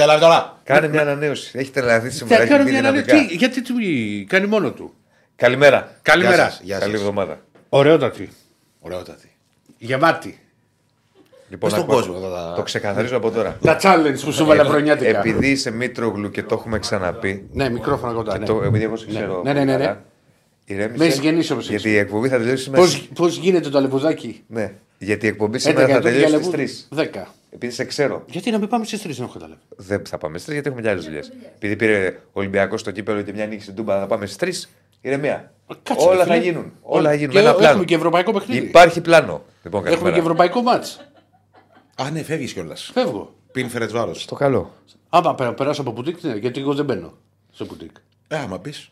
ανανέωση. Είστε τώρα. Κάνε μια ανανέωση. Έχει τρελαθείς Θα σήμερα. έχει κάνω μπει μια δυναμικά. αναλύση. Γιατί του κάνει μόνο του; Καλημέρα. Καλημέρα. Γεια σας, γεια Καλή σας. εβδομάδα. Ωραιότατη. Ωραιότατη. Γεμάτη. Λοιπόν, Πες στον ακούω- κόσμο εδώ τα- Το ξεκαθαρίζω από τώρα. Τα challenge που σου βάλα χρονιάτικα. Επειδή είσαι Μήτρογλου και το έχουμε ξαναπεί. Ναι, μικρόφωνα κοντά. Ναι. Το, επειδή εγώ σε ξέρω. Ναι, ναι, ναι, ναι. καλά, ηρέμησε, Με έχεις γεννήσει όπως Γιατί η εκπομπή θα τελειώσει σήμερα. Πώς, πώς γίνεται το αλεπουδάκι. Ναι. Γιατί η εκπομπή σήμερα 11 θα για τελειώσει λεβού, στις 3. 10. Επειδή σε ξέρω. Γιατί να μην πάμε στις 3 δεν έχω καταλάβει. Δεν θα πάμε στις 3 γιατί έχουμε και άλλες δουλειές. Επειδή πήρε ο Ολυμπιακός στο κύπελο και μια νίκη στην Τούμπα, θα πάμε στις 3. Ηρεμία. Κάτσε, Όλα ρε, θα φίλε. γίνουν. Όλα θα γίνουν. Και Με ένα έχουμε πλάνο. και ευρωπαϊκό παιχνίδι. Υπάρχει πλάνο. Λοιπόν, Έχουμε και καλημέρα. ευρωπαϊκό μάτς. Α, ναι, φεύγεις κιόλας. Φεύγω. Πιν φέρετ βάρος. Το καλό. Άμα πε- περάσω από πουτίκ, ναι, γιατί εγώ δεν μπαίνω σε πουτίκ. Ε, άμα πεις.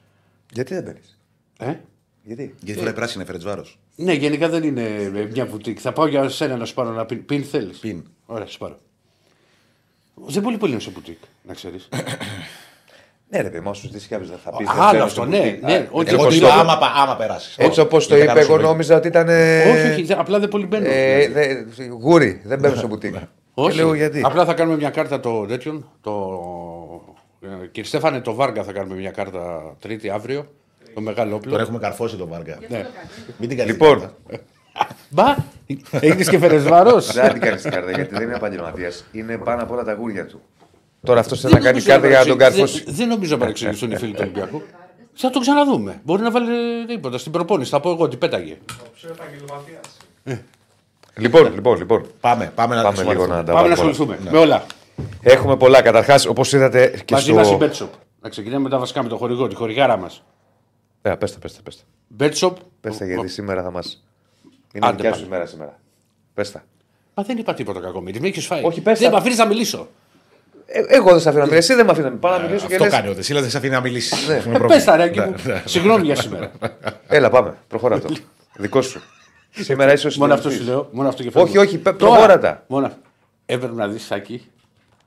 Γιατί δεν μπαίνεις; Ε; Γιατί; Γιατί φοράει πράσινη φέρετ βάρος. Ναι, γενικά δεν είναι ε, μια πουτίκ. Θα πάω για σένα να σου πάρω ένα πιν. Πιν θέλεις; Πιν. Ωραία, σου πάρω. Δεν πολύ πολύ είναι σε πουτίκ, να ξέρεις. Ναι, ρε παιδί, μου, σου ζητήσει κάποιος δεν θα πει. Άλλος αυτό, ναι. ναι. Όχι, Εγώ όχι, το είπα όχι, άμα, πα- άμα περάσεις. Έτσι όπως το είπε, εγώ νόμιζα ότι ήταν. όχι, όχι, δεν- απλά δεν πολύ μπαίνω. Ε, δε- γούρι, δεν μπαίνω στο μπουτίκ. Όχι. Και λέω γιατί. Απλά θα κάνουμε μια κάρτα το τέτοιον. Το... ε, Κύριε Στέφανε, το Βάργα θα κάνουμε μια κάρτα Τρίτη αύριο. Το μεγάλο όπλο. Τώρα έχουμε καρφώσει τον Βάργα. Ναι. Μην την κάνεις Λοιπόν, την κάρτα. Μπα! Έγινε και φερεσβάρος. δεν την κάνει την κάρτα γιατί δεν είναι επαγγελματία. Είναι πάνω απ' όλα τα γούρια του. Τώρα αυτός θέλει να κάνει κάρτα για να τον καρφώσει. Δεν νομίζω να παρεξηγηθούν οι φίλοι του Ολυμπιακού. Θα το ξαναδούμε. Μπορεί να βάλει τίποτα στην προπόνηση. Θα πω εγώ ότι πέταγε. Λοιπόν, λοιπόν, λοιπόν. Πάμε, πάμε να Πάμε λίγο ασχοληθούμε. να τα Πάμε να βάλουμε. όλα. ασχοληθούμε με όλα. Έχουμε πολλά. Καταρχάς, όπως είδατε και Μαζί μας η στο. Betshop. Να ξεκινάμε με τα βασικά με το χορηγό, τη χορηγάρα μας. Ε, πες τα, πες τα, πες τα. Betshop. Πες τα, γιατί σήμερα θα μα. Είναι Άντε δικιά πάλι. σου μέρα σήμερα. Πες τα. Μα δεν είπα τίποτα κακό. Με έχεις φάει. Όχι, πες δεν τα. με αφήνεις να μιλήσω. Ε, εγώ δεν σε αφήνω να μιλήσεις, εσύ δεν με αφήνω να μιλήσεις. Πάω να μιλήσω και Αυτό λες, κάνει ο Δεσίλας, δεν σε αφήνει να μιλήσεις. Ε, Πες τα ρε, Άκη μου. Συγγνώμη για σήμερα. Έλα, πάμε. Προχωρά το. Δικό σου. Σήμερα είσαι ο Μόνο αυτό σου συντονιστής. λέω. Μόνο αυτό και Όχι, φεύγω. όχι, πε- Τώρα, προχώρα τα. Μόνο αυτό. Έπρεπε να δεις Σάκη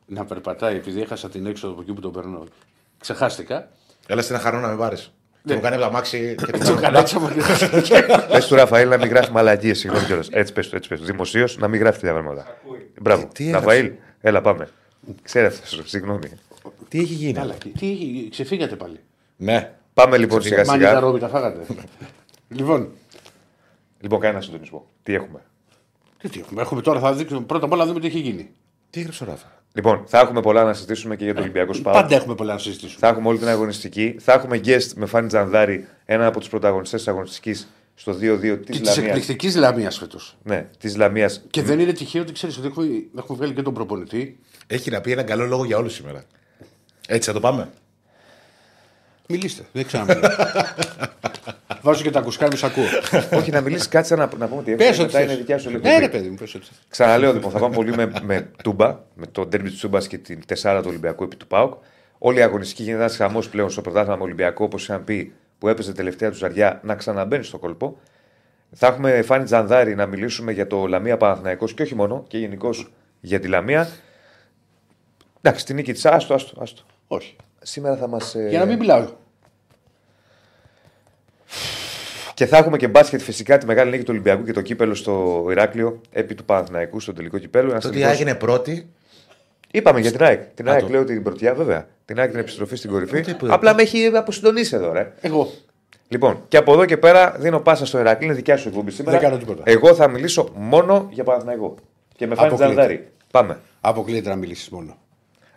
να περπατάει επειδή έχασα την έξοδο από εκεί που τον περνώ. Ξεχάστηκα. Έλα στην χαρό να με πάρεις. Και μου κάνει από τα μάξι και του Το κάνω. κάνω έτσι από Πες του Ραφαήλ να μην γράφει μαλακίες, συγγνώμη κιόλας. Έτσι πες του, έτσι πες του. Δημοσίως να μην γράφει τέτοια πράγματα. Μπράβο. τι έγραψε; Ραφαήλ, έλα πάμε. Ξέρετε, συγγνώμη. Τι έχει γίνει; Καλά, τι- Τι, ξεφύγατε πάλι. Ναι. Πάμε λοιπόν σιγά Μάνι τα σιγά. ρόμπι τα φάγατε. λοιπόν, Λοιπόν, κάνει ένα συντονισμό. Τι έχουμε; τι, τι έχουμε; έχουμε τώρα, θα δείξουμε πρώτα απ' όλα να δούμε τι έχει γίνει. Τι έγραψε ο Ράφα. Λοιπόν, θα έχουμε πολλά να συζητήσουμε και για το Ολυμπιακό Σπάου. Πάντα έχουμε πολλά να συζητήσουμε. Θα έχουμε όλη την αγωνιστική. Θα έχουμε guest με Φάνη Τζανδάρη, ένα από τους πρωταγωνιστές της αγωνιστικής στο 2-2 Και της της Λαμίας. εκπληκτικής Λαμίας φέτος. Ναι, της Λαμίας. Και δεν είναι τυχαίο ότι ξέρεις ότι έχουμε, έχουμε βγάλει και τον προπονητή. Έχει να πει ένα καλό λόγο για όλους σήμερα. Έτσι θα το πάμε. Μιλήστε. Δεν ξαναμιλώ. Βάζω και τα κουσκάρια μου, σ' ακούω. Όχι, να μιλήσεις, κάτσε να, να πούμε ότι Πες έχουμε. ό,τι Μετά είναι θες. δικιά σου Ναι, εκπομπή. ρε παιδί μου, πες ό,τι θες. Ξαναλέω λοιπόν, θα πάμε πολύ με, με τούμπα, με το ντέρμπι της Τούμπας και την τεσσάρα του Ολυμπιακού επί του Πάουκ. Όλη η αγωνιστική γίνεται ένας χαμός πλέον στο πρωτάθλημα με Ολυμπιακό, όπως είχαν πει, που έπαιζε τελευταία τους ζαριά, να ξαναμπαίνει στο κόλπο. Θα έχουμε Φάνη Τζανδάρη να μιλήσουμε για το Λαμία Παναθηναϊκός και όχι μόνο, και γενικώς για τη Λαμία. Εντάξει, την νίκη της. Άστο, άστο, άστο. Όχι. Σήμερα θα μας. Για να μην μιλάω. Και θα έχουμε και μπάσκετ φυσικά τη μεγάλη νίκη του Ολυμπιακού και το κύπελο στο Ηράκλειο επί του Παναθηναϊκού στο τελικό κυπέλο. Ένας Το ότι τελικός- έγινε πρώτη. Είπαμε για την ΑΕΚ. Την ΑΕΚ το- λέω την πρωτιά, βέβαια. Την ΑΕΚ την επιστροφή στην κορυφή. Ούτε που- Απλά με έχει αποσυντονίσει εδώ, ρε. Εγώ. Λοιπόν, και από εδώ και πέρα δίνω πάσα στο Ηράκλειο. Είναι δικιά σου εκπομπή σήμερα. Δεν κάνω τίποτα. Εγώ θα μιλήσω μόνο για Παναθηναϊκό. Και με φάνη Αποκλείται. Τζανδάρη. Πάμε. Αποκλείεται να μιλήσεις μόνο.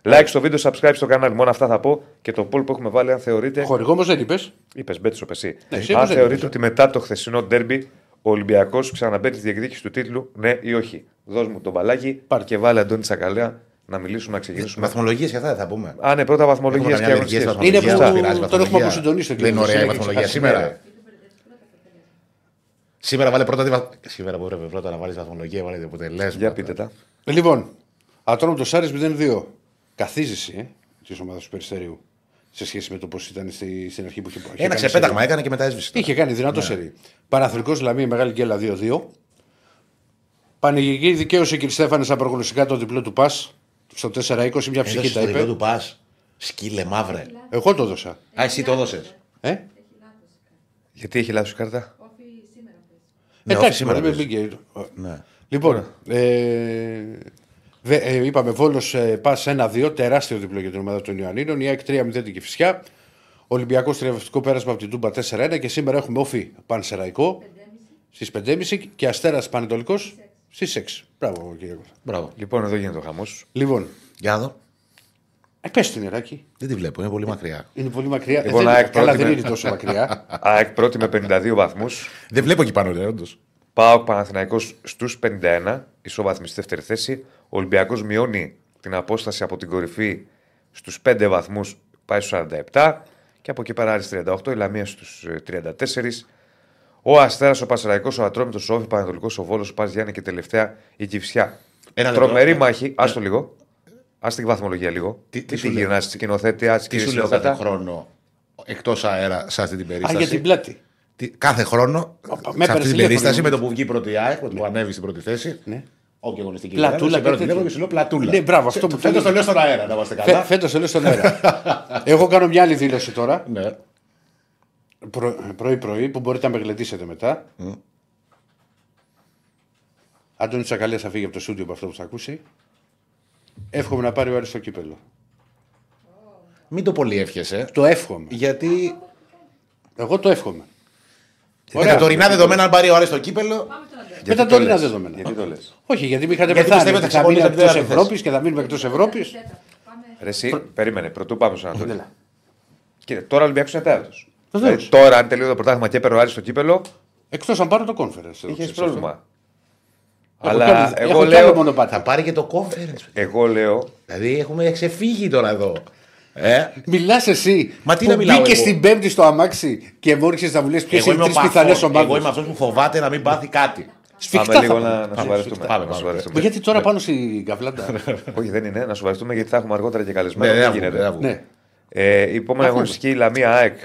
Like στο βίντεο, subscribe στο κανάλι. Μόνο αυτά θα πω. Και το poll που έχουμε βάλει, αν θεωρείτε. Χορηγό όμως δεν είπες. Είπες, μπέτσο εσύ. Ναι, εσύ αν όμως δεν θεωρείτε είπες. ότι μετά το χθεσινό ντέρμπι ο Ολυμπιακός ξαναμπαίνει στη διεκδίκηση του τίτλου, ναι ή όχι. Δώσ' μου τον μπαλάκι Πάρε. και βάλε Αντώνη Τσακαλέα να μιλήσουμε, να ξεκινήσουμε. Βαθμολογίες και αυτά δεν θα πούμε. Α, ναι, πρώτα βαθμολογίες Έχουμε και καμιά μερικές αγωνιστικές. Είναι βαθμολογίες, που δεν πειράζει, τον έχουμε βαθμολογία. αποσυντονίσει το Δεν είναι κύριος. ωραία η Έχει βαθμολογία ξεχάσει. σήμερα. Σήμερα βάλε πρώτα. τη βα- Σήμερα που έπρεπε πρώτα να βάλεις βαθμολογία, βάλε το αποτελέσμα. Για πείτε τα. Λοιπόν, ατρόμητος Άρης 0-2. Καθίζηση ε, της ομάδας του Περιστερίου σε σχέση με το πώς ήταν στη, στην αρχή που είχε είχε Ένα κάνει ξεπέταγμα σερί. έκανε και μετά έσβησε. Είχε κάνει δυνατό σερί. Παναθρικό Λαμία Μεγάλη Γκέλα 2-2. Πανηγυρική δικαίωση κ. Στέφανε στα προγνωστικά το διπλό του πας στο 4-20. Μια ψυχή Έδωσε τα το διπλό είπε. του πας. Σκύλε μαύρε. Εγώ το έδωσα. Α, εσύ το έδωσες. Ε; Γιατί έχει λάθος η κάρτα; Ναι, όχι Εντάξει, σήμερα. μωρέ, παίζει. μην μπήκε. Ναι. Λοιπόν, ε, Βε- ε, είπαμε Βόλος ε, πας 1-2, τεράστιο διπλό για την ομάδα των Ιωαννίνων. Η ΑΕΚ 3-0 την Κυφσιά. Ολυμπιακός τριαβευτικό πέρασμα από την Τούμπα 4-1 και σήμερα έχουμε όφη Πανσεραϊκό στις 5.30 και Αστέρας Πανετολικός στις 6. Μπράβο κύριε Κώστα. Μπράβο. Λοιπόν, εδώ γίνεται ο χαμός. Λοιπόν, Για να δω. ε, πες την νεράκι. Δεν τη βλέπω, είναι πολύ μακριά. Είναι πολύ μακριά. Λοιπόν, δεν, ΑΕΚ καλά, πρώτη δεν με- είναι τόσο μακριά. ΑΕΚ πρώτη με 52 βαθμούς. Δεν βλέπω εκεί πάνω, λέει, όντως. ΠΑΟΚ Παναθηναϊκός στους 51, ισόβαθμη στη δεύτερη θέση. Ο Ολυμπιακός μειώνει την απόσταση από την κορυφή στους 5 βαθμούς, πάει στους 47 και από εκεί πέρα Άρης 38, η Λαμία στους ε, 34. Ο Αστέρας, ο Πασαραϊκός, ο Ατρόμητος, ο Όφη, Πανατολικός, ο Βόλος, ο Πας Γιάννη και τελευταία η Κυφσιά. Ένα λεπτό. Τρομερή Ε, μάχη, άστο λίγο. Ας την βαθμολογία λίγο. Τι- Τι, τι τι, σου λέω; γυρνάς, σκηνοθέτη, ας Τι κύριε σου λέω κάθε σκηνοθέτα. χρόνο εκτός αέρα σε αυτή την Α, περίσταση; για την πλάτη. Τι- Κάθε χρόνο με σε αυτή έπαιρνε την τηλέφωνο, περίσταση με ναι. το που βγει η πρώτη η ΑΕΚ, που ανέβει στην πρώτη θέση. Ναι. Όχι αγωνιστική. Πλατούλα μέρα, σε παίρνω και τηλέφωνο τέτοια. και σου λέω πλατούλα. Ναι, μπράβο, αυτό που Φέτος θέλεις. το λέω στον αέρα, να είμαστε Φε, καλά. Φέτος το λέω στον αέρα. Εγώ κάνω μια άλλη δήλωση τώρα. Ναι. Προ- Πρωί-πρωί που μπορείτε να με γλεντήσετε μετά. Αντώνη Τσακαλία θα φύγει από το στούντιο από αυτό που θα ακούσει. Εύχομαι να πάρει ο Άρης το κύπελο. Μην το πολύ εύχεσαι. Το εύχομαι. Γιατί Εγώ το εύχομαι. Με τα τωρινά δεδομένα, αν πάρει ο Άρης το κύπελο. Με τα το τωρινά λες; δεδομένα. Γιατί το λες. Όχι, γιατί με είχατε Γιατί πεθάνει. πιστεύετε ότι θα Θα μείνουμε ξεχωρίσετε εκτός την τέταρτη Ευρώπης και θα μείνουμε εκτός Ευρώπης. Ρε εσύ, περίμενε, πρωτού πάμε στον Ανατολή. Έλα. Κοίτα, τώρα ο Ολυμπιακός είναι τέταρτο. Βεβαίως. τώρα, αν τελείω το πρωτάθλημα και έπαιρνε ο Άρης στο κύπελο, Εκτός αν πάρω το conference. είχες Ξέρεις πρόβλημα. αυτό. Αλλά Έχω κάνει- εγώ έχω κι λέω, άλλο μονοπάτι. Θα πάρει και το conference. εγώ λέω, Δηλαδή έχουμε ξεφύγει τώρα εδώ. Ε, Μιλάς εσύ. Μα τι που να μιλάω Μπήκες εγώ; στην Πέμπτη στο αμάξι και μου ήρθε να μου λε ποιες εγώ είναι είμαι οι ο τρεις πιθανές παθός. Εγώ είμαι ομάδε. αυτός που φοβάται να μην πάθει κάτι. Σφιχτά πάμε θα λίγο πάμε. να, να σοβαρευτούμε. πάμε, Να πάμε. σοβαρευτούμε. Μα γιατί τώρα πάνω στην καβλάντα. Όχι, δεν είναι, να σοβαρευτούμε γιατί θα έχουμε αργότερα και καλεσμένο. Ναι, δεν δεν γίνεται. θα βγούμε. ναι. Ε, η επόμενη Θα αγωνιστική Λαμία ΑΕΚ,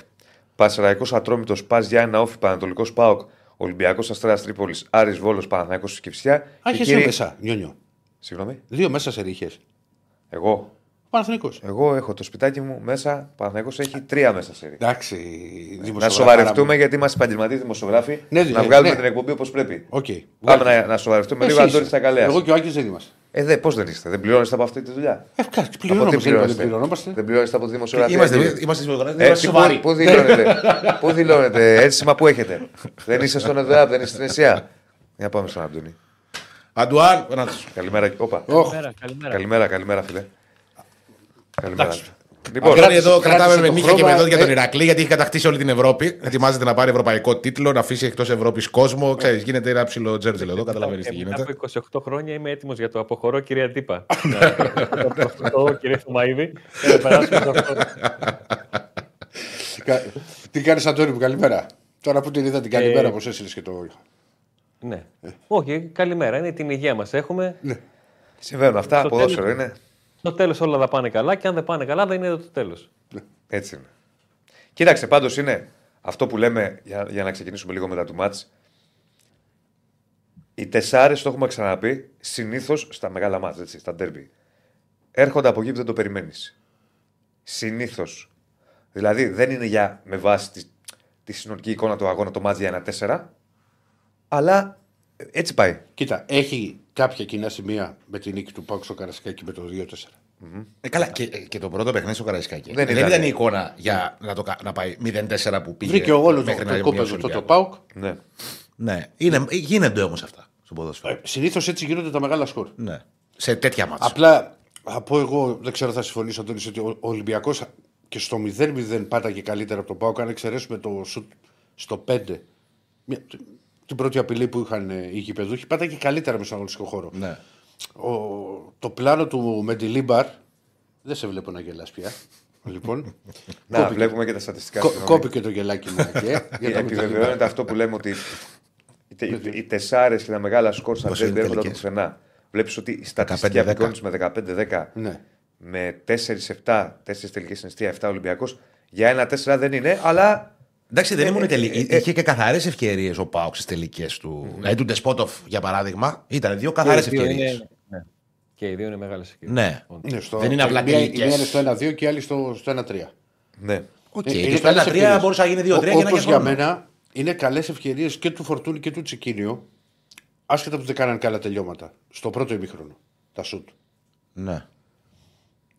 Πασαραϊκό Ατρόμητος, Πας Γιάννα Όφη, Πανατολικός Πάοκ, Ολυμπιακός Αστέρα Τρίπολης, Άρης Βόλος, Παναθανικό Κυψιά. Α, Και έχει κύριοι- δύο μέσα, νιόνιο. Συγγνώμη, Δύο μέσα σε ρίχε. εγώ. Παναθυνικό. Εγώ έχω το σπιτάκι μου μέσα, Παναθανικό έχει τρία μέσα σε ρί. Εντάξει. Να δημοσιογράφα σοβαρευτούμε γιατί είμαστε επαγγελματίε δημοσιογράφοι. Ναι, να ναι, βγάλουμε ναι. την εκπομπή όπως πρέπει. Οκ. Πάμε να, να σοβαρευτούμε λίγο. Εσύ Αντώνης είσαι. Τσακαλέας. Εγώ και ο Άκης δεν είμαστε. Ε, δε, πώς δεν είστε, δεν πληρώνεστε από αυτή τη δουλειά; Ε, κάτι, Από τι πληρωνόμαστε. δεν είπα, Δεν πληρώνεστε. πληρωνόμαστε. Δεν πληρώνεστε από τη δημοσιογραφία; Είμαστε, κύριε. είμαστε δημοσιογράφοι, Ε, είμαστε τι, σοβαροί. πού, πού δηλώνετε, πού δηλώνετε, ένσημα που έχετε; δεν είστε στον ΕΔΑΠ, δεν είστε στην ΕΣΥΑ; Για πάμε στον Αντώνη. Αντουάν, να τους- Καλημέρα. Όπα. Ωχ. Καλημέρα, καλημέρα. Καλημέρα, καλημέρα, φίλε. Καλημέρα. Λοιπόν, Αντώνη, κράτησε- εδώ κράτησε κρατάμε το με νύχια και χρώμα, με δόντια ε. τον Ηρακλή γιατί έχει κατακτήσει όλη την Ευρώπη. Ετοιμάζεται να πάρει ευρωπαϊκό τίτλο, να αφήσει εκτό Ευρώπη κόσμο. Ξέρεις, γίνεται ένα ψηλό τζέρτζελ εδώ, καταλαβαίνει τι Ε, γίνεται. Μετά από 28 χρόνια είμαι έτοιμο για το αποχωρώ, κυρία Τύπα. Αυτό, κύριε Θωμαίδη. Και να περάσουμε σε αυτό. Κα- Τι κάνει, Αντώνη μου, καλημέρα. Τώρα που την είδα την καλημέρα, Ε, πώ έστειλε και το. Ναι. Όχι, καλημέρα. Είναι την υγεία μα έχουμε. συμβαίνουν αυτά. Στο Ποδόσφαιρο τέλος. είναι. Στο τέλος όλα θα πάνε καλά και αν δεν πάνε καλά δεν είναι το τέλος. Έτσι είναι. Κοίταξε, πάντως είναι αυτό που λέμε για, για να ξεκινήσουμε λίγο μετά του μάτς. Οι τεσσάρες, το έχουμε ξαναπεί, συνήθως στα μεγάλα μάτς, έτσι, στα ντέρμπι. Έρχονται από εκεί που δεν το περιμένεις. Συνήθως. Δηλαδή δεν είναι για με βάση τη, τη συνολική εικόνα του αγώνα το μάτς για ένα 4, αλλά ε, έτσι πάει. Κοίτα, έχει κάποια κοινά σημεία με την νίκη του Πάουκ στο Καρασκάκι με το 2-4. Ε, καλά, και, και το πρώτο παιχνίδι στο Καραϊσκάκι. Δεν Δεν, ήταν. ήταν η εικόνα για να, το, κα- να πάει 0-4 που πήγε. Βρήκε ο όλο μέχρι να το κόπεδο μειώσει ο το, το Ολυμπιακός. Πάουκ. Ναι. Ναι, είναι, γίνονται όμως αυτά στο ποδόσφαιρο. Συνήθως έτσι γίνονται τα μεγάλα σκορ. Ναι. Σε τέτοια μάτια. Απλά θα πω εγώ, δεν ξέρω θα συμφωνήσω, Αντώνης, ότι ο Ολυμπιακός και στο 0-0 πάταγε καλύτερα από τον Πάουκ. Αν εξαιρέσουμε το σουτ στο 5, μια- την πρώτη απειλή που είχαν ε, οι γηπεδούχοι, πάταγε καλύτερα με στον αγωνιστικό χώρο. Ναι. Ο, το πλάνο του Μεντιλίμπαρ. Δεν σε βλέπω να γελάς πια. λοιπόν, Να, κόπηκε, βλέπουμε και τα στατιστικά. κο- συγγνώμη. κόπηκε το γελάκι μου. εκεί, ε, για το Επιβεβαιώνεται Μεντιλίμπαρ. αυτό που λέμε ότι οι, τε- οι, οι τεσσάρες και τα μεγάλα σκορ στα Πόσο είναι δεν έρχονται από τελικές; πουθενά. Βλέπεις ότι η στατιστική 15-10. απεικόνιση με 15-10 Ναι. με 4-7, 4 τελικές συναισθία 7 Ολυμπιακός. Για ένα 4 δεν είναι, αλλά Εντάξει, δεν Ε, ήμουν ε, τελική. ε, ε, Είχε και καθαρές ευκαιρίες ο Πάουξ στις τελικές του. Δηλαδή του Ντεσπότοφ, για παράδειγμα, ήταν δύο καθαρές Και οι δύο ευκαιρίες. είναι- ναι. Και οι δύο είναι μεγάλες ευκαιρίες. Ναι. Ναι, στο, Δεν είναι απλά η μία- Η τελικές. μία είναι στο 1-2 και η άλλη στο, στο 1-3. ναι. Οκ. Ε, Και είναι στο καλές 1-3 ευκαιρίες. μπορούσε να γίνει 2-3 και να Όπως γίνει για χρόνο. μένα είναι καλές ευκαιρίες και του Φορτούνη και του Τσικίνιο. Άσχετα που δεν κάναν καλά τελειώματα. Στο πρώτο ημίχρονο. Τα σουτ. Ναι.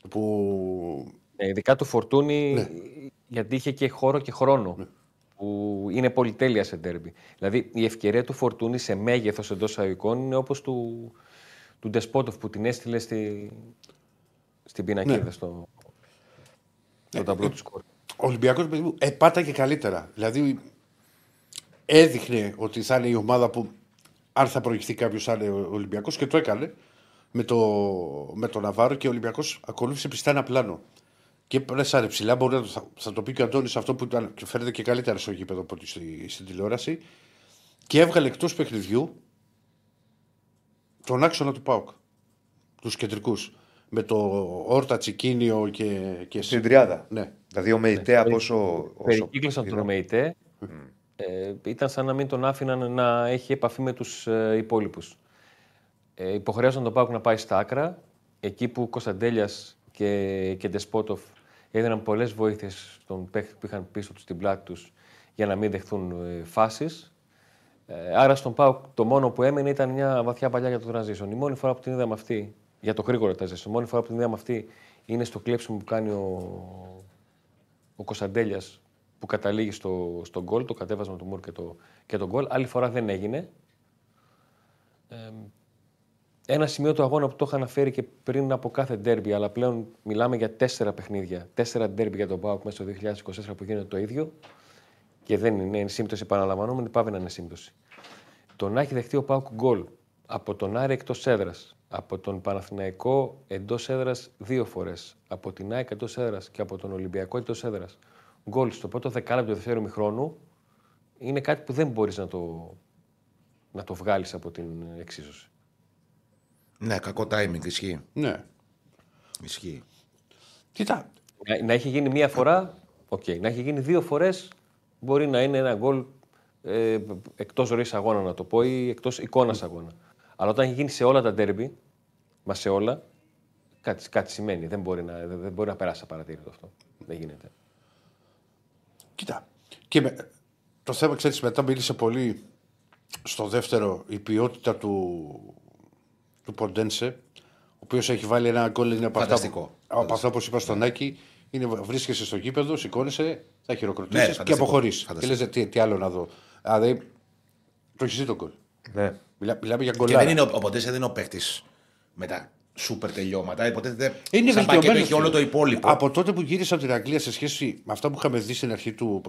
Που Ε, ειδικά του Φορτούνη, Ναι. γιατί είχε και χώρο και χρόνο. Που είναι πολυτέλεια σε ντέρμπι. Δηλαδή η ευκαιρία του Φορτούνη σε μέγεθος εντός εισαγωγικών είναι όπως του, του Ντεσπότοφ που την έστειλε στη, στην πινακίδα Ναι. στο, στο ταμπλό του σκορ. ο Ολυμπιακός επάταγε καλύτερα. Δηλαδή έδειχνε ότι θα είναι η ομάδα που αν θα προηγηθεί κάποιος θα είναι ο Ολυμπιακός και το έκανε με το, με το Ναβάρο και ο Ολυμπιακός ακολούθησε πιστά ένα πλάνο. Και πρέσαρε ψηλά. Μπορεί να το, θα, θα το πει και ο Αντώνης αυτό που ήταν, και φαίνεται και καλύτερα στο γήπεδο από ότι στη, στην τηλεόραση. Και έβγαλε εκτός παιχνιδιού τον άξονα του Πάουκ. Τους κεντρικούς. Με το Όρτα Τσικίνιο και, και Στην τριάδα. Ναι. Δηλαδή ο Μεϊτέ από όσο. όσο Περικύκλωσαν είδα. τον ΜΕΙΤΕ. Ε, ήταν σαν να μην τον άφηναν να έχει επαφή με τους ε, υπόλοιπους. Ε, υποχρέωσαν τον Πάουκ να πάει στα άκρα, εκεί που Κωνσταντέλιας και, και Ντεσπότοφ έδιναν πολλές βοήθειες στον παίχτη που είχαν πίσω τους στην πλάτη τους για να μην δεχθούν ε, φάσεις. Ε, άρα στον Πάουκ το μόνο που έμενε ήταν μια βαθιά παλιά για το transition. Η μόνη φορά που την είδαμε αυτή, για το γρήγορο transition, η μόνη φορά που την είδαμε αυτή είναι στο κλέψιμο που κάνει ο, ο Κωνσταντέλιας που καταλήγει στο, στο γκολ, το κατέβασμα του Μουρ και το, και το γκολ. Άλλη φορά δεν έγινε. Ε, ένα σημείο του αγώνα που το είχα αναφέρει και πριν από κάθε ντέρμπι, αλλά πλέον μιλάμε για τέσσερα παιχνίδια. Τέσσερα ντέρμπι για τον Πάοκ μέσα στο 2024 που γίνεται το ίδιο και δεν είναι, είναι σύμπτωση επαναλαμβανόμενη, πάβει να είναι σύμπτωση. Το να έχει δεχτεί ο Πάοκ γκολ από τον Άρη εκτός έδρας, από τον Παναθηναϊκό εντός έδρας δύο φορές, από την ΑΕΚ εντό έδρας και από τον Ολυμπιακό εντό έδρας. Γκολ στο πρώτο δεκάλεπτο του δεύτερου μηχρόνου είναι κάτι που δεν μπορείς να το, να το βγάλεις από την εξίσωση. Ναι, κακό timing. Ισχύει. ναι. Ισχύει. Κοίτα, Να, να έχει γίνει μία φορά, οκ. Να έχει γίνει δύο φορές, μπορεί να είναι ένα γκολ ε, εκτός ροής αγώνα, να το πω, ή εκτός εικόνας αγώνα. Αλλά όταν έχει γίνει σε όλα τα ντέρμπι, μα σε όλα, κάτι, κάτι σημαίνει. Δεν μπορεί, να, δεν, δεν μπορεί να περάσει απαρατήρητο αυτό. Δεν γίνεται. Κοίτα. Και με, το θέμα, ξέρεις, μετά μίλησε πολύ στο δεύτερο η ποιότητα του, του Ποντένσε, ο οποίος έχει βάλει ένα γκολ. Είναι από αυτά, Φανταστικό. που- από αυτά όπως είπα στον Άκη. Είναι, βρίσκεσαι στο γήπεδο, σηκώνεσαι, θα χειροκροτήσεις Ναι, και φανταστικό. αποχωρείς. Και Φανταστικό. λες, τι, τι άλλο να δω. Δηλαδή, το έχεις δει το γκολ. Ναι. Μιλά, μιλάμε για Και γκολάρα. δεν είναι, ο- ο Ποντένσε δεν είναι ο παίκτης με τα σούπερ τελειώματα. Υποτίθεται Είναι σαν πακέτο βελτιωμένος. έχει όλο το υπόλοιπο. Από τότε που γύρισα από την Αγγλία σε σχέση με αυτά που είχαμε δει στην αρχή του.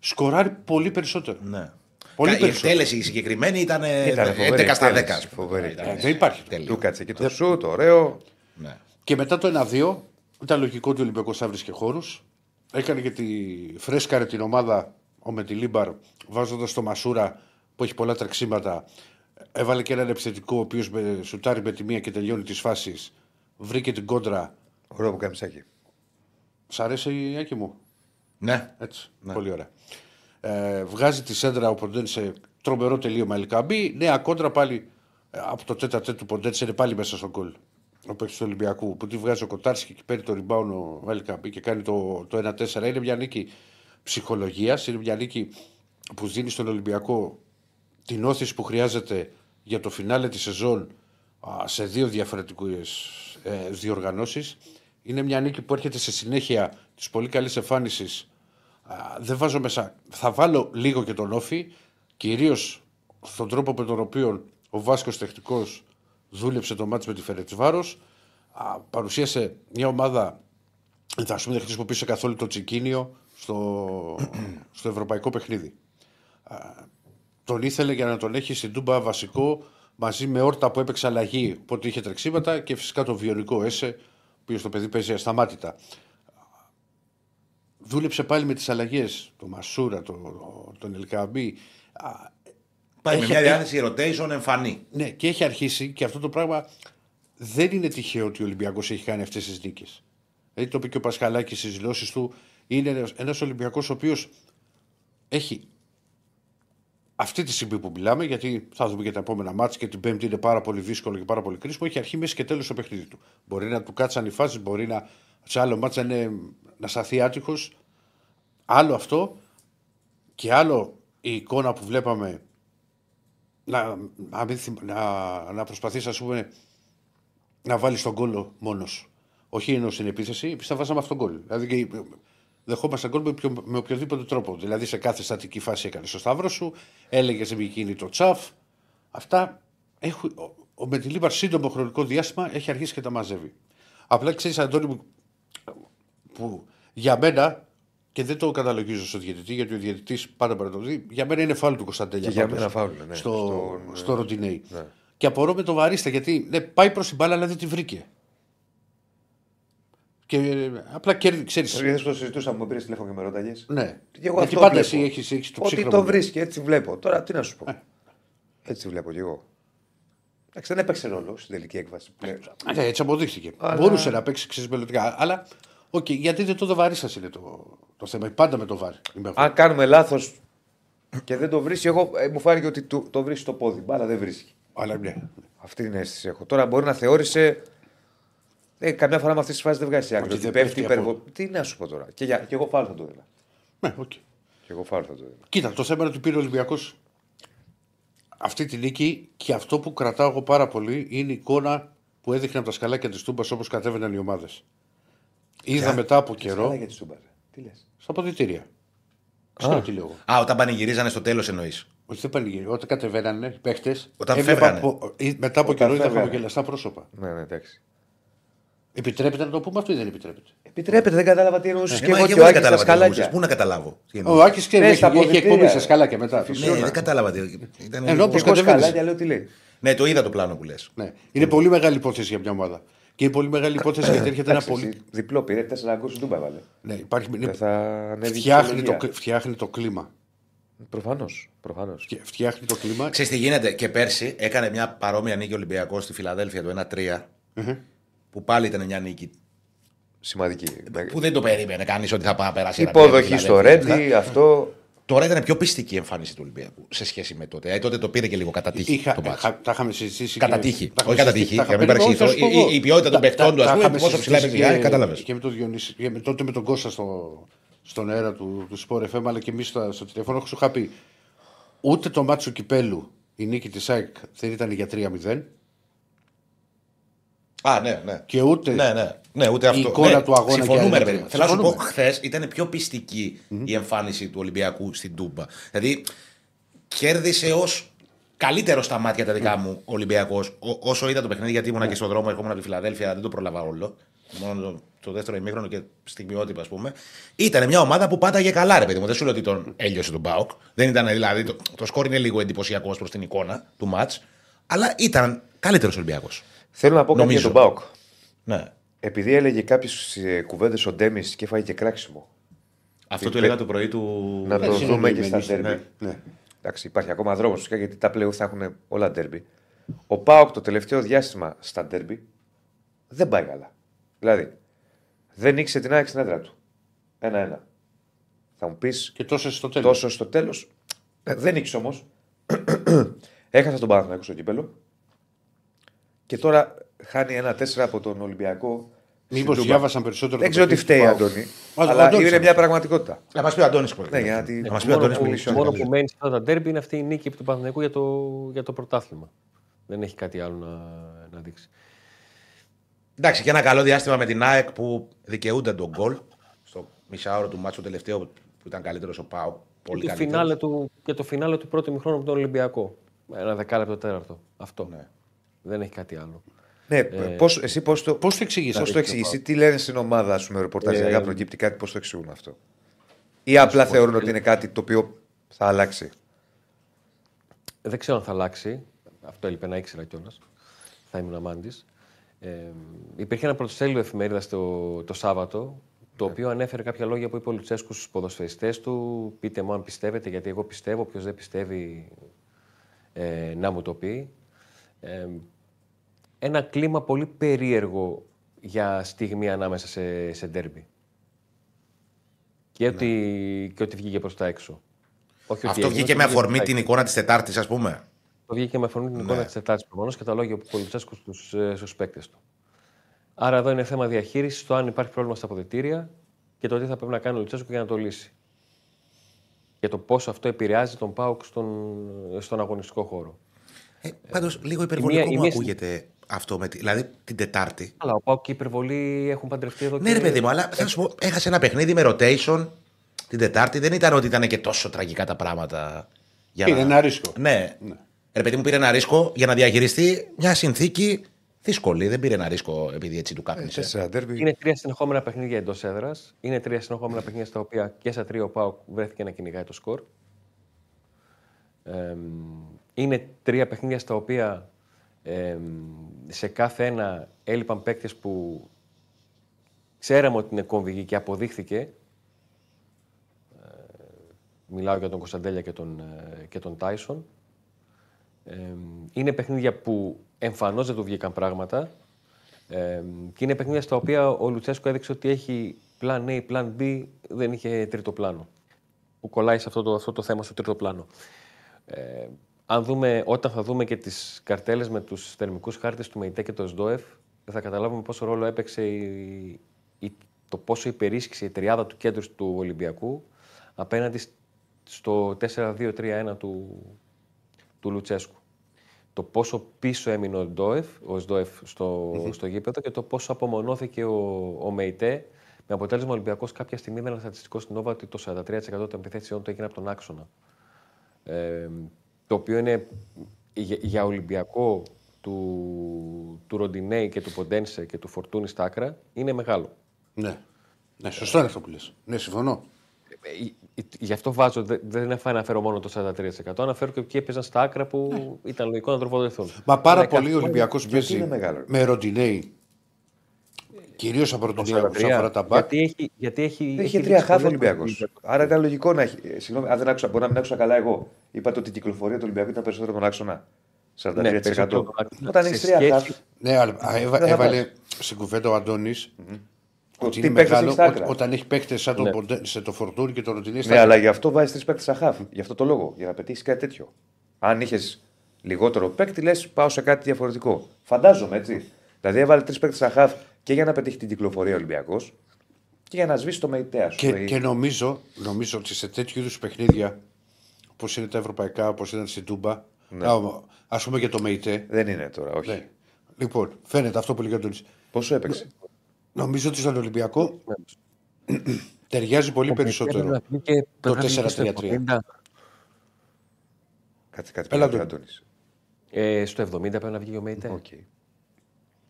Σκοράρει πολύ περισσότερο. Ναι. Πολύ Κα- η περισσότερο. εκτέλεση η συγκεκριμένη ήταν ε, Ήταν φοβερή 11 στα 10. εκτέλεση, ας πούμε. φοβερή. Ήταν, Ε, δεν υπάρχει. τέλειο. Του κάτσε και το σουτ, ωραίο. Ναι. Και μετά το 1-2 ήταν λογικό ότι ο Ολυμπιακός θα βρίσκε χώρους. Έκανε και τη φρέσκαρε την ομάδα ο Μετιλίμπαρ βάζοντας το Μασούρα που έχει πολλά τρεξίματα. Έβαλε και έναν επιθετικό ο οποίος σουτάρει με τη μία και τελειώνει τις φάσεις. Βρήκε την κόντρα. Ωραίο που κάνει σάκι. Σ' αρέσει η Άκη μου. ναι. Έτσι. Πολύ ωραία. Ε, βγάζει τη σέντρα ο Ποντένσε τρομερό τελείωμα Ελκαμπή. Νέα κόντρα πάλι ε, από το τέτα τέτου του Ποντένσε είναι πάλι μέσα στον γκολ. Ο παίκτης του Ολυμπιακού που τη βγάζει ο Κοτάρσκι και παίρνει το rebound ο Ελκαμπή και κάνει το, το 1-4. Είναι μια νίκη ψυχολογίας. Είναι μια νίκη που δίνει στον Ολυμπιακό την όθηση που χρειάζεται για το φινάλε της σεζόν α, σε δύο διαφορετικές ε, διοργανώσεις. Είναι μια νίκη που έρχεται σε συνέχεια της πολύ καλής εμφάνισης. Α, δεν βάζω μέσα. Θα βάλω λίγο και τον Όφη, κυρίως στον τρόπο με τον οποίο ο Βάσκος τεχνικός δούλεψε το μάτς με τη Φερετσβάρος. Α, παρουσίασε μια ομάδα θα σου μην χρησιμοποιήσει καθόλου το τσικίνιο στο, στο ευρωπαϊκό παιχνίδι. Α, τον ήθελε για να τον έχει στην Τούμπα βασικό μαζί με όρτα που έπαιξε αλλαγή, οπότε είχε τρεξίματα και φυσικά το βιονικό Έσε, που το παιδί παίζει ασταμάτητα. Δούλεψε πάλι με τις αλλαγές, το Μασούρα, το, τον Ελκαμπή. Α, Πάει με Έχει- μια διάθεση rotation εμφανή. ναι, και έχει αρχίσει και αυτό το πράγμα δεν είναι τυχαίο ότι ο Ολυμπιακός έχει κάνει αυτές τις νίκες. Δηλαδή το είπε και ο Πασχαλάκης στις δηλώσεις του. Είναι ένας Ολυμπιακός ο οποίος έχει αυτή τη στιγμή που μιλάμε, γιατί θα δούμε και τα επόμενα μάτια και την Πέμπτη είναι πάρα πολύ δύσκολο και πάρα πολύ κρίσιμο, έχει αρχή, μέση και τέλος το παιχνίδι του. Μπορεί να του κάτσαν οι φάσεις, μπορεί να σε άλλο μάτσα είναι, να σταθεί άτυχος. Άλλο αυτό και άλλο η εικόνα που βλέπαμε να, να, μην θυμ- να, να προσπαθήσει ας πούμε να βάλεις τον κόλλο μόνος. Όχι ενώ στην επίθεση, εμεί θα βάζαμε αυτόν τον κόλλο. Δηλαδή και δεχόμαστε γκολ με, ποιο- με οποιοδήποτε τρόπο. Δηλαδή σε κάθε στατική φάση έκανε το σταύρο σου, έλεγε σε εκείνη το τσαφ. Αυτά έχουν, ο, ο Μεντιλίβαρ σύντομο χρονικό διάστημα έχει αρχίσει και τα μαζεύει. Απλά ξέρεις, Αντώνη μου, που για μένα και δεν το καταλογίζω στο διαιτητή, γιατί ο διαιτητή πάντα πρέπει να το δει. Για μένα είναι φάουλ του Κωνσταντέλια. Και για πάντως, μένα φάουλ, ναι. Στο, Στον, στο Ροντινέι. ναι. Και απορώ με τον Βαρίστα γιατί ναι, πάει προς την μπάλα, αλλά δεν τη βρήκε. Και ε, απλά κέρδη, ξέρει. Είδες που το συζητούσαμε, μου πήρες τηλέφωνο και με ρώταγες; Ναι. Και εγώ γιατί αυτό πάντα βλέπω. εσύ έχει έχεις το Ότι ψύχρεμο. το βρίσκει, έτσι βλέπω. Τώρα τι να σου πω. Έτσι βλέπω κι εγώ. Εντάξει, δεν έπαιξε ρόλο στην τελική έκβαση. πλέον. Ναι, έτσι αποδείχθηκε. Αλλά- Μπορούσε να παίξει ξέρεις, μελλοντικά. Αλλά οκ, γιατί δεν το δοβαρί σας είναι το, το θέμα. Πάντα με το βάρη. Είμαι εγώ. Αν κάνουμε λάθος και δεν το βρίσκει, εγώ ε, μου φάνηκε ότι το, το βρίσκει στο πόδι. Μπάλα δεν βρίσκει. Αλλά ναι. Αυτή την αίσθηση έχω. Τώρα μπορεί να θεώρησε. Ε, καμιά φορά με αυτή τη φάση δεν βγάζει άκρη. Ότι Ότι δεν πέφτει πέφτει υπεργο... Τι να σου πω τώρα. Και, για... και εγώ φάουλ θα το δίνω. ναι οκ. Και εγώ φάουλ θα το δίνω. Κοίτα, το θέμα είναι ότι πήρε ο Ολυμπιακός αυτή τη νίκη και αυτό που κρατάω εγώ πάρα πολύ είναι η εικόνα που έδειχνε από τα σκαλάκια της Τούμπας όπως κατέβαιναν οι ομάδες. Είδα μετά από Καλά καιρό για τη Σούμπα. Τι λες. στα ποδητήρια. Ξέρω τι λέω εγώ. Α, όταν πανηγυρίζανε στο τέλος εννοείς. Όχι, δεν πανηγύρι. Όταν κατεβαίνανε οι παίχτες. Όταν φεύγανε. μετά από Όταν καιρό είδα φεύγανε. χαμογελαστά πρόσωπα. Ναι, ναι, εντάξει. Επιτρέπεται να το πούμε αυτό ή δεν επιτρέπεται; Επιτρέπεται, δεν κατάλαβα τι εννοούσες. Ε, και μα εγώ και και ο δεν Άκης στα κατάλαβα τι εννοούσες. σκαλάκια. Πού να καταλάβω. τι Ο εννοούσες. Άκης ξέρει, Ναι, έχει, στα έχει εκπομπή αποδυτήρια. σε σκαλάκια μετά. Ναι, δεν κατάλαβα. τι- ήταν Ενώ λίγο- όπως Και εγώ κατεβαίνεις. σκαλάκια λέω τι λέει. Ναι, το είδα το πλάνο που λες. Ναι. Είναι πολύ μεγάλη υπόθεση για μια ομάδα. Και είναι πολύ μεγάλη υπόθεση γιατί έρχεται ένα Εντάξει, πολύ. εσύ Διπλό πήρε, τέσσερα γκολ στην Τούμπα βάλε. Ναι, υπάρχει... Και είναι- θα ανέβει η φτιάχνει, το, ψυχολογία. κλ- φτιάχνει το κλίμα. Προφανώς. Προφανώς. Φτια- Φτιάχνει το κλίμα. Ξέρεις τι γίνεται; Και πέρσι έκανε μια παρόμοια νίκη Ολυμπιακός στη Φιλαδέλφια το 1-3. Που πάλι ήταν μια νίκη Σημαντική. που δεν το περίμενε κανείς ότι θα πάει να περάσει. ένα Υποδοχή τρία, στο Φιλαδέλφια. Ρέντι, αυτό. Τώρα ήταν πιο πιστική η εμφάνιση του Ολυμπιακού σε σχέση με τότε. Ε, τότε το πήρε και λίγο κατά τύχη. Είχα, το μάτς. χα- τα είχαμε συζητήσει. Κατά και- τύχη. τα Όχι είχαμε κατά συζητήσει- τύχη, τα για να μην είχαμε- παρεξηγηθώ. όχι, θα σου πω Η- εγώ. η ποιότητα των Τα- παιχτών τα- του, ας τα πούμε, είχαμε πόσο ψηλά συζητήσει έπαιζε, και- κατάλαβες. Και με τον Διονύση, και με, τότε με τον Κώστα στο, στον αέρα του, του Sport FM, αλλά και εμείς στο, στο τηλέφωνο, έχω σου είχα πει ούτε το μάτσο κυπέλου η νίκη της ΑΕΚ δεν ήταν για 3-0 Α, ναι, ναι. και ούτε Ναι, ναι. ναι ούτε αυτό. εικόνα ναι, του αγώνα Συμφωνούμε, και ρε άλλη παιδί. τρία. Θέλω να σου πω, Συμφωνούμε. χθες ήταν πιο πιστικη η εμφάνιση του Ολυμπιακού στην Τούμπα. Δηλαδή, κέρδισε ως καλύτερο στα μάτια τα δικά μου ο Ολυμπιακός. Όσο είδα το παιχνίδι, γιατί ήμουν και στον δρόμο, ερχόμουν από τη Φιλαδέλφια, δεν το πρόλαβα όλο. Μόνο το, το δεύτερο ημίχρονο και στιγμιότυπα, ας πούμε. Ήταν μια ομάδα που πάταγε καλά, ρε παιδί μου. Δεν σου λέω ότι τον έλειωσε τον Μπάουκ. Δεν ήταν δηλαδή. Το, το σκόρ είναι λίγο εντυπωσιακός προς την εικόνα του ματ. Αλλά ήταν καλύτερος Ολυμπιακός. Θέλω να πω κάτι για Νομίζω. τον Μπάουκ. Ναι. Επειδή έλεγε κάποιες κουβέντες ο Ντέμις και έφαγε και κράξιμο. Αυτό το έλεγα το πρωί του. Να το Έτσι είναι δούμε και νοημένοι, στα ντέρμπι. ναι. Εντάξει, υπάρχει ακόμα δρόμος φυσικά γιατί τα πλέον θα έχουν όλα ντέρμπι. Ο Πάοκ το τελευταίο διάστημα στα ντέρμπι δεν πάει καλά. Δηλαδή, δεν ήξερε την άκρη στην έδρα του. Ένα-ένα. Θα μου πεις Και τόσο στο τέλος. τόσο στο τέλος. δεν ήξερε όμως. Έχασε τον Παναθηναϊκό στο κύπελο. Και τώρα χάνει ένα 4 από τον Ολυμπιακό. Μήπως στην Τούμπα. διάβασαν περισσότερο. Δεν το ξέρω τι παιχνίδι φταίει, του ΠΑΟΚ. Αντώνη. Ο- ο Αλλά Αντώνης είναι θα μια πραγματικότητα. Να μας πει ο Αντώνης Ναι, γιατί Να μας πει ο μόνο Αντώνης που, Μιλισιόν. μόνο που μένει σε αυτά τα ντέρμπι είναι αυτή η νίκη του Παναθηναϊκού για το, για το πρωτάθλημα. Δεν έχει κάτι άλλο να, να δείξει. Εντάξει, και ένα καλό διάστημα με την ΑΕΚ που δικαιούνται τον γκολ στο μισάωρο του μάτσου τελευταίο που ήταν καλύτερος ο Πάο. Πολύ Και το, καλύτερος. φινάλε του, και το φινάλε του πρώτου μηχρόνου από τον Ολυμπιακό. Ένα δεκάλεπτο τέταρτο. Αυτό. Ναι. Δεν έχει κάτι άλλο. Ναι, πώς, εσύ πώς το, Πώς το εξηγείς πώς αυτό, το εξηγήσει, τι λένε στην ομάδα, ας πούμε, ρεπορτάζ, ε, προκύπτει κάτι, πώς το εξηγούν αυτό; Ή απλά θεωρούν ότι είναι κάτι το οποίο θα αλλάξει; Δεν ξέρω αν θα αλλάξει. Αυτό έλειπε να ήξερα κιόλας. Θα ήμουν αμάντης. Ε, υπήρχε ένα πρωτοσέλιδο εφημερίδα το, το Σάββατο, το οποίο ανέφερε κάποια λόγια που είπε ο Λουτσέσκου στους ποδοσφαιριστές του. Πείτε μου αν πιστεύετε, γιατί εγώ πιστεύω. Ποιο δεν πιστεύει, ε, να μου το πει. Ε, ένα κλίμα πολύ περίεργο για στιγμή ανάμεσα σε, σε ντέρμπι. Και, ότι, και ότι βγήκε προς τα έξω. Όχι ότι Αυτό έγινε, βγήκε ότι με βγήκε προς αφορμή τα την έξω. εικόνα της Τετάρτης, ας πούμε. Το βγήκε με αφορμή την εικόνα της Τετάρτης προφανώς και τα λόγια που Λουτσέσκου στους στους παίκτες του. Άρα εδώ είναι θέμα διαχείρισης, το αν υπάρχει πρόβλημα στα αποδητήρια και το τι θα πρέπει να κάνει ο Λουτσέσκου για να το λύσει. Και το πώ αυτό επηρεάζει τον Πάουκ στον, στον αγωνιστικό χώρο. Ε, Πάντως, λίγο η υπερβολικό μία- η μου μία- ακούγεται αυτό με τη, δηλαδή την Τετάρτη. Αλλά ο Πάουκ και η υπερβολή έχουν παντρευτεί εδώ Ναι, και... ρε παιδί μου, αλλά θα σου πω, έχασε ένα παιχνίδι με rotation την Τετάρτη. Δεν ήταν ότι ήταν και τόσο τραγικά τα πράγματα. Για Είναι ένα ρίσκο. Ναι. Ρε παιδί μου, πήρε ένα ρίσκο για να διαχειριστεί μια συνθήκη δύσκολη. Δεν πήρε ένα ρίσκο επειδή έτσι του κάπνισε. Τέσσερα ντέρμπι. Είναι τρία συνεχόμενα παιχνίδια εντός έδρας. Είναι τρία συνεχόμενα παιχνίδια στα οποία και στα τρία ο Πάουκ βρέθηκε να κυνηγάει το σκορ. Ε, είναι τρία παιχνίδια στα οποία ε, σε κάθε ένα έλειπαν παίκτες που ξέραμε ότι είναι κομβικοί και αποδείχθηκε. Ε, μιλάω για τον Κωνσταντέλια και τον, ε, και τον Τάισον. Ε, είναι παιχνίδια που εμφανώς δεν του βγήκαν πράγματα. Ε, και είναι παιχνίδια στα οποία ο Λουτσέσκο έδειξε ότι έχει πλάν A, πλάν B, δεν είχε τρίτο πλάνο. Που κολλάει σε αυτό το, αυτό το θέμα στο τρίτο πλάνο. Ε, αν δούμε, όταν θα δούμε και τις καρτέλες με τους θερμικούς χάρτες του ΜΕΙΤΕ και του ΣΔΟΕΦ, θα καταλάβουμε πόσο ρόλο έπαιξε η, η, το πόσο υπερίσχυσε η τριάδα του κέντρου του Ολυμπιακού απέναντι στο 4-2-3-1 του, του Λουτσέσκου. Το πόσο πίσω έμεινε ο Σδόεφ, ο Σδόεφ στο, στο γήπεδο και το πόσο απομονώθηκε ο, ο ΜΕΙΤΕ με αποτέλεσμα ο Ολυμπιακός κάποια στιγμή με ένα στατιστικό στην Όβα ότι το 43% των επιθέσεων του έγινε από τον άξονα. Ε, το οποίο είναι για, για Ολυμπιακό του, του Ροντινέη και του Ποντένσε και του Φορτούνη στα άκρα είναι μεγάλο. Ναι. ναι, σωστό είναι αυτό που λες. Ναι, συμφωνώ. Ε, ε, Γι' αυτό βάζω, δε- δεν αναφέρω μόνο το 43%. Αναφέρω και ποιοι έπαιζαν στα άκρα που ήταν λογικό να τροφοδοτηθούν. Μα πάρα Αλλά πολύ ο κάθε- Ολυμπιακό παίζει είναι μεγάλο. με Ροντινέη. Κυρίως από Ροντινέη 43, όσον αφορά τα μπακ. Γιατί έχει, γιατί έχει, Είχε έχει τρία δείξει χάφ πολλές Ολυμπιακός. φορές. Άρα ήταν λογικό να έχει. ε, Συγγνώμη, αν δεν άκουσα, μπορεί να μην άκουσα καλά εγώ. Είπατε ότι η κυκλοφορία του Ολυμπιακού ήταν περισσότερο τον άξονα. 43%. Ναι, περισσότερο τον άξονα. Όταν Σε έχει τρία σχέση- χάφ. Ναι, αλλά α, έβα- Δεν θα έβαλε στην κουβέντα ο Αντώνης ότι Τι είναι παίκτες μεγάλο έχεις στα άκρα. ό- όταν έχει παίκτες σαν τον Ναι. Ποντέ- το Φορτούνι και τον Ροντινέη. Ναι, στα αλλά γι' αυτό βάζεις τρεις παίκτες στα χάφ. Γι' αυτό το λόγο. Για να πετύχεις κάτι τέτοιο. Αν είχες λιγότερο παίκτη, λες πάω σε κάτι διαφορετικό. Φαντάζομαι έτσι. Δηλαδή έβαλε τρεις παίκτες στα χάφ και για να πετύχει την κυκλοφορία Ολυμπιακός και για να σβήσει το μεϊτέα σου. Και, Ε, και νομίζω, νομίζω ότι σε τέτοιου είδους παιχνίδια, όπως είναι τα ευρωπαϊκά, όπως ήταν στην Τούμπα, Ναι. α πούμε και το ΜΕΙΤΕ. Δεν είναι τώρα, όχι. Ναι. Λοιπόν, φαίνεται αυτό που λέει ο Αντώνης. Πόσο έπαιξε; Νομίζω ότι στον Ολυμπιακό ταιριάζει πολύ Πρέπει περισσότερο. να βγει και- το πρέπει να βγει και στο 4-3-3. 70. Κάτσε κάτι Έλα, πέρα, Αντώνη. Αντώνης. Ε, στο 70 πρέπει να βγει ο Μέιτε. Οκ.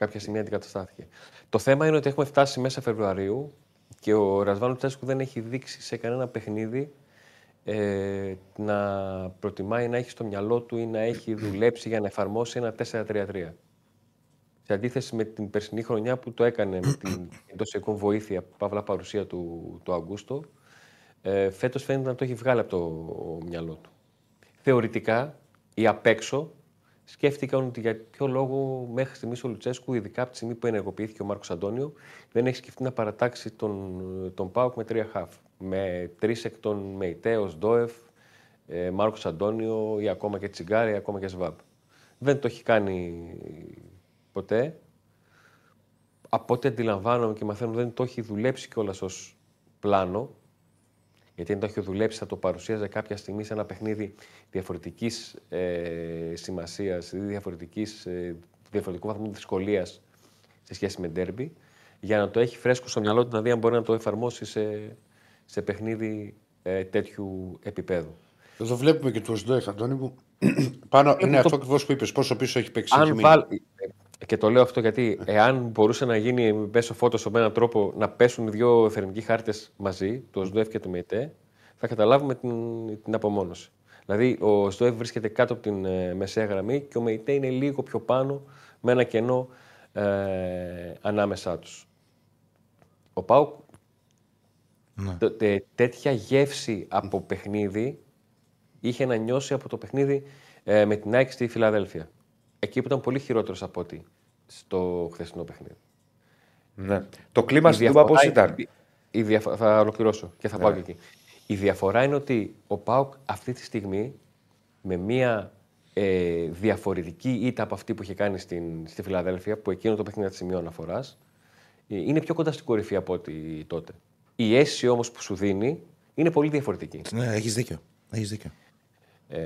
Κάποια στιγμή αντικαταστάθηκε. Το θέμα είναι ότι έχουμε φτάσει μέσα Φεβρουαρίου και ο Ραζβάν Λουτσέσκου δεν έχει δείξει σε κανένα παιχνίδι ε, να προτιμάει να έχει στο μυαλό του ή να έχει δουλέψει για να εφαρμόσει ένα 4-3-3. Σε αντίθεση με την περσινή χρονιά που το έκανε με την εντός βοήθεια, παύλα παρουσία του, του Αγκούστο, ε, φέτος φαίνεται να το έχει βγάλει από το μυαλό του. Θεωρητικά ή απ' έξω σκέφτηκαν ότι για ποιο λόγο μέχρι στιγμής ο Λουτσέσκου, ειδικά από τη στιγμή που ενεργοποιήθηκε ο Μάρκος Αντώνιο, δεν έχει σκεφτεί να παρατάξει τον, τον Πάουκ με τρία χαφ. Με τρεις εκ των Μεϊτέος, Ντόεφ, ε, Μάρκος Αντώνιο ή ακόμα και Τσιγκάρη ή ακόμα και Σβάμπ. Δεν το έχει κάνει ποτέ. Από ό,τι αντιλαμβάνομαι και μαθαίνω, δεν το έχει δουλέψει κιόλας ως πλάνο. Γιατί αν το έχει δουλέψει, θα το παρουσίαζε κάποια στιγμή σε ένα παιχνίδι διαφορετικής ε, σημασίας ή διαφορετικής, ε, διαφορετικού βαθμού δυσκολίας σε σχέση με ντέρμπι, για να το έχει φρέσκο στο μυαλό του να δει αν μπορεί να το εφαρμόσει σε, σε παιχνίδι ε, τέτοιου επίπεδου. Εδώ βλέπουμε και του Οσντόεφ, Αντώνη μου. Πάνω, είναι αυτό ακριβώς που είπες. Πόσο πίσω έχει παίξει. έχει Αν μείνει. βάλ... Και το λέω αυτό γιατί εάν μπορούσε να γίνει μέσω φώτος με έναν τρόπο να πέσουν δύο θερμικοί χάρτες μαζί, το ΣΔΟΕΦ και το ΜΕΤΕ, θα καταλάβουμε την, την απομόνωση. Δηλαδή, ο ΣΔΟΕΦ βρίσκεται κάτω από την ε, μεσαία γραμμή και ο ΜΕΙΤΕ είναι λίγο πιο πάνω με ένα κενό ε, ανάμεσά τους. Ο ΠΑΟΚ το- τε- τέτοια γεύση από παιχνίδι είχε να νιώσει από το παιχνίδι ε, με την ΑΕΚ στη Φιλαδέλφια. Εκεί που ήταν πολύ χειρότερος από ό,τι στο χθεσινό παιχνίδι. Ναι. Το κλίμα Η στην Τούμπα πώς διαφορά- ήταν; η- η διαφο- Θα ολοκληρώσω και θα Ναι. πάω και εκεί. Η διαφορά είναι ότι ο ΠΑΟΚ αυτή τη στιγμή με μια ε, διαφορετική ήττα από αυτή που είχε κάνει στην, στη Φιλαδέλφια, που εκείνο το παιχνίδι ήταν σημείο αναφοράς, είναι πιο κοντά στην κορυφή από ό,τι τότε. Η αίσθηση όμως που σου δίνει είναι πολύ διαφορετική. Ναι, έχεις δίκιο. Έχεις δίκιο. Ε,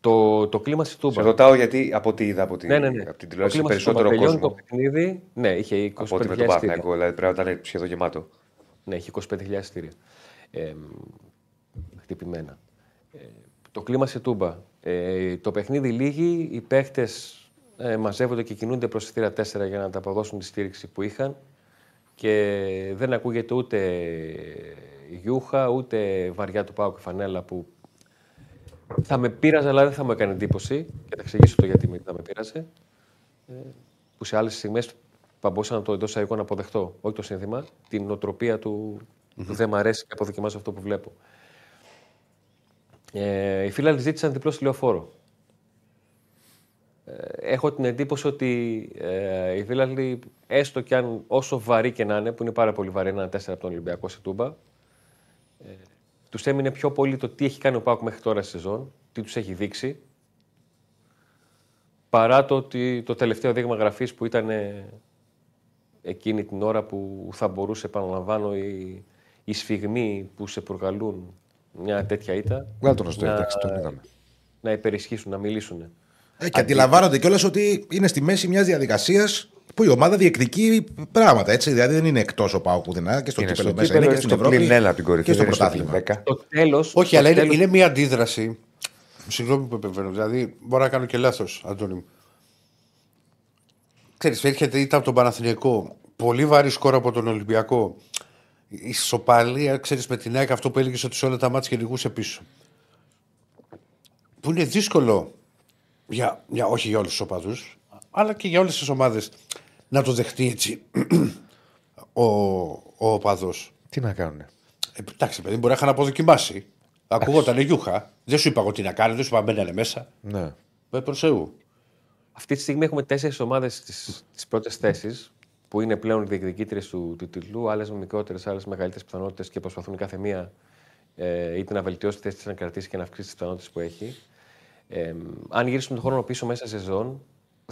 Το, το κλίμα στη Τούμπα. Σε ρωτάω γιατί από ό,τι είδα από, τη, Ναι, ναι, ναι. από την Το τηλεόραση κλίμας στη περισσότερο Τούμπα τελειώνει κόσμο Το παιχνίδι, ναι, είχε 25.000 από ό,τι με τον εισιτήρια. Παναθηναϊκό. Δηλαδή πρέπει να ήταν σχεδόν γεμάτο. Ναι, έχει 25.000 εισιτήρια. Ε, χτυπημένα. Ε, το κλίμα σε τούμπα. Ε, το παιχνίδι λύγει, οι παίχτες ε, μαζεύονται και κινούνται προς θύρα 4 για να τα αποδώσουν τη στήριξη που είχαν και δεν ακούγεται ούτε γιούχα, ούτε βαριά του πάω και φανέλα που θα με πείραζε, αλλά δεν θα μου έκανε εντύπωση. Και θα εξηγήσω το γιατί με- θα με πείραζε. Ε, που σε άλλες στιγμές θα μπορούσα να το εντός εισαγωγικών να αποδεχτώ. Όχι το σύνθημα, την νοοτροπία του, του δεν μ' αρέσει και αποδοκιμάζω αυτό που βλέπω. Ε, οι φίλοι ζήτησαν διπλό στη λεωφόρο. Ε, έχω την εντύπωση ότι ε, οι Φίλαλοι, έστω και αν όσο βαρύ και να είναι, που είναι πάρα πολύ βαρύ, ένα τέσσερα από τον Ολυμπιακό σε Τούμπα, ε, τους έμεινε πιο πολύ το τι έχει κάνει ο Πάκου μέχρι τώρα στη σεζόν, τι τους έχει δείξει, παρά το, ότι το τελευταίο δείγμα γραφής που ήταν ε, εκείνη την ώρα που θα μπορούσε, επαναλαμβάνω, οι, οι σφιγμοί που σε προκαλούν μια τέτοια ήττα Βγάλε τον ωστό, να- εντάξει, τον είδαμε. να υπερισχύσουν, να μιλήσουν. Ε, και αντιλαμβάνονται κιόλας ότι είναι στη μέση μιας διαδικασίας που η ομάδα διεκδικεί πράγματα. Έτσι. Δηλαδή δεν είναι εκτός ο Πάου πουθενά και στο Είναι κύπελο στο μέσα κύπελο, είναι και είναι στην στο Ευρώπη πλην ένα από την κορυφή, και στο δεν είναι στο πρωτάθλημα. πλην 10. Το τέλος, Όχι, το αλλά είναι, τέλος- είναι μια αντίδραση. Συγγνώμη που επεμβαίνω. Δηλαδή, μπορώ να κάνω και λάθος, Αντώνη μου. Ξέρεις, έρχεται ήττα από τον Παναθηναϊκό. Πολύ βαρύ σκορ από τον Ολυμπιακό. Η σοπαλία, ξέρεις, με την ΑΕΚ αυτό που έλεγες ότι σε όλα τα μάτια κυνηγούσε πίσω. Που είναι δύσκολο για, για, όχι για όλους τους οπαδούς, αλλά και για όλες τις ομάδες να το δεχτεί έτσι ο, ο οπαδός. Τι να κάνουν. Ε, εντάξει, παιδί, μπορεί να είχαν αποδοκιμάσει. Ακούγονταν γιούχα. Δεν σου είπα εγώ τι να κάνει, δεν σου είπα μπαίνανε μέσα. Ναι. Με προσεού. Αυτή τη στιγμή έχουμε τέσσερις ομάδες στις πρώτες θέσεις που είναι πλέον διεκδικήτριες του, του τίτλου. Άλλες με μικρότερες, άλλες με μεγαλύτερες πιθανότητες και προσπαθούν η κάθε μία ε, είτε να βελτιώσει τη θέση τη, να κρατήσει και να αυξήσει τις πιθανότητες που έχει. Ε, αν γυρίσουμε τον χρόνο πίσω μέσα σε σεζόν,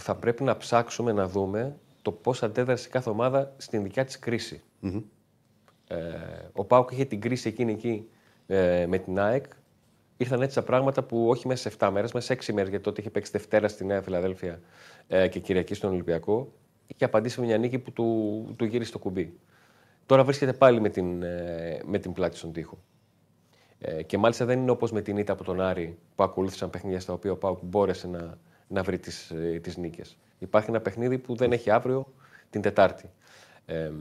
θα πρέπει να ψάξουμε να δούμε το πώς αντέδρασε κάθε ομάδα στην δικιά της κριση Ε, ο Πάουκ είχε την κρίση εκείνη εκεί ε, με την ΑΕΚ. Ήρθαν έτσι τα πράγματα που όχι μέσα σε 7 μέρες, μέσα σε 6 μέρες, γιατί τότε είχε παίξει Δευτέρα στη Νέα Φιλαδέλφια ε, και Κυριακή στον Ολυμπιακό. Είχε απαντήσει με μια νίκη που του, του γύρισε το κουμπί. Τώρα βρίσκεται πάλι με την, ε, με την πλάτη στον τοίχο. Ε, και μάλιστα δεν είναι όπως με την ήττα από τον Άρη που ακολούθησαν παιχνίδια στα οποία ο Πάουκ μπόρεσε να, να βρει τις ε, τις νίκες. Υπάρχει ένα παιχνίδι που δεν έχει αύριο την Τετάρτη. Ε,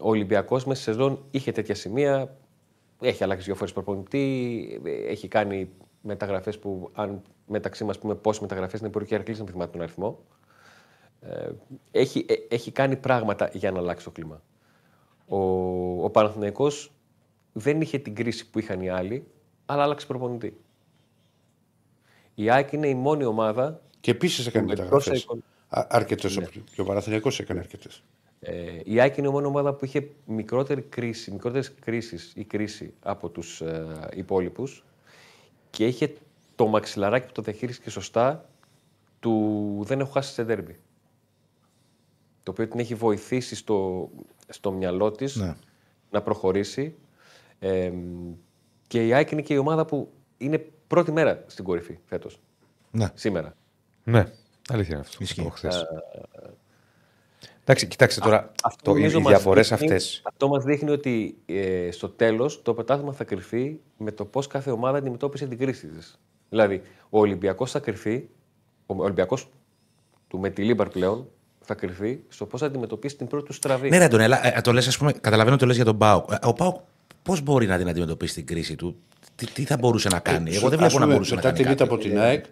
ο Ολυμπιακός μέσα στη σεζόν είχε τέτοια σημεία. Έχει αλλάξει δύο φορές προπονητή. ε, Έχει κάνει μεταγραφές που, αν μεταξύ μας πούμε πόσες μεταγραφές είναι, μπορεί και να μην θυμάται τον αριθμό. Ε, έχει, ε, έχει κάνει πράγματα για να αλλάξει το κλίμα. Ο, ο Παναθηναϊκός δεν είχε την κρίση που είχαν οι άλλοι, αλλά άλλαξε προπονητή. Η ΑΕΚ είναι η μόνη ομάδα Και επίσης έκανε Με μεταγραφές. τόσα εικόνα. Αρκετές. Και ο Παναθηναϊκός έκανε αρκετές. Ε, η ΑΕΚ είναι η μόνη ομάδα που είχε μικρότερη κρίση, μικρότερες κρίσεις ή κρίση από τους ε, υπόλοιπους και είχε το μαξιλαράκι που το διαχείριστηκε σωστά του δεν έχω χάσει σε ντέρμπι. Το οποίο την έχει βοηθήσει στο, στο μυαλό της Ναι. να προχωρήσει. Ε, και η ΑΕΚ είναι και η ομάδα που είναι πρώτη μέρα στην κορυφή φέτος, Ναι. σήμερα. Ναι. Αλήθεια είναι αυτό. Ισχύει. Το χθες. Εντάξει, κοιτάξτε τώρα. Αυτό Το, οι νομίζω οι μας διαφορές δείχνει- αυτές. Αυτό μας δείχνει ότι ε, στο τέλος το πρωτάθλημα θα κρυφθεί με το πώς κάθε ομάδα αντιμετώπισε την κρίση της. Δηλαδή, ο Ολυμπιακός θα κριθεί, ο Ολυμπιακός του Μεντιλίμπαρ πλέον, θα κριθεί στο πώς θα αντιμετωπίσει την πρώτη του στραβή. Ναι, ρε Αντωνέλα, ε, το λες, ας πούμε, καταλαβαίνω ότι το λες για τον ΠΑΟΚ. Ε, Ο ΠΑΟΚ πώς μπορεί να την αντιμετωπίσει την κρίση του, τι, τι θα μπορούσε να κάνει; Εγώ δεν Ας βλέπω να πούμε, μπορούσε να μετά κάνει. την ήττα κάτι. από την ΑΕΚ,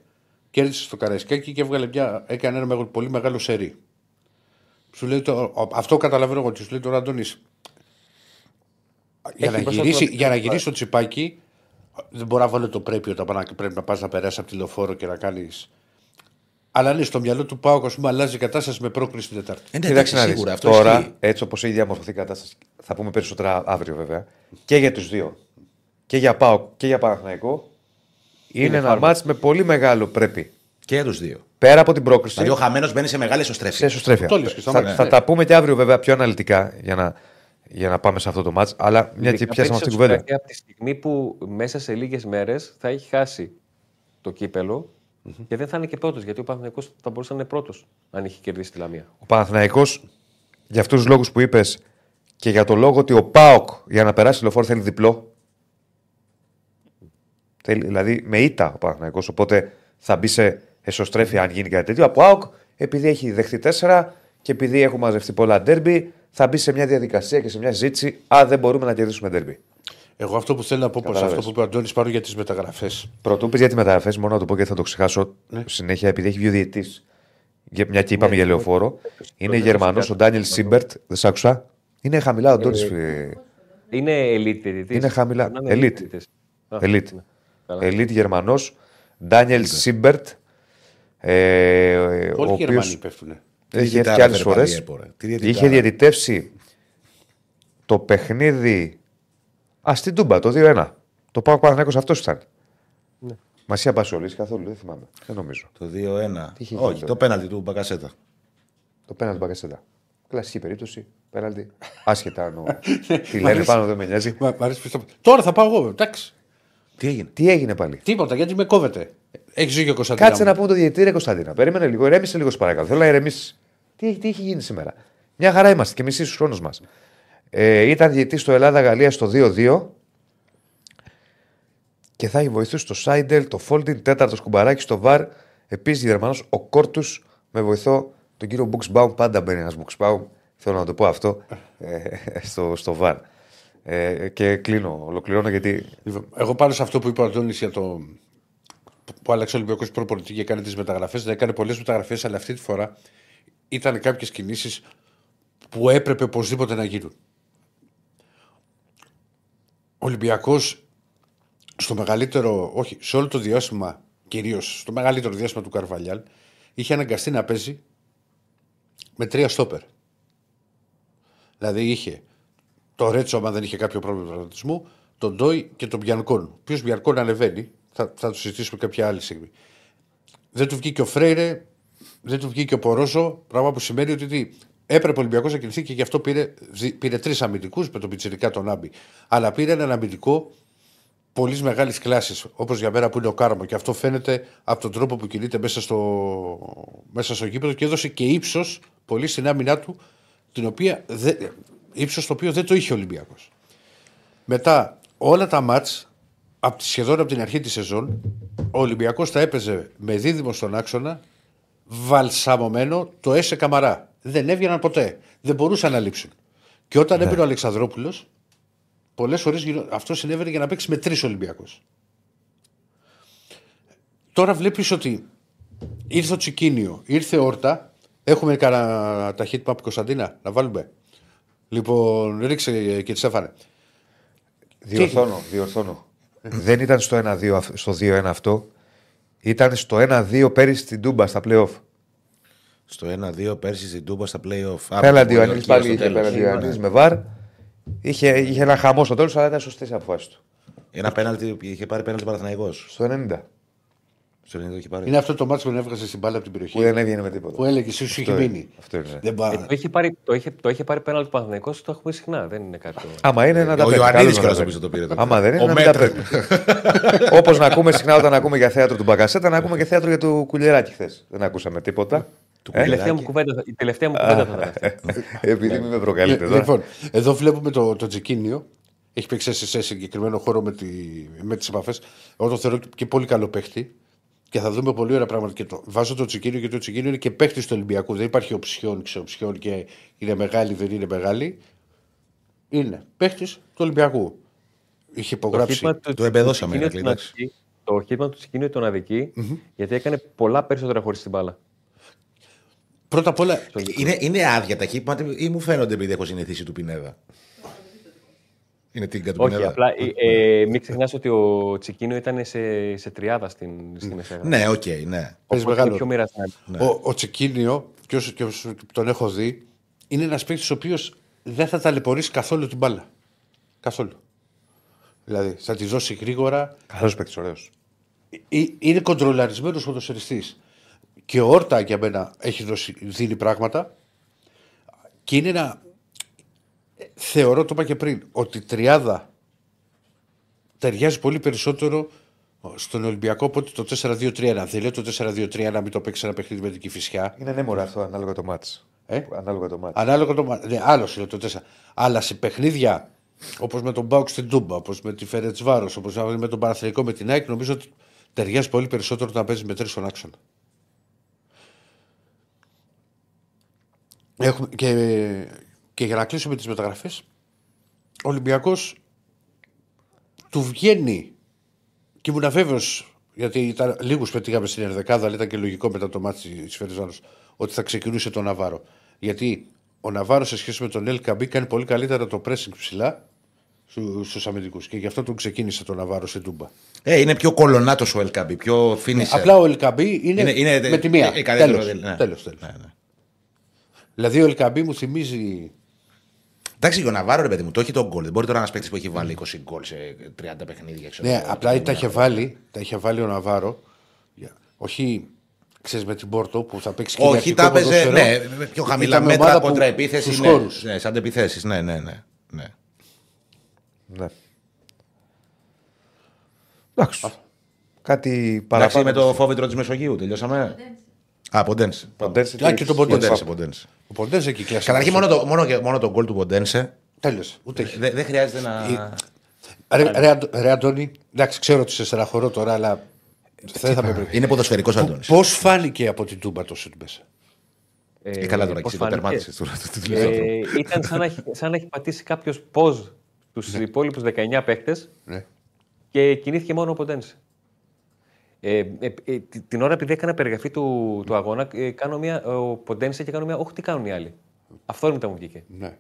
κέρδισε στο Καραϊσκάκι και έβγαλε μια, έκανε ένα μεγα- πολύ μεγάλο σερί. Σου λέει το, ο- αυτό καταλαβαίνω εγώ. Του λέει τώρα Αντώνης. Για, να μπροστά γυρίσει, του- για να γυρίσει το τσιπάκι, δεν μπορεί να βάλει το πρέπει όταν πάνε- πρέπει να πας να περάσει από τη λεωφόρο και να κάνει. Αλλά ναι, στο μυαλό του Πάουκ, ας πούμε, αλλάζει η κατάσταση με πρόκληση την Τετάρτη. Ε, ναι, Κοίταξε εντάξει, να δεις. σίγουρα, αυτό Τώρα, ισχύει. έτσι όπως έχει διαμορφωθεί η κατάσταση, θα πούμε περισσότερα αύριο βέβαια. Και για τους δύο. Και για ΠΑΟ και για Παναθηναϊκό. Είναι, ένα μάτς με πολύ μεγάλο πρέπει. Και για τους δύο. Πέρα από την πρόκληση. Δηλαδή ο χαμένος μπαίνει σε μεγάλη σε εσωστρέφεια. εσωστρέφεια. Το λες και στα Θα, μάτια. θα τα πούμε και αύριο βέβαια πιο αναλυτικά για να, για να πάμε σε αυτό το μάτς. Αλλά μια και Ειδικά πιάσαμε αυτή παίξει την κουβέντα. στο Σουκάκι Από τη στιγμή που μέσα σε λίγες μέρες θα έχει χάσει το κύπελο Και δεν θα είναι και πρώτος, γιατί ο Παναθηναϊκός θα μπορούσε να είναι πρώτος αν είχε κερδίσει τη Λαμία. Ο Παναθηναϊκός για αυτούς τους λόγους που είπες και για το λόγο ότι ο Πάοκ για να περάσει το λεωφόρο θέλει διπλό. Θέλει, δηλαδή με ήττα ο Παναθηναϊκός, οπότε θα μπει σε εσωστρέφεια αν γίνει κάτι τέτοιο. Από Πάοκ, επειδή έχει δεχτεί τέσσερα και επειδή έχουν μαζευτεί πολλά ντέρμπι, θα μπει σε μια διαδικασία και σε μια συζήτηση. Α, δεν μπορούμε να κερδίσουμε ντέρμπι. Εγώ αυτό που θέλω να πω προς Κατάλαβες. αυτό που είπε ο Αντώνης πάρω για τις μεταγραφές. Πρωτού πεις για τη μεταγραφές, μόνο να το πω και θα το ξεχάσω συνέχεια, επειδή έχει βγει ο διαιτή. Μια και είπαμε για λεωφόρο. Είναι Γερμανός ο Ντάνιελ Σίμπερτ. Δεν σ' άκουσα. Είναι χαμηλά ο Ντόνις. Είναι elite διαιτητής. Είναι χαμηλά. Να είναι Elite. διαιτητής. Α, Ελίτ. Ναι. Καλά. Ελίτ Γερμανός. Ντάνιελ Σίμπερτ. Ε, ο Όλοι οι οποίος Γερμανοί πέφτουν. έχει έρθει διαιτητάρα και άλλες φέρε φορές. πάλι, έπω, ρε. Τι διαιτητάρα. Είχε διαιτητεύσει το παιχνίδι. Α, στην Τούμπα, το 2-1. Το πάω Παναθηναϊκός αυτός ήταν. Ναι. Μα είχε απασχολήσει καθόλου, δεν θυμάμαι. Δεν νομίζω. Το 2-1. είχε γίνει Όχι, τότε; το πέναλτι του Μπακασέτα. Το πέναλτι Μπαγκασέτα. Κλασική περίπτωση. Πέναλτι. Άσχετα αν. ο- Τι λένε πάνω, δεν με νοιάζει. Μα- μ' αρέσει που στο- Τώρα θα πάω εγώ. Εντάξει. Τι έγινε; Τι έγινε πάλι; Τίποτα, γιατί με κόβεται. Έχεις ζήσει ο Κωνσταντίνα. Κάτσε να πούμε το διαιτητή, ρε Κωνσταντίνα. Περίμενε λίγο, ηρέμησε λίγο, σε παρακαλώ. Θέλω να ηρεμήσει. Τι, τι έχει γίνει σήμερα; Μια χαρά είμαστε και μισή στους χρόνους μας. Ε, ήταν διαιτητής στο Ελλάδα-Γαλλία στο 2-2 και θα έχει βοηθούσε το Σάιντελ, το Φόλτιν, τέταρτος κουμπαράκι στο Βαρ. Επίσης Γερμανός ο Κόρτους με βοηθό τον κύριο Μπουξμπάουμ. Πάντα μπαίνει ένας Μπουξμπάουμ. Θέλω να το πω αυτό ε, στο, στο Βαρ. Ε, και κλείνω, ολοκληρώνω γιατί. Λοιπόν, Εγώ πάνω σε αυτό που είπε ο Αντώνης για το. που άλλαξε ο Ολυμπιακός προπονητή και έκανε τις μεταγραφές. Δεν έκανε πολλές μεταγραφές, αλλά αυτή τη φορά ήταν κάποιες κινήσεις που έπρεπε οπωσδήποτε να γίνουν. Ο Ολυμπιακός στο μεγαλύτερο, όχι, σε όλο το διάστημα, κυρίως στο μεγαλύτερο διάστημα του Καρβαλιάλ, είχε αναγκαστεί να παίζει με τρία στόπερ. Δηλαδή είχε το Ρέτσο, άμα δεν είχε κάποιο πρόβλημα τραυματισμού, τον Ντόι και τον Μπιανκόν. Ο οποίο Μπιανκόν ανεβαίνει, θα, θα το συζητήσουμε κάποια άλλη στιγμή. Δεν του βγήκε ο Φρέιρε, δεν του βγήκε ο Πορόζο, πράγμα που σημαίνει ότι τι, έπρεπε ο Ολυμπιακός να κινηθεί και γι' αυτό πήρε, δι- πήρε τρεις αμυντικούς με τον Πιτσυρικά τον Άμπι. Αλλά πήρε έναν αμυντικό πολύς μεγάλης κλάσης, όπως για μένα που είναι ο Κάρμο. Και αυτό φαίνεται από τον τρόπο που κινείται μέσα στο, μέσα στο γήπεδο και έδωσε και ύψος πολύ στην άμυνά του, την οποία δεν, ύψος το οποίο δεν το είχε ο Ολυμπιακός. Μετά όλα τα μάτς από, τη- σχεδόν από την αρχή της σεζόν ο Ολυμπιακός τα έπαιζε με δίδυμο στον άξονα βαλσαμωμένο το έσε καμαρά. Δεν έβγαιναν ποτέ. Δεν μπορούσαν να λείψουν. Και όταν Ναι. έμπαινε ο Αλεξανδρόπουλος, πολλές φορές αυτό συνέβαινε για να παίξει με τρεις Ολυμπιακούς. Τώρα βλέπεις ότι ήρθε ο Τσικίνιο, ήρθε όρτα. Έχουμε κανένα ταχύτημα από Κωνσταντίνα να βάλουμε. Λοιπόν, ρίξε και τη Στέφανε. Διορθώνω, διορθώνω. Δεν ήταν στο 1-2, αυ- στο 2-1 αυτό. Ήταν στο 1-2 πέρυσι στην Τούμπα στα playoff. Στο 1-2 πέρσι στην Τούμπα στα playoff. Πέναντι ο Άπλο, Ανίλη Πολιορκία πάλι στο είχε τέλος. πέναντι ο Ανίλης με βαρ. Είχε, είχε ένα χαμό στο τέλος, αλλά ήταν σωστές οι αποφάσεις του. Ένα πέναλτι, είχε πάρει πέναλτι Παναθηναϊκός. Στο 90. Στο 90 είχε πάρει. Είναι αυτό το μάτσο που έβγαζε στην μπάλα από την περιοχή. Που δεν έβγαινε με τίποτα. Που έλεγε εσύ σου είχε Αυτό είναι. μείνει. Αυτό είναι. Δεν πά... Ε, το, είχε πάρει, το, είχε, το είχε πάρει πέναλτι του Παναθηναϊκός, το έχουμε συχνά. Δεν είναι κάτι. Άμα είναι να τα Ο παίρνει. Ιωαννίδης Καλώς κιόλας να τα νομίζω το πήρε. παίρνει. το Άμα δεν είναι Ο να μην τα Μέτρη. παίρνει. Όπως να ακούμε συχνά όταν ακούμε για θέατρο του Μπακασέτα, να ακούμε και θέατρο για του Κουλιεράκη χθες. Δεν ακούσαμε τίποτα. η, τελευταία μου κουβέντα, η τελευταία μου κουβέντα θα ήταν αυτή. Επειδή μην με προκαλείτε Ε, τώρα. Λοιπόν, εδώ βλέπουμε το, το Τζικίνιο. Έχει παίξει σε συγκεκριμένο χώρο με, τη, με τις επαφές. Εγώ το θεωρώ και πολύ καλό παίχτη. Και θα δούμε πολύ ωραία πράγματα. Και το, βάζω το Τσικίνιο γιατί το Τσικίνιο είναι και παίχτης του Ολυμπιακού. Δεν υπάρχει οψιόν, ξεοψιόν και είναι μεγάλη, δεν είναι μεγάλη. Είναι παίχτης του Ολυμπιακού. Είχε Το υπογράψει. χείτημα του- Το εμπεδώσαμε, του Ηρακλή, Τσικίνιο εντάξει. τον αδικεί- Το χείτημα του Τσικίνιο τον αδικεί, γιατί έκανε πολλά περισσότερα χωρίς την μπάλα. Πρώτα απ' όλα, Είναι, είναι άδεια τα χτυπήματα ή μου φαίνονται επειδή έχω συνηθίσει του Πινέδα. Είναι τίγκα του Όχι, Πινέδα. απλά ε, ε, μην ξεχνάς ότι ο Τσικίνιο ήταν σε, σε τριάδα στην, στη μεσαία. Ναι, οκ, ναι. παίζει Οπότε είναι μεγάλο. πιο μοιρασμένο. Ο, ο Τσικίνιο, και όσο, και όσο τον έχω δει, είναι ένας παίκτης ο οποίος δεν θα ταλαιπωρήσει καθόλου την μπάλα. Καθόλου. Δηλαδή θα τη δώσει γρήγορα. Καλό παίκτης, ωραίος. Ε, Είναι κοντρολαρισμένος ποδοσφαιριστής. Και ο Όρτα για μένα έχει δώσει, δίνει πράγματα. Και είναι ένα. Ε, Θεωρώ, το είπα και πριν, ότι η τριάδα ταιριάζει πολύ περισσότερο Στον Ολυμπιακό πότε το 4-2-3-1. Δεν λέει το 4-2-3-1 να μην το παίξεις ένα παιχνίδι με την Κυφυσιά. Είναι νέμορα αυτό ανάλογα το μάτς. Ε; Ανάλογα το μάτς. Ανάλογα το. Ναι, άλλος είναι το 4. Αλλά σε παιχνίδια όπως με τον Μπάουκ στην Τούμπα, όπως με τη Φερετσβάρος, όπως με τον Παναθρικό με την ΑΕΚ, νομίζω ότι ταιριάζει πολύ περισσότερο να παίζεις με τρεις στον άξονα. Έχουμε, και, και για να κλείσουμε τις μεταγραφές, ο Ολυμπιακός του βγαίνει και ήμουν βέβαιος, γιατί ήταν λίγους πετύχαμε στην Ερδεκάδα, αλλά ήταν και λογικό μετά το μάτι της Φερετσβάρο, ότι θα ξεκινούσε τον Ναβάρο. Γιατί ο Ναβάρος σε σχέση με τον Ελ Καμπή κάνει πολύ καλύτερα το pressing ψηλά στου αμυντικούς. Και γι' αυτό τον ξεκίνησε τον Ναβάρο στην Τούμπα. Ε, είναι πιο κολονάτος ο Ελκαμπή, πιο φίνισε. Απλά ο Ελκαμπή είναι, Είναι- είναι- με τη μία. ε, καλύτερο, Τέλος, ναι. τέλος, τέλος. Ναι, ναι. Δηλαδή ο Ελκαμπή μου θυμίζει. Εντάξει, και ο Ναβάρο, ρε παιδί μου, το έχει τον γκολ. Δεν μπορεί τώρα ένας παίκτης που έχει βάλει 20 γκολ σε 30 παιχνίδια. ξέρω Ναι, εγώ, απλά το τα είχε, βάλει, τα είχε βάλει ο Ναβάρο. Για- Όχι, ξέρεις με την Πόρτο που θα παίξει Όχι, κυριαρχικό τα έπαιζε ποδόσφαιρο. ναι, με πιο χαμηλά Ήταν μέτρα ομάδα που- κοντρα επίθεσης. στους Ναι, χώρους. ναι, σαν επιθέσει. Ναι, ναι, ναι. ναι. Ναι. Εντάξει. Κάτι Εντάξει, παραπάνω. με το φόβητρο της Μεσογείου τελειώσαμε. Α, Ποντένσε. Ποντένσε Α, και τον Ποντένσε. Ποντένσε, Ποντένσε. Ο Ποντέζε εκεί κλασικά. Καταρχήν μόνο το, μόνο, και- μόνο το γκολ του Ποντένσε Τέλειωσε. Ούτε έχει. δεν δεν χρειάζεται να. Ρε, ρε, Αντ- ρε Αντώνη, εντάξει, ξέρω ότι σε στεναχωρώ τώρα, αλλά δεν θα με πρέπει. Είναι ποδοσφαιρικός Αντώνη. Πώς φάνηκε από την Τούμπα το σουτ μέσα; Ε, καλά τώρα, πώς και το φάνηκε. τερμάτισες. του- του- του- του- Ε, ήταν σαν να, έχει, σαν να έχει πατήσει κάποιος ποζ στους υπόλοιπους 19 παίκτες Ναι. και κινήθηκε μόνο ο Ποντένσε. Ε, ε, ε, τη- την ώρα επειδή έκανα περιγραφή του, του αγώνα, ε, κάνω μια, ο Ποντένσε και κάνω μια. Όχι, τι κάνουν οι άλλοι. Αυτό μετά μου βγήκε. ναι.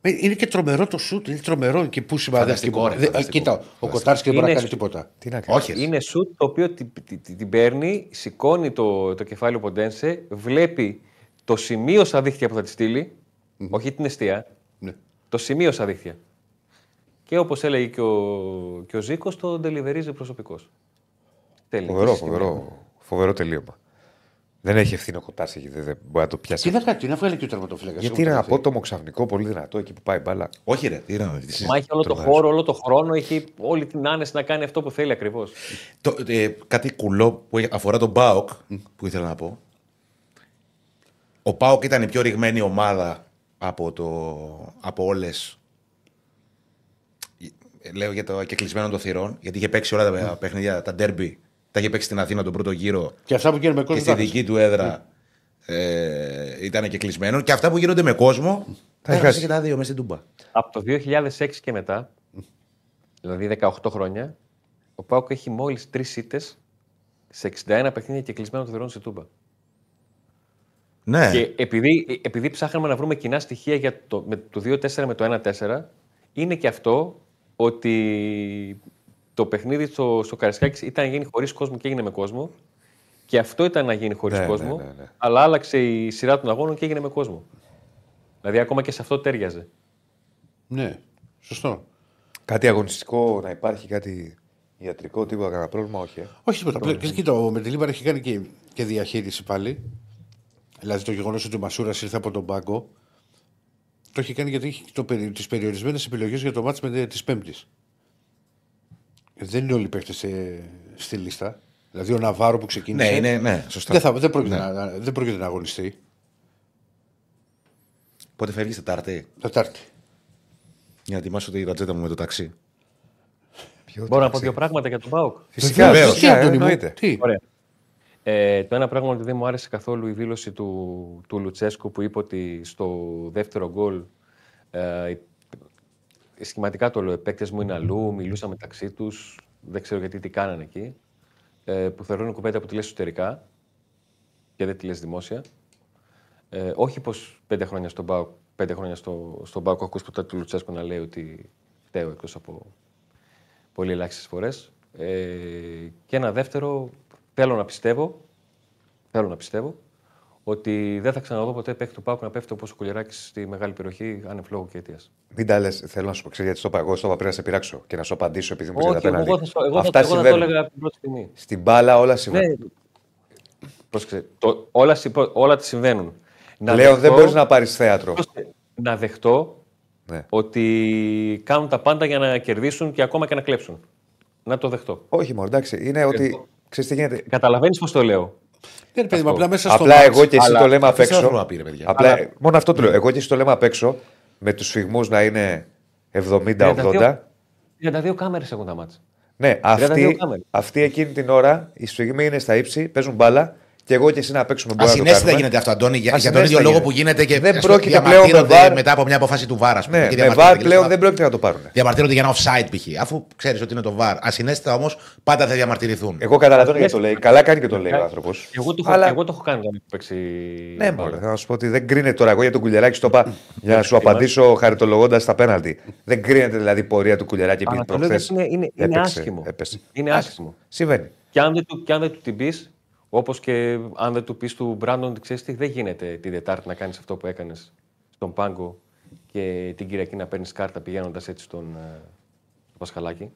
Ε, Είναι και τρομερό το σουτ, είναι τρομερό και πού σημαίνει. Φανταστικό, ρε, Δε- φανταστικό. Κοίτα, ο Κοτάρσκι δεν μπορεί να Είναι κάνει σ- τίποτα. Τι να κάνει. Όχι. ρε. Είναι σουτ το οποίο την, την, την- την παίρνει, σηκώνει το, το κεφάλι ο Ποντένσε, βλέπει το σημείο στα δίχτυα που θα τη στειλει όχι την αιστεία, Ναι. το σημείο στα δίχτυα. Και όπως έλεγε και ο, και ο Ζήκος, το delivery προσωπικός. Τέλειος. Φοβερό, φοβερό, φοβερό τελείωμα. Δεν έχει ευθύνη ο Κοτάρ, δεν, δεν μπορεί να το πιάσει. Τι να κάνει, τι να βγάλει και ο τερματοφύλακας. Γιατί είναι ένα απότομο ξαφνικό, πολύ δυνατό εκεί που πάει η μπάλα. Όχι, ρε. τι είναι, τι συζητάς. Μα έχει όλο το Τρομερός. χώρο, όλο το χρόνο, έχει όλη την άνεση να κάνει αυτό που θέλει ακριβώς. Το, ε, κάτι κουλό που αφορά τον Μπάοκ που ήθελα να πω. Ο Πάοκ ήταν η πιο ρηγμένη ομάδα από, το, από όλες Λέω για το κεκλεισμένο των θυρών, γιατί είχε παίξει όλα τα παιχνίδια, τα ντέρμπι. Τα είχε παίξει στην Αθήνα τον πρώτο γύρο Και αυτά που γίνονται με και κόσμο. στη τα δική του έδρα ε, ήταν και κλεισμένο. Και αυτά που γίνονται με κόσμο, τα έχασε. έχασε και τα δύο μέσα στην Τούμπα. Από το 2006 και μετά, δηλαδή 18 χρόνια, ο Πάουκ έχει μόλις τρεις ήττε σε 61 παιχνίδια και κλεισμένο των θερών σε τούμπα. Ναι, Και επειδή, επειδή ψάχναμε να βρούμε κοινά στοιχεία για το, με το 2-4 με το 1-4, είναι και αυτό ότι το παιχνίδι στο, στο Καρισκάκης ήταν να γίνει χωρίς κόσμο και έγινε με κόσμο. Και αυτό ήταν να γίνει χωρίς Ναι, ναι, κόσμο. ναι, ναι. Αλλά άλλαξε η σειρά των αγώνων και έγινε με κόσμο. Δηλαδή ακόμα και σε αυτό τέριαζε. Ναι, σωστό. Κάτι αγωνιστικό να υπάρχει, κάτι ιατρικό, τίποτα, κανένα πρόβλημα, όχι. ε. Όχι τίποτα. Πλέ- και Κοίτα, ο Μεντελίμπαρ έχει κάνει και, και διαχείριση πάλι. Δηλαδή το γεγονός ότι ο Μασούρας ήρθε από τον πάγκο. Το έχει κάνει γιατί έχει τις περιορισμένες επιλογές για το μάτι της Πέμπτης. Δεν είναι όλοι οι παίχτε στη λίστα. Δηλαδή ο Ναβάρο που ξεκίνησε. ναι, είναι, ναι, σωστά. Δεν, θα, δεν, πρόκειται Ναι. να, να- δεν πρόκειται να αγωνιστεί. Πότε φεύγει Τετάρτη, Τετάρτη. για να ετοιμάσω τη ρατζέτα μου με το ταξί. Ποιο Μπορώ να πω ταξί; δύο πράγματα για τον Πάουκ. Φυσικά, Βεβαίως. φυσικά, Τι, Αντώνη μου, εννοείται. τι; Ωραία. Ε, το ένα πράγμα ότι δεν μου άρεσε καθόλου η δήλωση του, του Λουτσέσκου που είπε ότι στο δεύτερο γκολ ε, οι- σχηματικά το λέω, οι παίκτες μου είναι αλλού, μιλούσαν μεταξύ τους, δεν ξέρω γιατί τι κάνανε εκεί, ε, που θεωρούν είναι κουβέντα που τη λες εσωτερικά και δεν τη λες δημόσια. Ε, όχι πως πέντε χρόνια στον ΠΑΟΚ, πέντε χρόνια στο, στον ΠΑΟΚ έχω ακούσει ποτέ του Λουτσέσκου να λέει ότι φταίω εκτός από πολύ ελάχιστες φορές. Ε, και ένα δεύτερο, θέλω να πιστεύω, θέλω να πιστεύω ότι δεν θα ξαναδώ ποτέ παίκτη του Πάουκ να πέφτει όπως ο Κουλιαράκης στη μεγάλη περιοχή άνευ λόγου και αιτίας. Μην τα λες, θέλω να σου πω, ξέρεις, γιατί στο είπα. Εγώ στο είπα πριν να σε πειράξω και να σου απαντήσω επειδή μου Όχι, ξέρει εγώ, απέναντι. θα, στο- εγώ, θα, Αυτά εγώ θα το συμβαίνουν. έλεγα από την πρώτη στιγμή. Στην μπάλα όλα Ναι, συμβαίνουν. πρόσεξε, το, όλα, συ- όλα τις συμβαίνουν. Να Πλέον δεν δεχτώ- μπορείς να πάρεις θέατρο. να δεχτώ Ναι. ότι κάνουν τα πάντα για να κερδίσουν και ακόμα και να κλέψουν. να το δεχτώ. Όχι μόνο, εντάξει. Είναι ότι. Ξέρεις τι γίνεται. Καταλαβαίνεις πώς το λέω. Δεν είναι παιδί μου, απλά μέσα στο Απλά μάτς. εγώ και εσύ αλλά το λέμε απ' αφήστε έξω. το να πει, ρε παιδιά. Απλά, Αλλά- Μόνο αυτό το λέω. Εγώ και εσύ το λέμε απ' έξω με τους σφιγμού να είναι 70-80. 32 κάμερες έχουν τα μάτια. Ναι, 32 αυτοί, κάμερες. αυτοί εκείνη την ώρα, οι σφιγμοί είναι στα ύψη, παίζουν μπάλα και εγώ και εσύ να παίξουμε μπορεί να το Ασυνέστητα κάνουμε. γίνεται αυτό, Αντώνη, για, για τον Ασυναίσθητα ίδιο λόγο γίνεται. που γίνεται και Δεν ας το πρόκειται διαμαρτύρονται πλέον με VAR. μετά από μια απόφαση του VAR. ας πούμε, Ναι, και με διαμαρτύρονται βαρ και πλέον λες, δεν πρόκειται να το πάρουν. Διαμαρτύρονται για ένα offside π.χ. Αφού ξέρεις ότι είναι το VAR. Ασυνέστητα όμως πάντα θα διαμαρτυρηθούν. Εγώ καταλαβαίνω γιατί το λέει. Καλά κάνει και το λέει ο άνθρωπος. Εγώ το, έχω, Αλλά... εγώ το έχω κάνει όταν έχω παίξει. Ναι, μπάλα. μωρέ, θα σου πω ότι δεν κρίνεται τώρα. Εγώ για τον Κουλιεράκη στο είπα για να σου απαντήσω χαριτολογώντας τα πέναλτι. Δεν κρίνεται δηλαδή η πορεία του Κουλιεράκη επειδή Αλλά το λέω προχθές. γιατί είναι, είναι, είναι άσχημο. Έπεσε. Είναι άσχημο. Συμβαίνει. Και αν δεν του, και αν δεν του την πεις, όπως και αν δεν του πεις του Μπράντον ότι ξέρεις τι, δεν γίνεται την Δετάρτη να κάνεις αυτό που έκανες στον Πάγκο και την Κυριακή να παίρνεις κάρτα πηγαίνοντας έτσι στον, ε, στο Πασχαλάκι.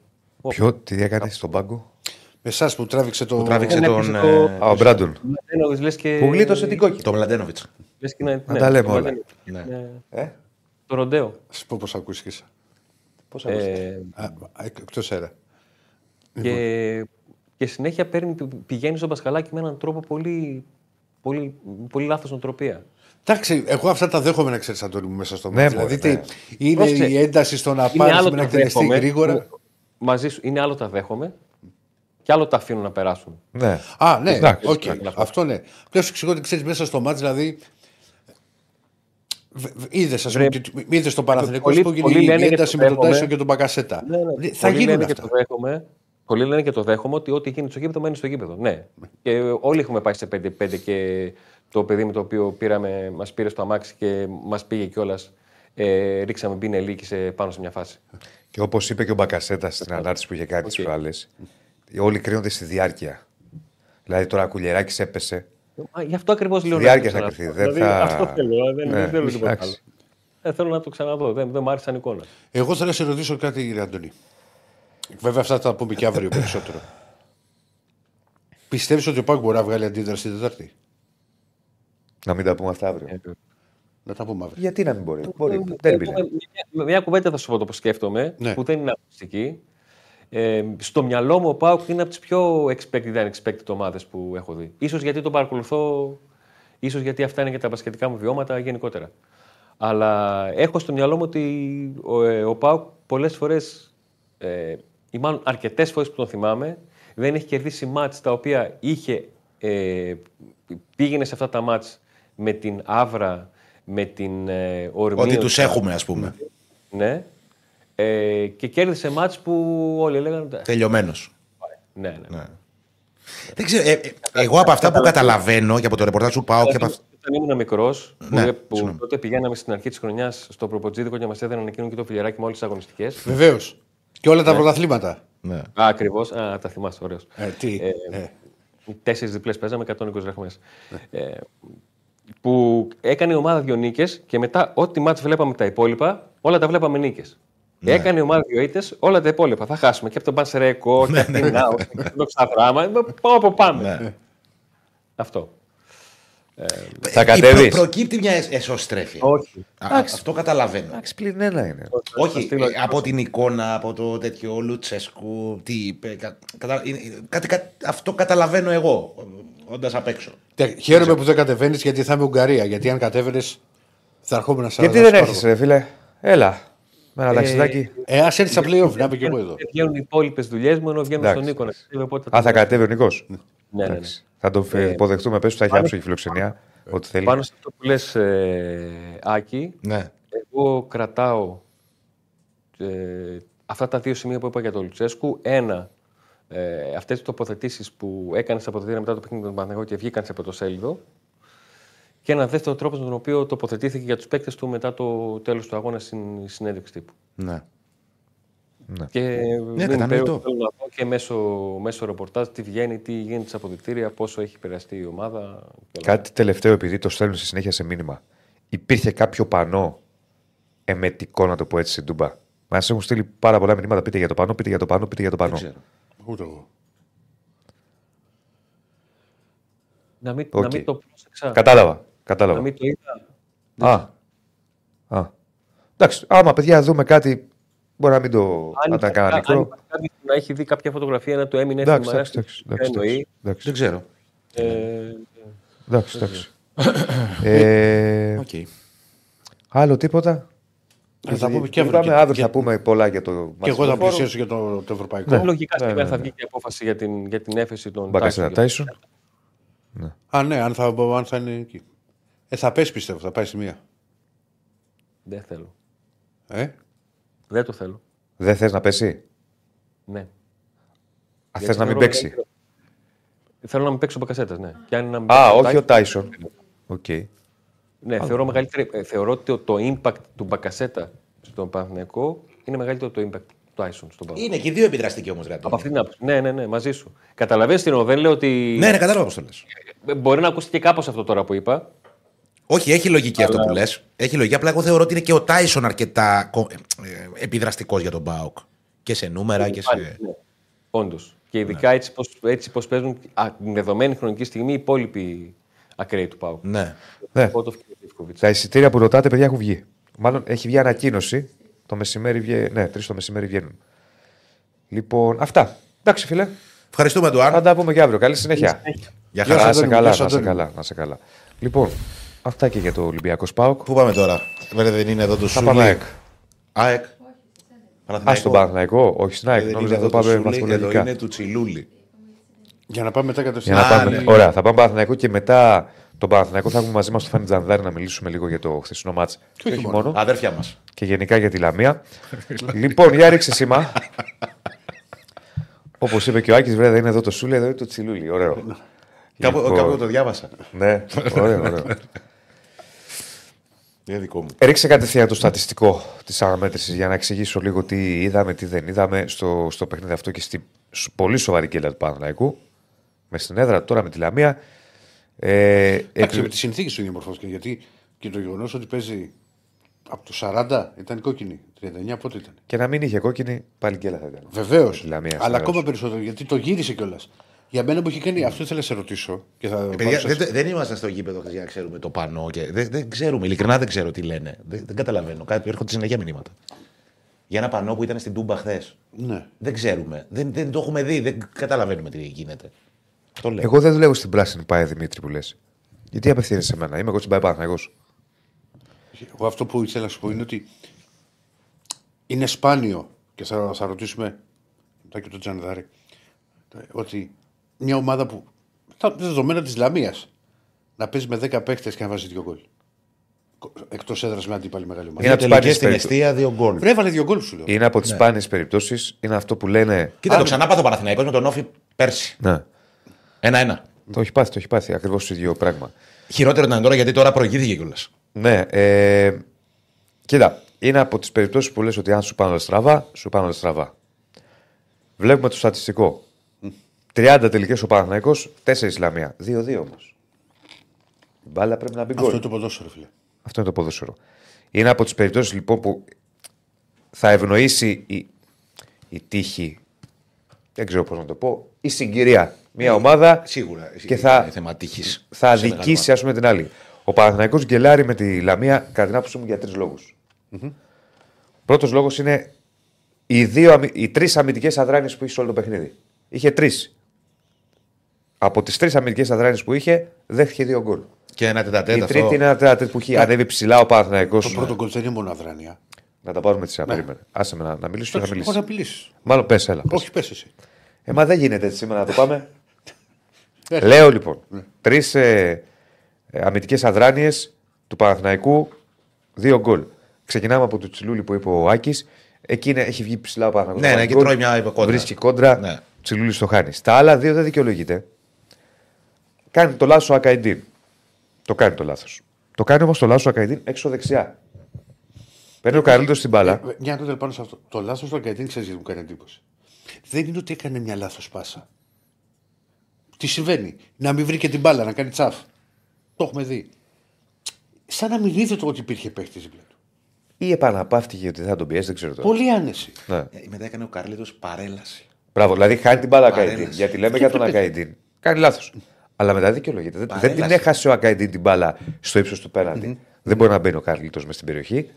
Ποιο, τι έκανες στον πάγκο; Με εσάς που τράβηξε το. τράβηξε Δεν τον, έπαιζε ε, το- Α, ο Μπράντον. Μλαντένοβιτς, λες και... Που γλίτωσε την κόκκινη. Το Μλαντένοβιτς. Λες και να, Να τα λέμε το όλα. Μλαντένοβιτς. Ναι. Ναι. Ε, Το ροντέο. Σου πω πώς ακούστηκες. πώς Ε, Εκτός αέρα. και, και συνέχεια παίρνει, πηγαίνει στον Πασχαλάκι με έναν τρόπο πολύ, πολύ, πολύ λάθος νοοτροπία. Εντάξει, εγώ αυτά τα δέχομαι να ξέρεις, Αντώνη μου, μέσα στο Ναι, μάτι. μωρέ, Δηλαδή, ναι. τι, είναι Πρόσεξε. η ένταση στο να Είναι πάρει άλλο με να τα εκτελεστεί δέχομαι, γρήγορα; που μαζί σου είναι άλλο τα δέχομαι και άλλο τα αφήνω να περάσουν. Ναι. Α, ναι, Εντάξει, οκ, εντάξει. αυτό ναι. Πλέον σου εξηγώ ότι ξέρεις μέσα στο μάτι, δηλαδή. Είδες, ας πούμε, Βρε- είδες το Παναθηνικό Πολλοί- που έγινε πολλοί η λένε και ένταση το με τον δέχομαι. Τάισον και τον Μπακασέτα. Ναι, ναι. Θα Πολλοί γίνουν λένε και αυτά. το δέχομαι. Πολλοί λένε και το δέχομαι ότι ό,τι γίνει στο γήπεδο μένει στο γήπεδο. Ναι. Και όλοι έχουμε πάει σε 5-5 και το παιδί με το οποίο πήραμε, μας πήρε στο αμάξι και μας πήγε κιόλας. Ε, ρίξαμε μπίνε σε πάνω σε μια φάση. Και όπως είπε και ο Μπακασέτα στην ανάρτηση που είχε κάνει τις προάλλες, όλοι κρίνονται στη διάρκεια. Δηλαδή τώρα ο Κουλιεράκης έπεσε. Μα, γι' αυτό ακριβώς λέω. να διάρκεια το θα ξαναδώ. κρυθεί, δεν Δηλαδή, θα- Αυτό θέλω. Δεν, Ναι, δεν θέλω τίποτα εντάξει. άλλο. Δεν θέλω να το ξαναδώ. Δεν, δεν μου άρεσε σαν εικόνα. Εγώ θέλω να σε ρωτήσω κάτι, κύριε Αντώνη. Βέβαια, αυτά θα τα πούμε και αύριο περισσότερο. Πιστεύεις ότι ο Πάγκο μπορεί να βγάλει αντίδραση την Τετάρτη; Να μην τα πούμε αυτά αύριο. Ε, Να τα πούμε αύριο. Γιατί να μην μπορεί; μπορεί. Εγώ, Δεν ε, είναι. μια, μια κουβέντα θα σου πω το που σκέφτομαι, Ναι. που δεν είναι ακουστική. Ε, στο μυαλό μου ο Πάουκ είναι από τις πιο expected and unexpected ομάδες που έχω δει. Ίσως γιατί τον παρακολουθώ, ίσως γιατί αυτά είναι και τα μπασκετικά μου βιώματα γενικότερα. Αλλά έχω στο μυαλό μου ότι ο, ε, ο Πάουκ πολλές φορές, ε, ή μάλλον αρκετές φορές που τον θυμάμαι, δεν έχει κερδίσει μάτς τα οποία είχε, ε, πήγαινε σε αυτά τα μάτς με την άβρα, με την ε, ορμή. Ότι τους έχουμε, ας πούμε. Ναι. Ε, και κέρδισε μάτς που όλοι έλεγαν. Τελειωμένος. Ναι, ναι. Δεν ξέρω. ε, ε, εγώ από αυτά που καταλαβαίνω και από το ρεπορτάζ του πάω και από αυτά. Όταν ήμουν μικρός, Ναι, που, που συγγνώμη. τότε πηγαίναμε στην αρχή της χρονιάς στο προποτζίδικο και μας έδιναν εκείνο και το φιλεράκι με όλες τις αγωνιστικές. Βεβαίως. Και όλα Ναι. τα πρωταθλήματα. Ναι. Ακριβώς. Α, τα θυμάσαι, ωραίος. Ε, τι. Ε, ε. Τέσσερις διπλές παίζαμε, 120 δραχμές. Ε, που έκανε η ομάδα δύο νίκες και μετά, ό,τι μάτς βλέπαμε τα υπόλοιπα, όλα τα βλέπαμε νίκες. Ναι. Έκανε η ομάδα δύο ήττες, όλα τα υπόλοιπα. Θα χάσουμε και από τον Πανσεραϊκό και από την Νάου και από το Ξαδράμα. Πάμε από πάμε. Ναι. Αυτό. Θα Ε, κατέβεις; προ- προκύπτει μια εσ- εσωστρέφεια. Όχι. Α, Αυτό καταλαβαίνω. Εντάξει, πλην ένα είναι. Όχι, Θα στείλω- ε, από την εικόνα, από το τέτοιο Λουτσέσκου, τι είπε. κα- κατα- είναι- κάτι, κα- αυτό καταλαβαίνω εγώ, όντας απ' έξω. Τε- Χαίρομαι που δεν κατεβαίνεις γιατί θα είμαι Ουγγαρία. Γιατί αν κατέβαινες θα ερχόμουν να Γιατί δεν έρχεσαι, ρε φίλε; Έλα. Με ένα ταξιδάκι. Ε, ας έρθεις στα playoff, να είμαι και εγώ εδώ. Δεν βγαίνουν οι υπόλοιπες δουλειές μου ενώ βγαίνουν Εντάξει. στον Νίκο. να ξέρει, οπότε Α, θα κατέβει ο Νικός. Ναι, ναι, ναι. Θα τον φε- υποδεχτούμε. Πες του θα έχει πάνω- άψογη φιλοξενία. Ό,τι θέλει. Πάνω σε αυτό που λες, ε, Άκη, Ναι. εγώ κρατάω ε, αυτά τα δύο σημεία που είπα για τον Λουτσέσκου. Ένα, ε, αυτές τις τοποθετήσεις που έκανες στα αποδητήρια μετά το παιχνίδι του Παναγιώτη και βγήκαν σε πρωτοσέλιδο. Και ένα δεύτερο τρόπο με τον οποίο τοποθετήθηκε για τους παίκτες του μετά το τέλος του αγώνα στην συνέντευξη τύπου. ναι. Και Ναι, μην κατανοητό. περίοδο θέλω να δω και μέσω, μέσω ρεπορτάζ τι βγαίνει, τι γίνεται στα αποδεικτήρια, πόσο έχει επηρεαστεί η ομάδα. και όλα. Κάτι τελευταίο, επειδή το στέλνουν στη συνέχεια σε μήνυμα. Υπήρχε κάποιο πανό εμετικό, να το πω έτσι, στην Τούμπα; Μα έχουν στείλει πάρα πολλά μηνύματα. Πείτε για το πανό, πείτε για το πανό, πείτε για το πανό. ξέρω. Ούτε εγώ. Να μην, Οκ. να μην το πρόσεξα. Κατάλαβα. Να Κατάλαβα. μην το είδα. Α. Α. Εντάξει, άμα παιδιά δούμε κάτι. Μπορεί να μην το. Αν να τα κάνα υπάρχει- αν μικρό. υπάρχει κάποιος που να έχει δει κάποια φωτογραφία να του έμεινε Εντάξει, εύθυμα εντάξει, εντάξει, εντάξει, εννοεί. εντάξει. Δεν ξέρω. Ε, Εντάξει, εντάξει. Ε, Οκ. Άλλο τίποτα; Ε, θα πούμε και Είπαμε, αύριο. αύριο και- θα πούμε πολλά για το Και εγώ θα μάτς του φόρου. πλησιάσω για το, το ευρωπαϊκό. Ναι. Λογικά ναι, σήμερα ναι, θα ναι. βγει και η απόφαση για την, για την έφεση των Μπακασέτα Τάισον. Τάισον. Α, ναι, αν θα, αν θα είναι εκεί. Ε, θα πέσει πιστεύω, θα πάει στη μία. Δεν θέλω. Ε; Δεν το θέλω. Δεν θες να πέσει; Ναι. Α, Γιατί θες να μην θεωρώ παίξει; μεγαλύτερο- Θέλω να μην παίξει ο Μπακασέτα, ναι. Και αν είναι να μην Α, παίξει όχι ο Τάισον- Τάισον. Οκ. Ναι, θεωρώ, μεγαλύτερη, ε, θεωρώ ότι το, το impact του Μπακασέτα στον Παναθηναϊκό είναι μεγαλύτερο το impact του Τάισον στον Παναθηναϊκό. Είναι και οι δύο επιδραστικοί όμως, ρε. Από αυτή την άποψη. Ναι, ναι, ναι, μαζί σου. Καταλαβαίνεις τι εννοώ. Δεν λέω ότι. Ναι, ναι, κατάλαβα πώς το λες. Ε, Μπορεί να ακούστηκε κάπως αυτό τώρα που είπα. Όχι, έχει λογική αυτό που λες. Έχει λογική. Απλά εγώ θεωρώ ότι είναι και ο Τάισον αρκετά επιδραστικός για τον Μπάουκ. Και σε νούμερα και σε. Ναι. Όντως. Και ειδικά έτσι πως, έτσι πως παίζουν α, την δεδομένη χρονική στιγμή οι υπόλοιποι ακραίοι του Πάου. Ναι. Ναι. Πότοφ και Λίβκοβιτς. Τα εισιτήρια που ρωτάτε, παιδιά, έχουν βγει. Μάλλον έχει βγει ανακοίνωση. Το μεσημέρι βγαίνει. Ναι, τρεις το μεσημέρι βγαίνουν. Λοιπόν, αυτά. Εντάξει, φίλε. Ευχαριστούμε, Θα Ντουάν. τα πούμε και αύριο. Καλή συνέχεια. Γεια Γεια χαρά. σας, Να σε Αντώνη, καλά, γεια σου, να σε Αντώνη. καλά, να σε καλά. Λοιπόν, αυτά και για το Ολυμπιακός Σπάουκ. Πού πάμε τώρα; Βέβαια δεν είναι εδώ το Θα Σούλη. πάμε ΑΕΚ. ΑΕΚ. Α, στον Παναθηναϊκό, όχι στην ΑΕΚ. Δεν Νόμιζα είναι θα το εδώ το πάμε Σούλη, εδώ βαθμολογικά. είναι του Τσιλούλη. Για να πάμε μετά Για κατευθείαν. να Α, πάμε. ναι. Ωραία, θα πάμε Παναθηναϊκό και μετά τον Παναθηναϊκό θα έχουμε μαζί μας το Φάνη Τζανδάρη να μιλήσουμε λίγο για το χθεσινό μάτς. Και όχι μόνο. Αδέρφια μας. Και γενικά για τη Λαμία. λοιπόν, για ρίξε σήμα. Όπως είπε και ο Άκης, βέβαια δεν είναι εδώ το Σούλη, εδώ είναι το Τσιλούλη. Ωραίο. Κάπου, Λοιπόν, κάπου το διάβασα. Ναι, ωραίο, ωραίο. Είναι δικό μου. Ρίξε κατευθείαν το στατιστικό της αναμέτρηση για να εξηγήσω λίγο τι είδαμε, τι δεν είδαμε στο, στο παιχνίδι αυτό και στη σ- πολύ σοβαρή κέλα του Παναθηναϊκού. Μες στην έδρα του, τώρα με τη Λαμία. Ε, Εντάξει, επι- με τι συνθήκε του διαμορφώθηκε. Γιατί και το γεγονός ότι παίζει από το 40 ήταν κόκκινη. 39 πότε ήταν. Και να μην είχε κόκκινη, πάλι γκέλα θα ήταν. Βεβαίως. τη Λαμία στην Αλλά έδρα ακόμα σου. περισσότερο γιατί το γύρισε κιόλας. Για μένα που έχει κάνει. Αυτό ήθελα να σε ρωτήσω. Και θα Ε, παιδιά, παρουσιάσω. δεν, δεν ήμασταν στο γήπεδο χθες για να ξέρουμε το πανό. Και δεν, δεν ξέρουμε, ειλικρινά δεν ξέρω τι λένε. Δεν, δεν καταλαβαίνω. Κάτι έρχονται συνέχεια μηνύματα. Για ένα πανό που ήταν στην Τούμπα χθες. Ναι. Δεν ξέρουμε. Δεν, δεν το έχουμε δει. Δεν καταλαβαίνουμε τι γίνεται. Το λέω. Εγώ δεν δουλεύω στην πράσινη πάει Δημήτρη που λες. Γιατί απευθύνεσαι σε μένα, είμαι εγώ στην πάει Παναθηναϊκός. Εγώ αυτό που ήθελα να σου πω είναι ότι είναι σπάνιο και θα, θα ρωτήσουμε μετά και τον Τζανδάρη ότι μια ομάδα που τα δεδομένα της Λαμίας να παίζει με 10 παίχτε και να βάζει δύο γκολ. Εκτός έδρας με αντίπαλη μεγάλη ομάδα. Είναι Δύο από τις τελικές σπάνιες στην περιπτώσεις. αιστεία, δύο γκολ. Βρε, έβαλε δύο γκολ σου λέω. Είναι από τις σπάνιε περιπτώσεις, είναι αυτό που λένε. Κοίτα, το ξανά πάθω Παναθηναϊκός με τον Όφη πέρσι. Ναι, Ένα-ένα. το έχει πάθει, το έχει πάθει ακριβώς το ίδιο πράγμα. Χειρότερο ήταν τώρα γιατί τώρα προηγήθηκε κιόλας. Ναι, ε, κοίτα, είναι από τις περιπτώσεις που λες ότι αν σου πάνε όλα στραβά, σου πάνε όλα στραβά. Βλέπουμε το στατιστικό. 30 τελικές ο Παναθναϊκό, 4 Ισλαμία. 2-2 όμως. Η μπάλα πρέπει να μπει Αυτό γκολ. είναι το ποδόσφαιρο, φίλε. Αυτό είναι το ποδόσφαιρο. Είναι από τις περιπτώσεις λοιπόν που θα ευνοήσει η, η τύχη. Δεν ξέρω πώς να το πω. Η συγκυρία. Μια ομάδα Σίγουρα. και θα, Είναι θέμα τύχης. θα Σε αδικήσει ας πούμε, την άλλη. Ο Παναθηναϊκός γκελάρει με τη Λαμία κατά την άποψή μου για τρεις λόγους. Πρώτος λόγος είναι οι, δύο, αμυ- οι τρεις αμυντικές αδράνειες που είχε σε όλο το παιχνίδι. Είχε τρεις. Από τις τρεις αμυντικές αδράνειες που είχε, δέχτηκε δύο γκολ. Και ένα τετατέτ Η αυτό. τρίτη είναι ένα τέταρτο που έχει ανέβει ψηλά ο Παναθηναϊκός. Το πρώτο γκολ δεν είναι μόνο αδράνεια. Να τα πάρουμε τη σειρά. Περίμενε. Άσε με να, να μιλήσω και θα Πώ μιλήσεις. να μιλήσεις. Μάλλον πες, έλα. πες. Όχι, πες εσύ. Ε, μα δεν γίνεται έτσι σήμερα να το πάμε. Ε, Λέω λοιπόν. Τρεις ε, ε, αμυντικές αδράνειες του Παναθηναϊκού, δύο γκολ. Ξεκινάμε από το Τσιλούλη που είπε ο Άκης. Εκεί είναι, έχει βγει ψηλά ο Παναθηναϊκός. Ναι, να ναι, βάλει και γκολ. τρώει μια κόντρα. Βρίσκει κόντρα. Ναι. Τσιλούλη το χάνει. Στα άλλα δύο δεν δικαιολογείται. Κάνει το λάθος ο Ακαϊντίν. Το κάνει το λάθος. Το κάνει όμως το λάθος ο Ακαϊντίν έξω δεξιά. Παίρνει ο Καρλίτος στην μπάλα. Ε, Μια τότε πάνω σε αυτό. Το λάθος του Αγκαϊτίν ξέρεις γιατί μου κάνει εντύπωση. Δεν είναι ότι έκανε μια λάθος πάσα. Τι συμβαίνει; Να μην βρει και την μπάλα, να κάνει τσαφ. Το έχουμε δει. Σαν να μην είδε το ότι υπήρχε παίχτη δίπλα του. Ή επαναπαύτηκε ότι δεν θα τον πιέσει, δεν ξέρω τώρα. Πολύ άνεση. Ναι. Ε, Μετά έκανε ο Καρλίτος παρέλαση. Μπράβο, δηλαδή χάνει την μπάλα ο Παρέλαση. Ακαϊντίν. Γιατί λέμε για τον Ακαϊντίν. Κάνει λάθος. Αλλά μετά δικαιολογείται. Δεν, δεν την Παρέλαση. έχασε ο Ακαϊντίν την μπάλα στο ύψος του πέναντι. Δεν μπορεί να μπαίνει ο Καρλίτο μες στην περιοχή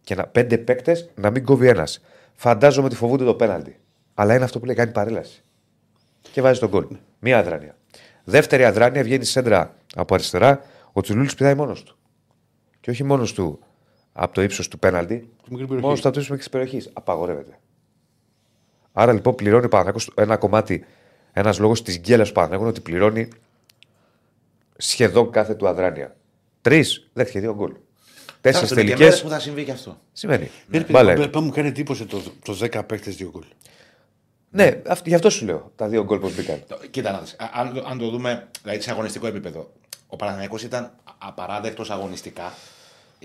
και να, πέντε παίκτες να μην κόβει ένας. φαντάζομαι ότι φοβούνται το πέναλτι. Αλλά είναι αυτό που λέει κάνει παρέλαση. Και βάζει τον γκολ. Μία αδράνεια. Δεύτερη αδράνεια βγαίνει σέντρα από αριστερά. Ο Τσουλούλης πηδάει μόνος του. Και όχι μόνος του από το ύψος του πέναλτι, μικρή περιοχή. μόνος από το ύψος της περιοχής. Απαγορεύεται. Άρα λοιπόν πληρώνει ο Παναθηναϊκός ένα κομμάτι, ένας λόγος της γκέλας του Παναθηναϊκού είναι ότι πληρώνει σχεδόν κάθε του αδράνεια. Τρεις, δέχτηκε δύο γκολ. Τέσσερις Φτάσαμε και τελικές. μέρες που θα συμβεί και αυτό. Σημαίνει. Ναι, ρε, Μπάλα παιδί, είναι. μου κάνει εντύπωση το, το 10 παίχτε δύο γκολ. Ναι, αυ- γι' αυτό σου λέω τα δύο γκολ πώς μπήκαν. Το- Κοίτα να δεις, α- αν, το- αν το δούμε δηλαδή, σε αγωνιστικό επίπεδο, ο Παναθηναϊκός ήταν απαράδεκτος αγωνιστικά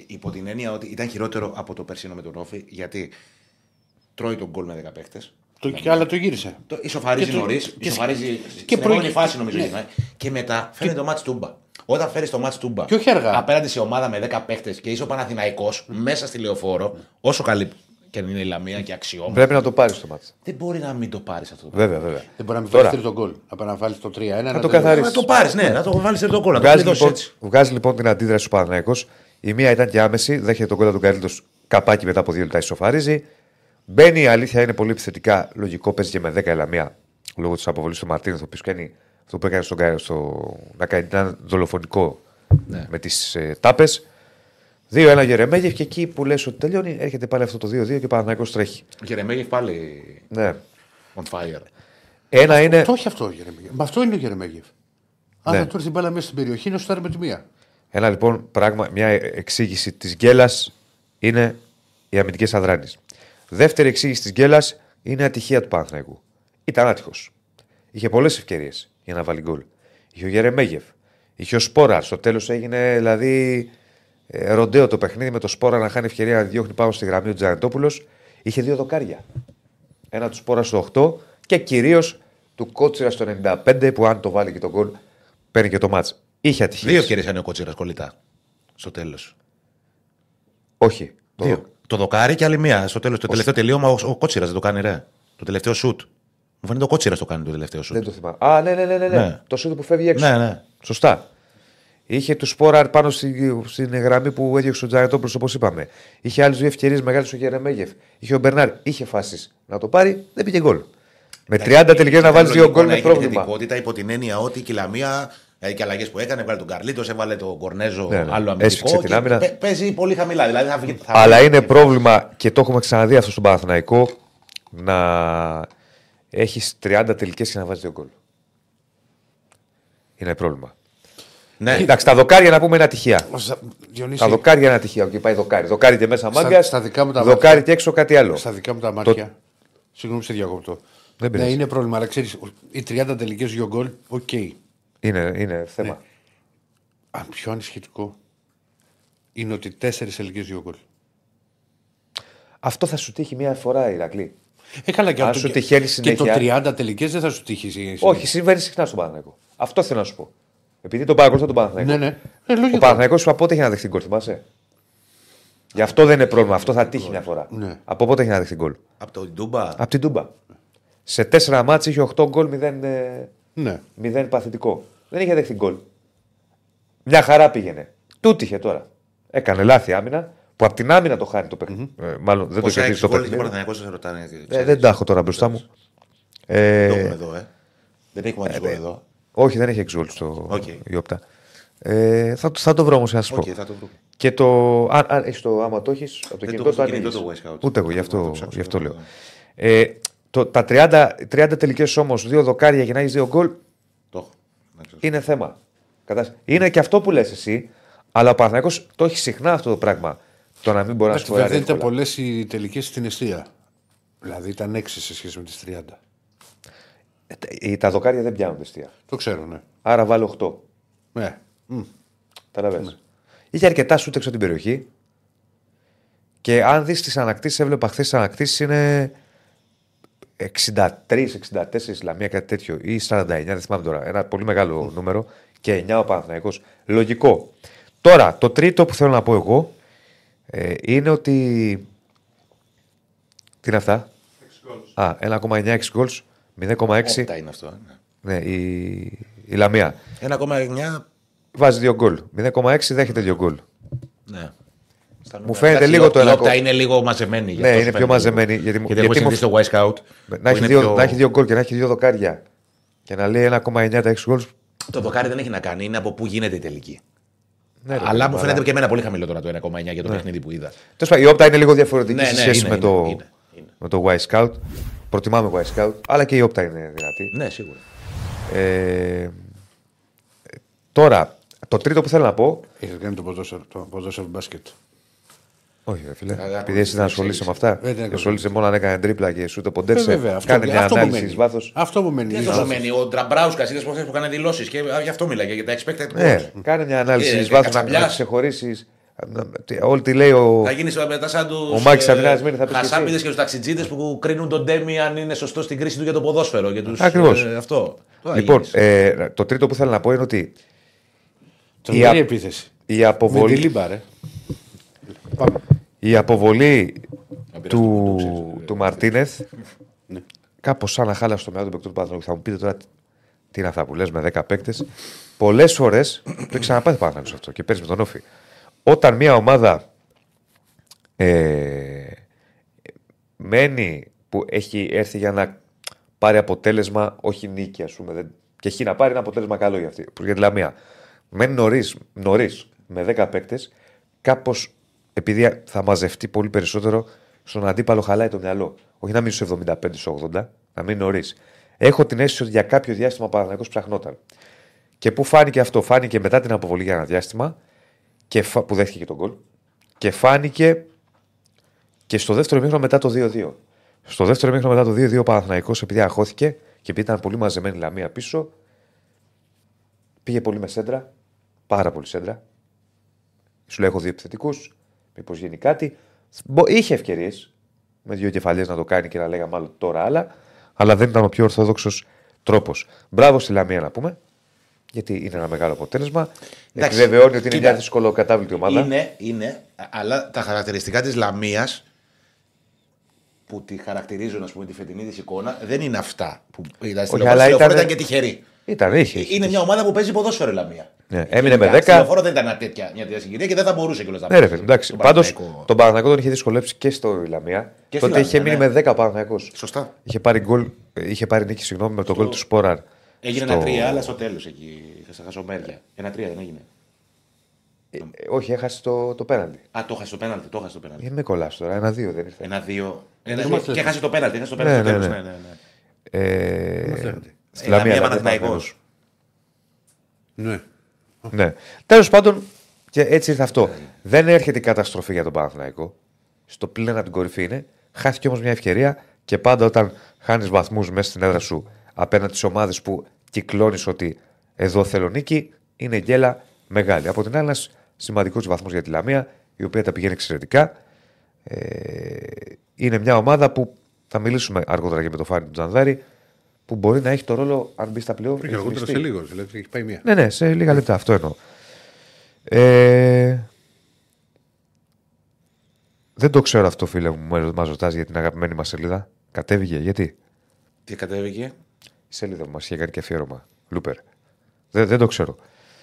υπό την έννοια ότι ήταν χειρότερο από το περσίνο με τον Όφη γιατί τρώει τον γκολ με 10 παίχτες. Το, και, αλλά το γύρισε. Το ισοφαρίζει Και το- νωρίς, και- ισοφαρίζει και στην προηγεί- επόμενη φάση νομίζω ναι. γυρνάει. Και μετά φέρνει το μάτς τούμπα. Όταν φέρεις το μάτς τούμπα Και όχι αργά. απέναντι σε ομάδα με 10 παίχτες και είσαι ο Παναθηναϊκός μέσα στη λεωφόρο, όσο καλή και αν είναι η Λαμία και αξιώμα, Πρέπει να το πάρεις το μάτι. δεν μπορεί να μην το πάρεις αυτό. το Βέβαια, βέβαια. Δεν μπορεί να μην Τώρα. βάλει τρίτο γκολ. Να πάει να βάλεις το 3-1. Να, το τελειώσει. καθαρίσει. Να το πάρεις, ναι, να το βάλεις σε το κόλλο. Να το Βγάζει κλειδώσεις λοιπόν, έτσι. βγάζει λοιπόν την αντίδραση του Παναθυναϊκό. Η μία ήταν και άμεση, δέχεται τον κόλλα του Καρύλτο καπάκι μετά από δύο λεπτά ισοφαρίζει. Μπαίνει, η αλήθεια είναι πολύ επιθετικά. Λογικό παίζει και με 10 ελαμία λόγω της αποβολής του Μαρτίνο, ο οποίος κάνει αυτό που έκανε στον Κάριο, στο, να κάνει ένα δολοφονικό με τις ε, τάπες. 2-1 Γερεμέγεφ και εκεί που λες ότι τελειώνει, έρχεται πάλι αυτό το 2-2 και ο Παναθυναϊκό τρέχει. Ο Γερεμέγεφ πάλι Ναι. on fire. Ένα είναι. Το έχει αυτό ο Γερεμέγεφ. Μα αυτό είναι ο Γερεμέγεφ. Αν Ναι. θα του έρθει η μπάλα μέσα στην περιοχή, είναι ο με τη μία. Ένα λοιπόν πράγμα, μια εξήγηση της γκέλας είναι οι αμυντικές αδράνειες. Δεύτερη εξήγηση της γκέλας είναι η ατυχία του Παναθηναϊκού. Ήταν άτυχος. Είχε πολλές ευκαιρίες για να βάλει γκολ. Είχε ο Γερεμέγεφ. Είχε ο Σπόρα. Στο τέλος έγινε δηλαδή ε, ροντέο το παιχνίδι με το Σπόρα να χάνει ευκαιρία να διώχνει πάνω στη γραμμή ο Τζανετόπουλο. Είχε δύο δοκάρια. Ένα του Σπόρα στο 8 και κυρίως του Κότσιρας στο 95 που αν το βάλει και τον γκολ παίρνει και το μάτς. Είχε ατυχία. Δύο ευκαιρίες είναι ο Κότσιρας κολλητά. Στο τέλος. Όχι. Το- Δύο. Το δοκάρι και άλλη μία. Στο τέλο, το τελευταίο τελείωμα, ο, ο Κότσιρα δεν το κάνει, ρε. Το τελευταίο σουτ. Μου φαίνεται ο Κότσιρα το κάνει το τελευταίο σουτ. Δεν το θυμάμαι. Α, ναι, ναι, ναι. ναι, ναι. Ναι. Το σούτ που φεύγει έξω. Ναι, ναι. Σωστά. Είχε του Σπόραρ πάνω στη, στην γραμμή που έδιωξε ο Τζαρετόπουλο, όπω είπαμε. Είχε άλλε δύο ευκαιρίε μεγάλε ο Γερεμέγεφ. Είχε ο Μπερνάρ. Είχε φάσει να το πάρει, δεν πήγε γκολ. Με 30 τελικέ να βάλει δύο γκολ με πρόβλημα. Θετικότητα υπό την έννοια ότι η Λαμία δηλαδή και αλλαγές που έκανε, έβαλε τον Καρλίτος, έβαλε τον Κορνέζο, Ναι, ναι. άλλο αμυντικό. Έσφιξε την και άμυνα. παι- Παίζει πολύ χαμηλά. Δηλαδή θα βγει, θα Αλλά βγει- είναι πρόβλημα και το έχουμε ξαναδεί αυτό στον Παναθηναϊκό να έχεις 30 τελικές και να βάζεις δύο γκολ. Είναι πρόβλημα. Ναι. Εντάξει, τα δοκάρια να πούμε είναι ατυχία. Στα- Διονύση, Τα δοκάρια είναι ατυχία. Εκεί πάει δοκάρι. Δοκάρι και μέσα Στα- μάγκας. στα δικά μου τα Δοκάρι μάτια- και έξω κάτι άλλο. Στα δικά μου τα μάτια. Συγγνώμη, σε διακόπτω. Δεν ναι, πειράζει. είναι πρόβλημα, αλλά ξέρεις, οι 30 τελικές δύο γκολ, οκ. Είναι, είναι θέμα. Ναι. Α, πιο ανησυχητικό είναι ότι τέσσερις τελικές δύο γκολ. Αυτό θα σου τύχει μία φορά, Ηρακλή. Ε, καλά, και, Αν αυτό σου και- τυχαίνει και συνέχεια- το 30 τελικές δεν θα σου τύχει. συνέχεια. Όχι, συμβαίνει συχνά στον Παναθηναϊκό. Αυτό θέλω να σου πω. Επειδή τον παρακολουθώ τον Παναθηναϊκό. Ναι, ναι. Ε, λογικό. Ο Παναθηναϊκός από πότε έχει να δεχτεί γκολ, θυμάσαι; Γι' αυτό δεν είναι πρόβλημα. Αυτό θα τύχει μια φορά. Ναι. Από πότε έχει να δεχτεί γκολ. Από το Τούμπα. Από την Τούμπα. Σε τέσσερα μάτς είχε 8 γκολ, 0, ε, Ναι. 0 παθητικό. Δεν είχε δεχτεί γκολ. Μια χαρά πήγαινε. Τούτ είχε τώρα. Έκανε λάθη άμυνα που από την άμυνα το χάνει το παιχνιδι Ε, μάλλον δεν το Πόσα κερδίζει το έξι γκολ είχε ο παιχνίδι. Παναθηναϊκός, σε ρωτάνε. Ε, δεν τα έχω τώρα μπροστά μου. Ε, Το έχουμε εδώ, ε. Δεν έχουμε ε, εδώ. όχι, δεν έχει εξόλου στο Οκ. η όπτα. Ε, θα, το- θα το βρω όμως να σα πω. Οκ, θα το βρούμε. Και το. Αν, αν έχεις το, άμα το έχεις από το Δεν κινητό, το το έχω στο κινητό ανοίγεις. το West Scout. Ούτε εγώ, γι' Θα αυτό, το ψάξω γι αυτό εδώ. λέω. Ε, το, τα 30, 30 τελικές όμως, δύο δοκάρια για να έχεις δύο γκολ Το έχω. Εντάξει. είναι θέμα. Κατάς... Είναι και αυτό που λες εσύ, αλλά ο Παναθηναϊκός το έχει συχνά αυτό το πράγμα. Το να μην μπορεί να Εντάξει, σκοράρει. βέβαια ήταν εύκολα. πολλές οι τελικές στην αιστεία. Δηλαδή ήταν 6 σε σχέση με τις 30. Ε, Τα δοκάρια δεν πιάνονται αστεία. Το ξέρω, ναι. Άρα βάλω 8. Ναι. Μμ. Καταλαβαίνεις. Είχε αρκετά σούτ έξω από την περιοχή. Και αν δεις τις ανακτήσεις, έβλεπα χθες τις ανακτήσεις είναι 63-64 Ισλαμία, κάτι τέτοιο. Ή 49, δεν θυμάμαι τώρα. Ένα πολύ μεγάλο νούμερο. Και 9 ο Παναθηναϊκός. Λογικό. Τώρα, το τρίτο που θέλω να πω εγώ ε, είναι ότι. Τι είναι αυτά; Α, 1,96 goals, 0,6 Όπτα είναι αυτό. ε, ναι. ναι, η, η Λαμία. 1,9. Βάζει δύο γκολ. 0,6 δέχεται δύο γκολ. Ναι. Στα Μου νούμερα. φαίνεται Εντάξει, λίγο η- το η ένα όπτα κο- είναι λίγο μαζεμένη. γι' Ναι, αυτό είναι σου πιο φαίνεται μαζεμένη, λίγο. γιατί μου- γιατί, γιατί έχω μου- συνηθίσει το Y Scout. να, που έχει είναι δύο, πιο- να έχει δύο γκολ και να έχει δύο δοκάρια. Και να λέει 1,9 τα 6 γκολ. Το δοκάρι δεν έχει να κάνει, είναι από πού γίνεται η τελική. Ναι, ρε, Αλλά παιδί, μου φαίνεται και εμένα πολύ χαμηλό τώρα το 1,9 για το παιχνίδι που είδα. Τέλος πάντων, η όπτα είναι λίγο διαφορετική Ναι, σε ναι, σχέση είναι, με, είναι, το, είναι, είναι. με το Y Scout. Προτιμάμε Y Scout, αλλά και η όπτα είναι δυνατή. Ναι, σίγουρα. Ε, τώρα, το τρίτο που θέλω να πω. Έχει κάνει το ποδόσφαιρο, το ποδόσφαιρο μπάσκετ. Όχι, ρε φίλε. Αγάπη, Επειδή εσύ δεν ασχολείσαι με αυτά. δεν είναι Ασχολείσαι μόνο αν έκανε τρίπλα και σου το Ε, ποντέρσε. βέβαια, αυτό, Κάνε μια αυτό μου ανάλυση μένει. εις βάθος. Αυτό μου μένει. Τι εις τόσο βάθος. μένει, ο Τραμπράουσκα είδε προχθέ που έκανε δηλώσεις και α, γι' αυτό μιλάει για τα expected goals. Ναι, κάνε μια ανάλυση Ε, εις βάθος να Κατσαμπιάς. να ξεχωρίσεις. Όλη τη λέει ο. Θα γίνεις μετά σαν τους. Ο Μάκης Αμινάς μένει, θα πεις και εσύ. Χασάπιδε και τους ταξιτζίδε που κρίνουν τον Ντέμι αν είναι σωστό στην κρίση του για το ποδόσφαιρο. Για τους, Ακριβώς. ε, αυτό. Το θα Λοιπόν, γίνεις. ε, το τρίτο που θέλω να πω είναι ότι Τρομερή η α- επίθεση. η Με τη αποβολή, λίμπα, ρε. Πάμε. Η αποβολή Να πειράζει το του, ξέρεις, του Μαρτίνεθ Ναι. κάπως σαν να χάλασε το μυαλό του παικτού του Παναθηναϊκού. Θα μου πείτε τώρα τι είναι αυτά που λες με 10 παίκτες. Πολλές φορές το έχει ξαναπάθει ο Παναθηναϊκός αυτό και παίζει με τον Όφη. Όταν μια ομάδα ε, μένει που έχει έρθει για να πάρει αποτέλεσμα, όχι νίκη, ας πούμε, δεν, και έχει να πάρει ένα αποτέλεσμα καλό για αυτή. Για τη Λαμία. Μένει νωρίς νωρίς, με 10 παίκτες, κάπως επειδή θα μαζευτεί πολύ περισσότερο στον αντίπαλο, χαλάει το μυαλό. Όχι να μείνει στους 75-80, να μείνει νωρίς. Έχω την αίσθηση ότι για κάποιο διάστημα ο Παναθηναϊκός ψαχνόταν. Και πού φάνηκε αυτό, φάνηκε μετά την αποβολή για ένα διάστημα και φα- που δέχτηκε και τον γκολ και φάνηκε και στο δεύτερο μήχρονο μετά το 2-2. Στο δεύτερο μήχρονο μετά το 2-2 ο Παναθηναϊκός επειδή αγχώθηκε και επειδή ήταν πολύ μαζεμένη η Λαμία πίσω, πήγε πολύ με σέντρα, πάρα πολύ σέντρα. Σου λέω: Έχω δύο επιθετικούς. Μήπως γίνει κάτι. Μπο- Είχε ευκαιρίες με δύο κεφαλιέ να το κάνει και να λέγαμε άλλο τώρα άλλα, αλλά δεν ήταν ο πιο ορθόδοξος τρόπος. Μπράβο στη Λαμία να πούμε, γιατί είναι ένα μεγάλο αποτέλεσμα. Εντάξει, Επιβεβαιώνει ότι είναι κοίτα, μια δυσκολοκατάβλητη ομάδα. Είναι, είναι, αλλά τα χαρακτηριστικά της Λαμίας που τη χαρακτηρίζουν ας πούμε, τη φετινή της εικόνα δεν είναι αυτά. Που ήταν στη Όχι, λεωφόρο. αλλά Στη λεωφόρο ήταν- ήταν και τυχερή. Ήταν, είχε. Είναι μια ομάδα που παίζει ποδόσφαιρο η Λαμία. Ναι, έμεινε με Γενικά, 10. Στη λεωφόρο δεν ήταν μια τέτοια, μια τέτοια συγκυρία και δεν θα μπορούσε κιόλας να Ναι, ρε παίζει παιδί, εντάξει. στον Πάντως Παναθηναϊκό. τον Παναθηναϊκό τον είχε δυσκολέψει και στο Λαμία. Και στη Τότε είχε Λαμία, μείνει ναι. με 10 Παναθηναϊκό. Σωστά. Είχε πάρει, γκολ, είχε πάρει νίκη συγγνώμη, με τον γκολ του Σπόραρ. Έγινε στο- ένα τρία, αλλά στο τέλος εκεί, στα χασομέρια. Ένα τρία δεν έγινε. Ε, όχι, έχασε το, το πέναντι. Α, το έχασε το πέναλτι, το έχασε το πέναλτι. Ε, με κολλάς τώρα, ένα-δύο δεν ήρθε. Ένα-δύο. Ένα, Δεν μας και λες. έχασε το πέναλτι, έχασε το Ναι, πέναλτι στο ναι, τέλος. ναι. Ναι, ναι, ναι. Ε, φαίνεται. στη Ε, Λαμία Λαμία, δηλαδή, Παναθηναϊκός. Ναι. Ναι. Τέλος πάντων, και έτσι ήρθε αυτό. Δεν έρχεται η καταστροφή για τον Παναθηναϊκό. Στο πλήν από την κορυφή είναι. Χάθηκε όμως μια ευκαιρία και πάντα όταν χάνεις βαθμούς μέσα στην έδρα σου απέναντι στις ομάδες που κυκλώνεις ότι εδώ θέλω νίκη, είναι γκέλα μεγάλη. Από την άλλη, ένας σημαντικός βαθμό για τη Λαμία, η οποία τα πηγαίνει εξαιρετικά. Ε, είναι μια ομάδα που θα μιλήσουμε αργότερα και με το Φάνη του Τζανδάρη, που μπορεί να έχει το ρόλο, αν μπει στα πλέον. Και αργότερα σε λίγο, δηλαδή έχει πάει μία. Ναι, ναι, σε λίγα λεπτά, αυτό εννοώ. Ε, δεν το ξέρω αυτό, φίλε μου, μας ρωτάς για την αγαπημένη μας σελίδα. Κατέβηκε, γιατί; Τι κατέβηκε, Η σελίδα που μας είχε κάνει και αφιέρωμα. Λούπερ. Δεν, δεν το ξέρω.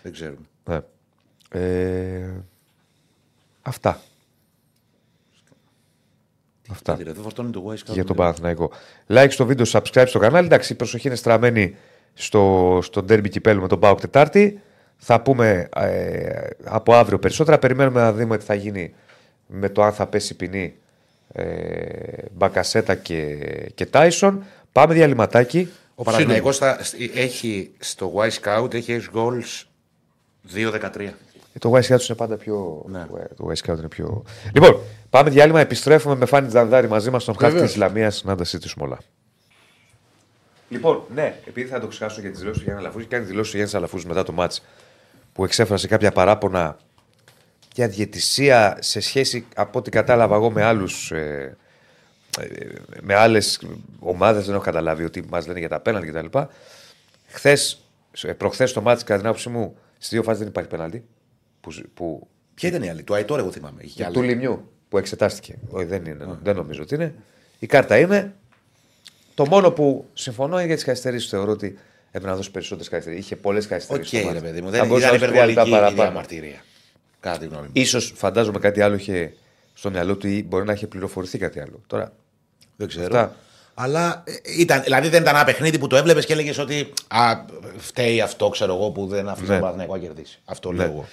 δεν ξέρουμε. Ναι. Ε, αυτά. Αυτά. Δεν φορτώνει το Y Scout. για τον Παναθηναϊκό. Like στο βίντεο, subscribe στο κανάλι. Εντάξει, η προσοχή είναι στραμμένη στο, στο derby κυπέλου με τον Πάοκ Τετάρτη. Θα πούμε ε, από αύριο περισσότερα. Περιμένουμε να δούμε τι θα γίνει με το αν θα πέσει ποινή ε, Μπακασέτα και, και Τάισον. Πάμε διαλυματάκι. Ο Παναθηναϊκός θα, έχει στο Y Scout έχει goals 2-13. Ε, Το Y Scout είναι πάντα πιο. Ναι. Το Y Scout είναι πιο. Λοιπόν, πάμε διάλειμμα. Επιστρέφουμε με Φάνη Τζανδάρη μαζί μας στον χάρτη Βεβαίως. της Ισλαμία να τα συζητήσουμε όλα. Λοιπόν, ναι, επειδή θα το ξεχάσω για τις δηλώσεις του Γιάννη Αλαφούζη, κάνει δηλώσεις ο Γιάννη Αλαφούζη μετά το μάτς που εξέφρασε κάποια παράπονα για διαιτησία σε σχέση από ό,τι κατάλαβα εγώ με άλλους. Ε, ε, με άλλες ομάδες δεν έχω καταλάβει ότι μας λένε για τα πέναλτι κτλ. Χθες, προχθές το μάτι, κατά την άποψή μου, στις δύο φάσεις δεν υπάρχει πέναλτι. Που, που, Ποια ήταν η άλλη, του Αϊτόρ, εγώ θυμάμαι. Είχε και του άλλη. Λιμιού που εξετάστηκε. Όχι, δεν είναι. Δεν νομίζω ότι είναι. Η κάρτα είναι. Το μόνο που συμφωνώ είναι για τις καθυστερήσεις. Θεωρώ ότι έπρεπε να δώσει περισσότερες καθυστερήσεις. Είχε πολλές Οκ, καθυστερήσει. ρε παιδί μου, δεν ήταν υπερβολική η διαμαρτυρία. Κατά τη γνώμη μου. Ίσως φαντάζομαι κάτι άλλο είχε στο μυαλό του ή μπορεί να είχε πληροφορηθεί κάτι άλλο. Τώρα, Δεν ξέρω. Αυτά. Αλλά ε, ήταν, δηλαδή δεν ήταν ένα παιχνίδι που το έβλεπες και έλεγες ότι α, φταίει αυτό, ξέρω εγώ, που δεν αφήνει Ναι. τον Παναθηναϊκό να κερδίσει. Αυτό λέω εγώ.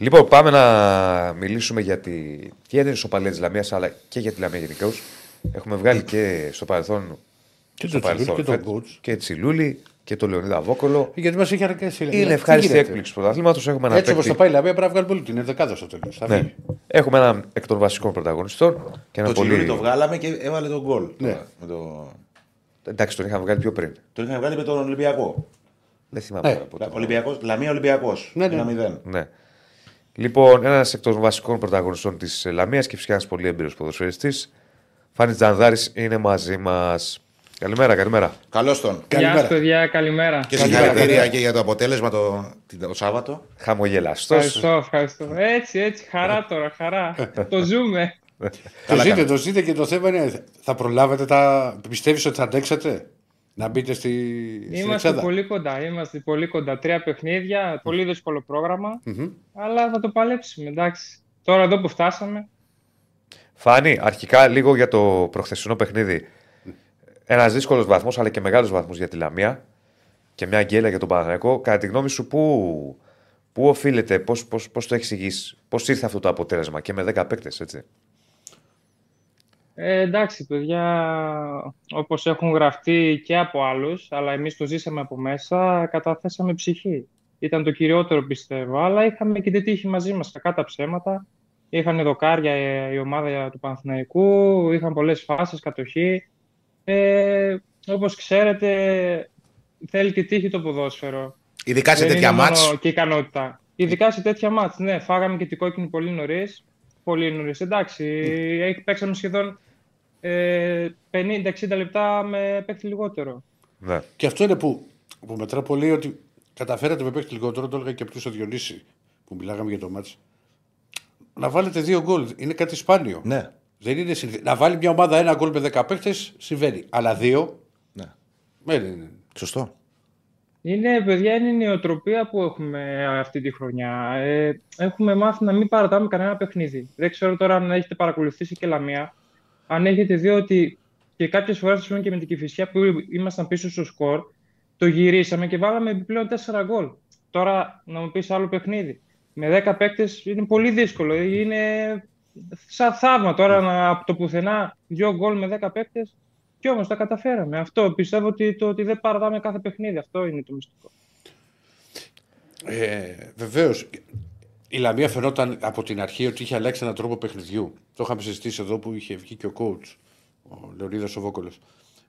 Λοιπόν, πάμε να μιλήσουμε για, τη... και για την ισοπαλία της Λαμίας, αλλά και για τη Λαμία γενικώς. Έχουμε βγάλει και στο παρελθόν. Και στο τον Τσιλούλη και τον φέτος, Κούτς. Και Τσιλούλη και τον Λεωνίδα Βόκολο. Γιατί μας έχει αρκέσει. λέει. Είναι Τι ευχάριστη γίνεται; έκπληξη του πρωταθλήματος. Έχουμε ένα Έτσι όπως παίκτη- το πάει η Λαμία, πρέπει να βγάλει πολύ την ενδεκάδα στο τέλος. Θα Ναι. βγει. Έχουμε έναν εκ των βασικών πρωταγωνιστών. Και ένα Το Τσιλούρι πολύ... το βγάλαμε και έβαλε τον γκολ. Ναι. τώρα, Με το... Εντάξει, τον είχαμε βγάλει πιο πριν. Τον είχαμε βγάλει με τον Ολυμπιακό. Δεν θυμάμαι Ναι. τώρα πότε. Ολυμπιακός, Λαμία Ολυμπιακό. Ναι, ναι. 1-0. Ναι. Λοιπόν, ένας εκ των βασικών πρωταγωνιστών της Λαμίας και φυσικά ένας πολύ έμπειρος ποδοσφαιριστής. Φάνης Τζανδάρης είναι μαζί μας. Καλημέρα, καλημέρα. Καλώς τον. Γεια Καλημέρα. σας παιδιά, καλημέρα. Και Καλημέρα, συγχαρητήρια καλημέρα. και για το αποτέλεσμα το, το Σάββατο. Χαμογελαστός. Ευχαριστώ, ευχαριστώ. Έτσι, έτσι, χαρά τώρα, χαρά. το ζούμε. Το Καλά ζείτε, κάνει. το ζείτε και το θέμα είναι θα προλάβετε τα. Πιστεύεις ότι θα αντέξετε; Να μπείτε στη, στην Είμαστε εξάδα. πολύ κοντά, είμαστε πολύ κοντά. Τρία παιχνίδια, πολύ δύσκολο πρόγραμμα, αλλά θα το παλέψουμε, εντάξει. Τώρα εδώ που φτάσαμε, Φάνη, αρχικά λίγο για το προχθεσινό παιχνίδι. Ένας δύσκολος βαθμός, αλλά και μεγάλος βαθμός για τη Λαμία και μια αγγέλα για τον Παναγενικό. Κατά τη γνώμη σου, πού, πού οφείλεται, πώς πώς, πώς το εξηγεί, πώς ήρθε αυτό το αποτέλεσμα και με 10 παίκτες, έτσι. Ε, εντάξει παιδιά, όπως έχουν γραφτεί και από άλλους, αλλά εμείς το ζήσαμε από μέσα, καταθέσαμε ψυχή. Ήταν το κυριότερο πιστεύω, αλλά είχαμε και την τύχη μαζί μας, κακά τα ψέματα. Είχαν δοκάρια ε, η ομάδα του Παναθηναϊκού, είχαν πολλές φάσεις, κατοχή. Ε, όπως ξέρετε, θέλει και τύχη το ποδόσφαιρο. Ειδικά σε Δεν τέτοια είναι μόνο μάτς. και ικανότητα. Ειδικά σε τέτοια μάτς, ναι. Φάγαμε και την κόκκινη πολύ νωρίς. Πολύ νωρίς. Εντάξει, έχει- παίξαμε σχεδόν ε, 50-60 λεπτά με παίκτη λιγότερο. Ναι. Και αυτό είναι που, που μετρά πολύ ότι καταφέρατε με παίχτη λιγότερο, το έλεγα και πριν στο Διονύση που μιλάγαμε για το μάτς. Να βάλετε δύο γκολ. Είναι κάτι σπάνιο. Ναι. Δεν είναι συνηθι... Να βάλει μια ομάδα ένα γκολ με 10 παίχτε συμβαίνει. Αλλά δύο; ναι. Δεν είναι. Σωστό. Είναι, παιδιά, είναι η νοοτροπία που έχουμε αυτή τη χρονιά. Ε, έχουμε μάθει να μην παρατάμε κανένα παιχνίδι. Δεν ξέρω τώρα αν έχετε παρακολουθήσει και Λαμία. Αν έχετε δει ότι και κάποιες φορές, ας πούμε, και με την Κηφισιά που ήμασταν πίσω στο σκορ, το γυρίσαμε και βάλαμε επιπλέον 4 γκολ. Τώρα να μου πεις άλλο παιχνίδι. Με 10 παίκτες είναι πολύ δύσκολο. Είναι σαν θαύμα τώρα να, από το πουθενά δύο γκολ με 10 παίκτες κι όμως τα καταφέραμε. Αυτό πιστεύω ότι το ότι δεν παρατάμε κάθε παιχνίδι. Αυτό είναι το μυστικό. Ε, Βεβαίως. Η Λαμία φαινόταν από την αρχή ότι είχε αλλάξει έναν τρόπο παιχνιδιού. Το είχαμε συζητήσει εδώ που είχε βγει και ο coach, ο Λεωνίδας ο Βόκολος.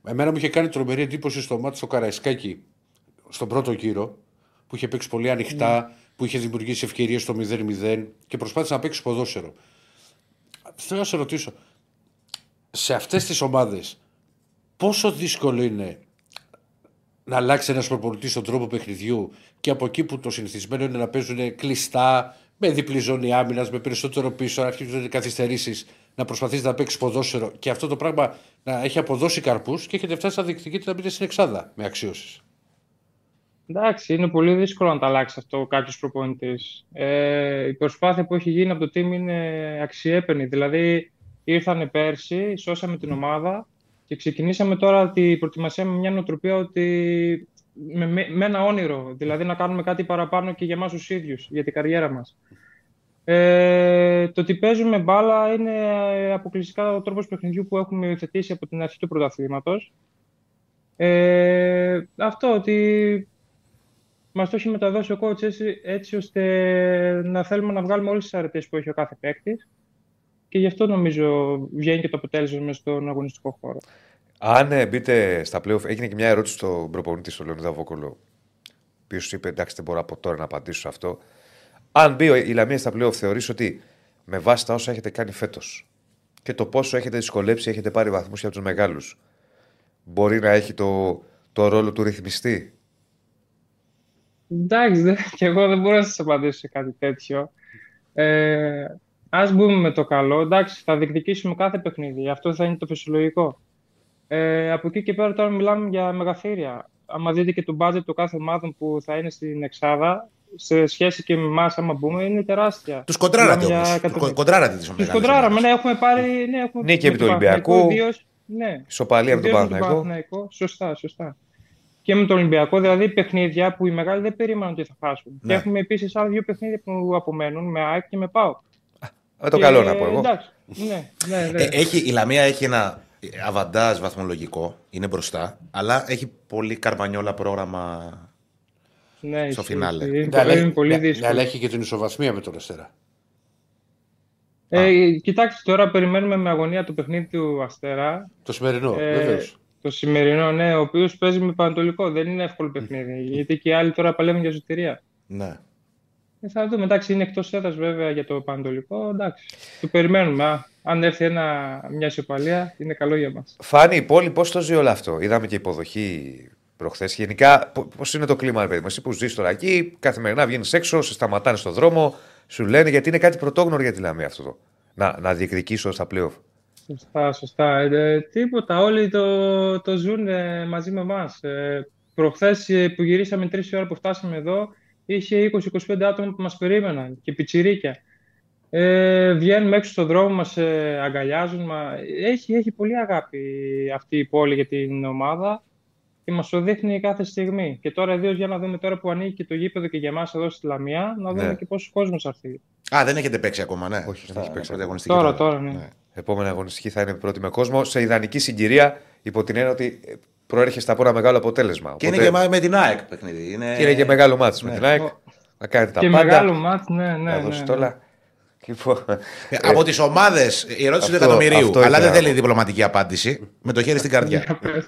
Εμένα μου είχε κάνει τρομερή εντύπωση στο μάτι στο Καραϊσκάκι, στον πρώτο γύρο, που είχε παίξει πολύ ανοιχτά, που είχε δημιουργήσει ευκαιρίες στο 0-0 και προσπάθησε να παίξει ποδόσφαιρο. Θέλω να σε ρωτήσω, σε αυτές τις ομάδες, πόσο δύσκολο είναι να αλλάξει ένας προπονητής τον τρόπο παιχνιδιού και από εκεί που το συνηθισμένο είναι να παίζουν κλειστά, με διπλή ζώνη άμυνας, με περισσότερο πίσω, να αρχίζουν καθυστερήσεις, να προσπαθήσει να παίξεις ποδόσφαιρο και αυτό το πράγμα να έχει αποδώσει καρπούς και έχετε φτάσει στα διεκδικείτε να μπείτε στην εξάδα με αξιώσει. Εντάξει, είναι πολύ δύσκολο να τα αλλάξει αυτό κάποιος προπονητής. Ε, η προσπάθεια που έχει γίνει από το team είναι αξιέπαινη. Δηλαδή, ήρθανε πέρσι, σώσαμε την ομάδα και ξεκινήσαμε τώρα την προετοιμασία με μια νοοτροπία ότι με, με, με ένα όνειρο, δηλαδή να κάνουμε κάτι παραπάνω και για εμάς τους ίδιους, για την καριέρα μας. Ε, το ότι παίζουμε μπάλα είναι ε, αποκλειστικά ο τρόπος παιχνιδιού που έχουμε υιοθετήσει από την αρχή του πρωταθλήματος. Ε, αυτό ότι μας το έχει μεταδώσει ο coach έτσι, έτσι ώστε να θέλουμε να βγάλουμε όλες τις αρετές που έχει ο κάθε παίκτης και γι' αυτό νομίζω βγαίνει και το αποτέλεσμα μέσα στον αγωνιστικό χώρο. Αν ε, μπείτε στα playoff, έγινε και μια ερώτηση στον προπονητή, στον Λεωνίδα Βόκολο, ο οποίος είπε: Εντάξει, δεν μπορώ από τώρα να απαντήσω σε αυτό. Αν μπει η Λαμία στα playoff, θεωρείς ότι με βάση τα όσα έχετε κάνει φέτος και το πόσο έχετε δυσκολέψει, έχετε πάρει βαθμούς για τους μεγάλους, μπορεί να έχει το, το ρόλο του ρυθμιστή; Εντάξει, δε, και εγώ δεν μπορώ να σας απαντήσω σε κάτι τέτοιο. Ε, ας μπούμε με το καλό. Εντάξει, θα διεκδικήσουμε κάθε παιχνίδι. Αυτό θα είναι το φυσιολογικό. Ε, από εκεί και πέρα τώρα μιλάμε για μεγαθύρια. Άμα δείτε και το budget των κάθε ομάδων που θα είναι στην Εξάδα, σε σχέση και με εμάς, άμα μπούμε, είναι τεράστια. Τους κοντράρατε Μιλάμε όμως. για Τους κατευθείαν. κοντράρατε τι Τους κοντράραμε, ναι, έχουμε πάρει. Ναι, έχουμε Νίκη με επί του τον Ολυμπιακού. Παναθηναϊκό, ιδίως- Ναι, Ισοπαλία με τον ιδίως με Παναθηναϊκό. Σωστά, σωστά. Και με τον Ολυμπιακό, δηλαδή παιχνίδια που οι μεγάλοι δεν περίμεναν ότι θα χάσουν. Ναι. Και έχουμε επίσης άλλα δύο παιχνίδια που απομένουν με ΑΕΚ και με ΠΑΟ. Με το καλό να πω εγώ. Εντάξει. Ναι, ναι, ναι. Ε, έχει, η Λαμία έχει ένα αβαντάζ βαθμολογικό, είναι μπροστά, αλλά έχει πολύ καρμανιόλα πρόγραμμα. ναι, στο ισχύει, φινάλε. ισχύει. Είναι, Ναι, αλλά, είναι έχει- πολύ ναι, δύσκολο. ναι, αλλά έχει και την ισοβαθμία με τον Αστέρα. Ε, κοιτάξτε, τώρα περιμένουμε με αγωνία το παιχνίδι του Αστέρα. Το σημερινό, Ε, βεβαίως. Το σημερινό, ναι, ο οποίος παίζει με Πανατολικό. Δεν είναι εύκολο παιχνίδι. Γιατί και οι άλλοι τώρα παλεύουν για ζωτηρία. Ναι. Ε, θα δούμε. Εντάξει, είναι εκτός έδρας βέβαια για το Πανατολικό. Εντάξει. Το περιμένουμε. Α, αν έρθει ένα, μια ισοπαλία, είναι καλό για μας. Φάνη, η πόλη πώς το ζει όλο αυτό; Είδαμε και υποδοχή προχθές. Γενικά, πώς είναι το κλίμα, ρε παιδί μου. Εσύ που ζεις τώρα εκεί, καθημερινά βγαίνεις έξω, σε σταματάνε στον δρόμο, σου λένε γιατί είναι κάτι πρωτόγνωρο για τη Λαμία αυτό. Το. Να, να διεκδικήσω στα playoff. Σωστά, σωστά. Ε, ε, τίποτα. Όλοι το, το ζουν ε, μαζί με εμάς. Ε, Προχθές που γυρίσαμε τρεις ώρα που φτάσαμε εδώ, είχε 20-25 άτομα που μας περίμεναν και πιτσιρίκια. Ε, βγαίνουμε έξω στον δρόμο, μας ε, αγκαλιάζουν. Μα... Έχει, έχει πολύ αγάπη αυτή η πόλη για την ομάδα και μας το δείχνει κάθε στιγμή. Και τώρα, ιδίως για να δούμε τώρα που ανοίγει και το γήπεδο και για εμάς εδώ στη Λαμία, να δούμε Ναι. και πόσο κόσμος θα έρθει. Α, δεν έχετε παίξει ακόμα, ναι. Όχι, δεν Στα έχει παίξει πρωταγωνιστική Τώρα, φάση. τώρα, ναι. Επόμενη αγωνιστική θα είναι πρώτη με κόσμο σε ιδανική συγκυρία υπό την έννοια ότι ε, προέρχεσαι από ένα μεγάλο αποτέλεσμα. Και είναι Οπότε- και μα- με την ΑΕΚ παιχνίδι. Είναι... και είναι και μεγάλο μάτι με Ναι. την ΑΕΚ. Να κάνετε τα Και πάντα. μεγάλο μάτς, ναι, ναι. να ναι, δώσετε ναι. όλα. Λοιπόν, Ε, Από τις ομάδες, η ερώτηση του αυτό- εκατομμυρίου, αυτό αλλά ήθελα δεν να θέλει πω. διπλωματική απάντηση. Με το χέρι στην καρδιά. Για πες.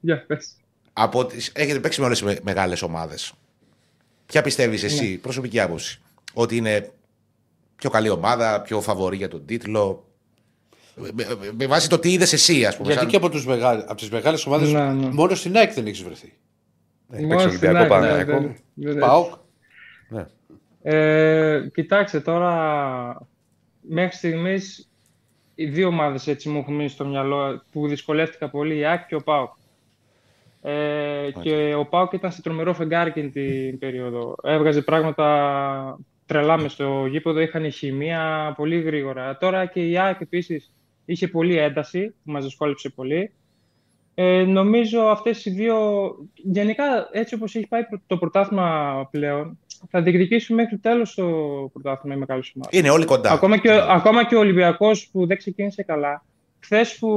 Για πες. Από τις... Έχετε παίξει με όλες τις μεγάλες ομάδες. Ποια πιστεύεις εσύ, προσωπική άποψη, ότι είναι πιο καλή ομάδα, πιο φαβορή για τον τίτλο; Με, με- με βάση το τι είδες εσύ, ας πούμε. Γιατί σαν- και από, τους μεγάλ, από τις μεγάλες ομάδες Ναι, ναι. μόνο στην ΑΕΚ δεν έχει βρεθεί. έχει Μόνο παίξει στην Ολυμπιακό ΑΕΚ, ναι, Παναθηναϊκό. δεν- δεν- ΠΑΟΚ. Ναι. Ε, κοιτάξτε τώρα, μέχρι στιγμής οι δύο ομάδες έτσι μου έχουν μείνει στο μυαλό που δυσκολεύτηκα πολύ, η ΑΕΚ και ο ΠΑΟΚ. Ε, Και ο ΠΑΟΚ ήταν σε τρομερό φεγγάρι εκείνη την περίοδο. Έβγαζε πράγματα τρελά μες στο γήπεδο, είχαν χημεία πολύ γρήγορα. Τώρα και η ΑΕΚ επίσης είχε πολύ ένταση που μας δυσκόλεψε πολύ. Ε, νομίζω αυτές οι δύο, γενικά έτσι όπως έχει πάει το πρωτάθλημα πλέον, θα διεκδικήσουν μέχρι το τέλος το πρωτάθλημα οι μεγάλες ομάδες. Είναι όλοι κοντά. Ακόμα και, ο- ακόμα και ο Ολυμπιακός που δεν ξεκίνησε καλά, χθες που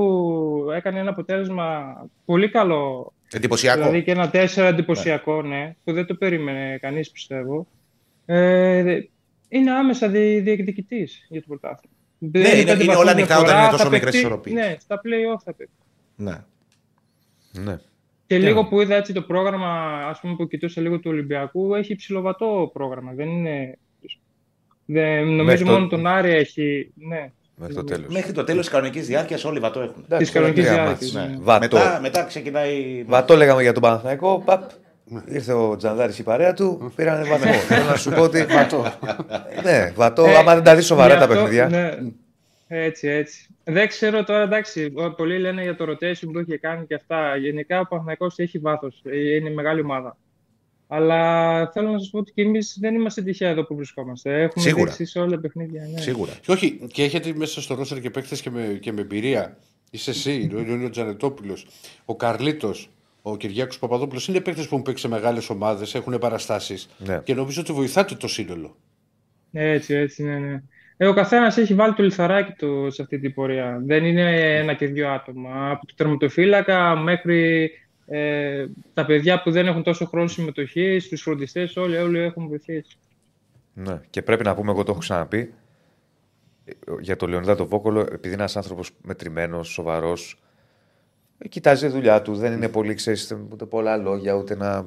έκανε ένα αποτέλεσμα πολύ καλό, Εντυπωσιακό. δηλαδή και ένα τέσσερα εντυπωσιακό, ναι, που δεν το περίμενε κανείς πιστεύω, ε, δε- είναι άμεσα δι, διεκδικητής για το πρωτάθλημα. Δεν είναι- πέντε είναι βαθμούς όλα ανοιχτά όταν διαφορά, είναι τόσο θα μικρές παιχτεί- ισορροπίες. Ναι, στα play-off θα παίξει. Ναι. Ναι. Και λίγο που είδα έτσι το πρόγραμμα, ας πούμε που κοιτούσα λίγο του Ολυμπιακού, έχει ψηλοβατό πρόγραμμα. Δεν είναι. Δεν, νομίζω Μέχρι το- μόνο τον Άρη έχει. Ναι. Μέχρι το τέλος. Μέχρι το τέλος της κανονικής διάρκειας όλοι βατό έχουν. Της κανονικής διάρκειας, ναι. Βατό. Μετά, μετά ξεκινάει. Βατό λέγαμε για τον Παναθηναϊκό. Παπ. Ήρθε ο Τζανδάρης η παρέα του, πήρανε βαθμό. Θέλω να σου πω ότι. Βατό. ναι, βατό. Ε, άμα δεν τα δεις σοβαρά γι' τα αυτό, παιχνίδια. Ναι. Έτσι, έτσι. Δεν ξέρω τώρα, εντάξει, πολλοί λένε για το rotation που είχε κάνει και αυτά. Γενικά ο Παναθηναϊκός έχει βάθος, ε, είναι μεγάλη ομάδα. Αλλά θέλω να σας πω ότι και εμείς δεν είμαστε τυχαία εδώ που βρισκόμαστε. Έχουμε Σίγουρα. δείξει σε όλα τα παιχνίδια. Ναι. Σίγουρα. Και όχι, και έχετε μέσα στο ρόστερ και παίκτες και με, και με εμπειρία. Είσαι εσύ, ο Ιωάννη Τζανετόπουλος, ο Καρλίτος, ο Κυριάκος Παπαδόπουλος. Είναι παίκτε που έχουν παίξει σε μεγάλες ομάδες, έχουν παραστάσεις. Ναι. Και νομίζω ότι βοηθάτε το σύνολο. Έτσι, έτσι, ναι, ναι. Ε, ο καθένας έχει βάλει το λιθαράκι του σε αυτή την πορεία. Δεν είναι ένα και δύο άτομα. Από το τερματοφύλακα μέχρι ε, τα παιδιά που δεν έχουν τόσο χρόνο συμμετοχή, του φροντιστές, όλοι, όλοι έχουν βοηθήσει. Ναι. Και πρέπει να πούμε, εγώ το έχω ξαναπεί, ε, για τον Λεωνίδα τον Βόκολο, επειδή είναι ένας άνθρωπος μετρημένος, σοβαρός, κοιτάζει τη δουλειά του. Δεν είναι πολύ, ξέρεις, ούτε πολλά λόγια, ούτε να,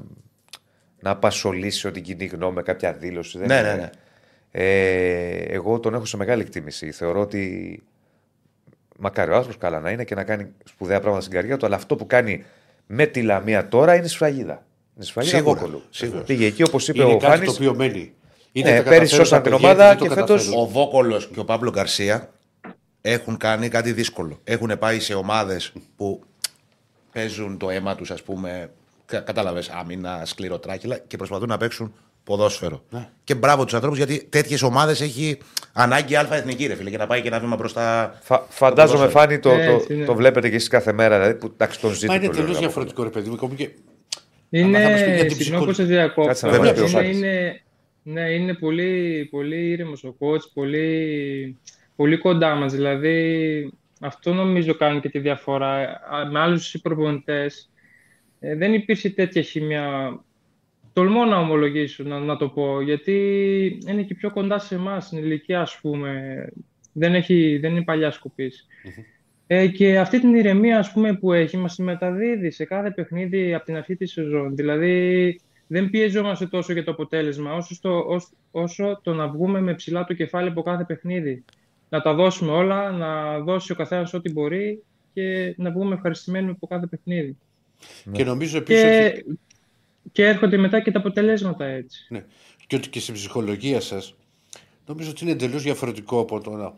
να απασχολήσει την κοινή γνώμη με κάποια δήλωση. Δεν Ναι, είναι. ναι, ναι. Ε, εγώ τον έχω σε μεγάλη εκτίμηση. Θεωρώ ότι μακάρι ο άνθρωπος καλά να είναι και να κάνει σπουδαία πράγματα στην καριέρα του, αλλά αυτό που κάνει με τη Λαμία τώρα είναι σφραγίδα. Είναι σφραγίδα Σίγουρα, Βόκολου. σίγουρα. Πήγε εκεί, όπως είπε είναι ο κάτι Χάνη. το οποίο μένει. Ναι, τα πέρυσι καταφέρουν σώσαν τα την παιδιά, ομάδα δεν το και καταφέρουν. φέτος- Ο Βόκολος και ο Παύλο Γκαρσία έχουν κάνει κάτι δύσκολο. Έχουν πάει σε ομάδες που παίζουν το αίμα τους, ας πούμε. Κατάλαβες, άμυνα, σκληροτράχυλα και προσπαθούν να παίξουν ποδόσφαιρο. Και μπράβο τους ανθρώπους γιατί τέτοιες ομάδες έχει ανάγκη αλφα εθνική ρε φίλε και να πάει και ένα βήμα μπροστά. Φα, φαντάζομαι, ποδόσφαιρο. Φάνη, το, Έτσι το, είναι. το βλέπετε και εσείς κάθε μέρα. Δηλαδή, που εντάξει, τον Μα ζείτε. είναι το λέω, τελείως από- διαφορετικό ρε παιδί μου. ακόμη και- Αλλά θα μας πει για Είναι, την συγγνώμη που ψυχολογία. σε διακόπτω. Κάτσε να μας πει ο Είναι, Φάνης. είναι, ναι, είναι πολύ, πολύ ήρεμος ο coach, πολύ, πολύ κοντά μας. Δηλαδή, αυτό νομίζω κάνει και τη διαφορά. Α, Με άλλους προπονητές ε, δεν υπήρχε τέτοια χημία. Τολμώ να ομολογήσω, να, να το πω, γιατί είναι και πιο κοντά σε εμάς στην ηλικία, ας πούμε. Δεν, έχει, δεν είναι παλιά σκοπής. Ε, και αυτή την ηρεμία ας πούμε, που έχει μας τη μεταδίδει σε κάθε παιχνίδι από την αρχή της σεζόν. Δηλαδή δεν πιεζόμαστε τόσο για το αποτέλεσμα όσο, στο, όσο, όσο το να βγούμε με ψηλά το κεφάλι από κάθε παιχνίδι. Να τα δώσουμε όλα, να δώσει ο καθένας ό,τι μπορεί και να βγούμε ευχαριστημένοι από κάθε παιχνίδι. Και νομίζω επίσης ότι. Και, και έρχονται μετά και τα αποτελέσματα έτσι. Ναι. Και ότι και στην ψυχολογία σας νομίζω ότι είναι εντελώς διαφορετικό από το να,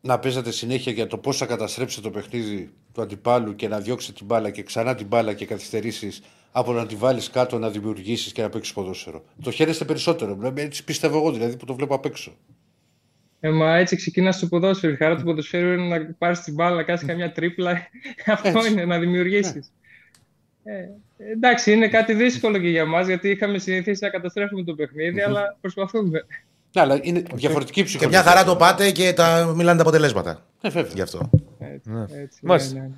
να παίζατε συνέχεια για το πώς θα καταστρέψετε το παιχνίδι του αντιπάλου και να διώξετε την μπάλα και ξανά την μπάλα και καθυστερήσεις από να τη βάλεις κάτω, να δημιουργήσεις και να παίξεις ποδόσφαιρο. Το χαίρεστε περισσότερο. Δηλαδή, Έτσι πιστεύω εγώ δηλαδή που το βλέπω απ' έξω. Ε, μα έτσι ξεκινάς στο ποδόσφαιρο. Η χαρά του ποδοσφαίρου είναι να πάρεις την μπάλα, να κάνει καμιά τρίπλα. Αυτό Έτσι. είναι, να δημιουργήσεις. Ε, εντάξει, είναι κάτι δύσκολο και για μας γιατί είχαμε συνηθίσει να καταστρέφουμε το παιχνίδι, αλλά προσπαθούμε. Ναι, αλλά είναι διαφορετική Και ψυχολογία. μια χαρά το πάτε και τα μιλάνε τα αποτελέσματα. Ε, βέβαια. Γι' αυτό. Έτσι, Ναι. έτσι, Μάλιστα. ναι, ναι.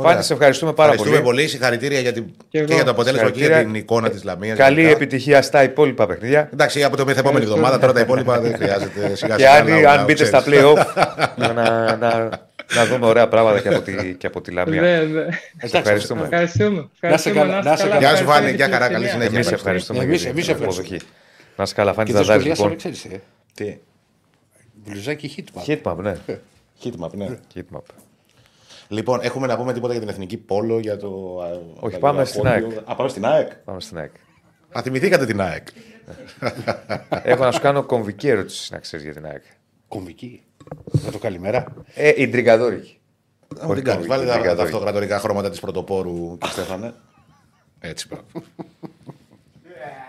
Φάνη, σε ευχαριστούμε πάρα Ευχαριστούμε πολύ. πολύ. Συγχαρητήρια για την... και, εγώ. για το αποτέλεσμα και για Συγχαρητήρια. την εικόνα της Λαμίας. Καλή επιτυχία στα υπόλοιπα παιχνίδια. Εντάξει, από το επόμενη εβδομάδα τώρα τα υπόλοιπα δεν χρειάζεται. Σιγά Και σιγά αν, να- αν να μπείτε στα ξέρεις. playoff, να, να, να, να δούμε ωραία πράγματα και από τη, και από τη Λαμία. Δε, δε. Σε ευχαριστούμε. Ευχαριστούμε. Να σε Ευχαριστούμε, καλά, είστε να σε καλά. Γεια σου, Ευχαριστούμε Βάνη, για γεια την χαρά, καλή ευκαιρία. συνέχεια. Εμείς Ευχαριστώ. ευχαριστούμε Εμείς- για εμείς την ευχαριστούμε. αποδοχή. Να σε καλά, Φάνη Και δεν Ζαντάζη, σχολιάσαμε, λοιπόν. ξέρεις, ε. Τι; Μπλουζάκι hit Hitmap, ναι. Χίτμαπ, ναι. Hitmap. Λοιπόν, έχουμε να πούμε τίποτα για την εθνική πόλο, για το. α, Όχι, το πάμε αγώνα στην πόντιο. ΑΕΚ. Α, πάμε στην ΑΕΚ. Πάμε στην ΑΕΚ. Α, θυμηθήκατε την ΑΕΚ. Έχω να σου κάνω κομβική ερώτηση να ξέρεις για την ΑΕΚ. Κομβική. Να το καλημέρα. Ε, η Ντριγκαδόρικη. Να μου την κάνεις. Όχι, Βάλε όχι, τα, όχι, τα όχι. αυτοκρατορικά χρώματα της πρωτοπόρου και Στέφανε. Έτσι, μπράβο.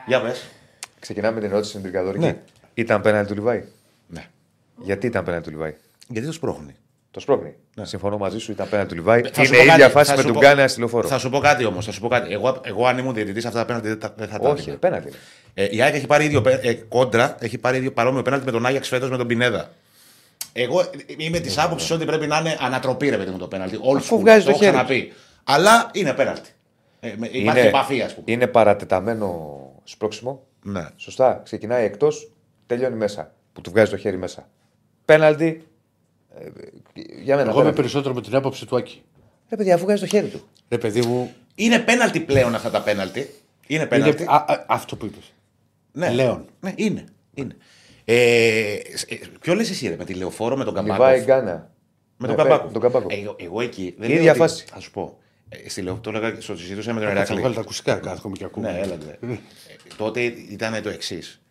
Για πες. Ξεκινάμε την ερώτηση στην Ντριγκαδόρικη. Ναι. Ήταν πέναλτι του Λιβάη; Ναι. Γιατί ήταν πέναλτι του Λιβάη; Γιατί το σπρώχνει. Το σπρώχνει. Συμφωνώ μαζί σου, ήταν πέναλτι του Λιβάη. Ναι. Θα σου Είναι η πω ίδια κάτι, φάση θα με σου τον πω- Γκάνεα στη λεωφόρο. Θα σου πω κάτι όμως. Θα σου πω κάτι. Εγώ, εγώ αν ήμουν διαιτητής, αυτά τα πέναλτι δεν, τα- δεν θα τα Όχι, έδινα. πέναλτι. είναι. Ε, η ΑΕΚ έχει πάρει ίδιο πέ- ε, κόντρα, έχει πάρει ίδιο παρόμοιο πέναλτι με τον Άγιαξ φέτος με τον Πινέδα. Εγώ ε, είμαι της άποψης ότι πρέπει να είναι ανατροπή ρε παιδί μου το πέναλτι. Old Αφού school, βγάζει το έχω χέρι ξαναπεί. Αλλά είναι πέναλτι. Ε, με- υπάρχει επαφή, ας πούμε. είναι παρατεταμένο σπρώξιμο. Ναι. Σωστά. Ξεκινάει εκτός, τελειώνει μέσα. Που του βγάζει το χέρι μέσα. Πέναλτι. Ε, για μένα. Εγώ είμαι πέναλτι. περισσότερο με την άποψη του Άκη. Ρε παιδιά, αφού βγάζει το χέρι του. Ρε παιδί μου, Είναι πέναλτι πλέον αυτά τα πέναλτι. Είναι είναι, πέναλτι. α, α, αυτό που είπες. ναι. Λέων. Ναι, είναι. είναι. Ε, σ- ε, ποιο λες εσύ, ρε, με τη λεωφόρο, με τον Λιβάη Καμπάκο. Γκάνα. Με τον Ναι, Καμπάκο. τον Καμπάκο. Ε, εγώ, εγώ εκεί. Δεν Η λέω ίδια ότι- φάση. Θα σου πω. Ε, στη λεω, το έλεγα, στο συζητούσα με τον Θα Ερακλή. βγάλει τα ακουστικά, κάθομαι και ακούω. Ναι, έλατε. Ε, τότε ήταν το εξής.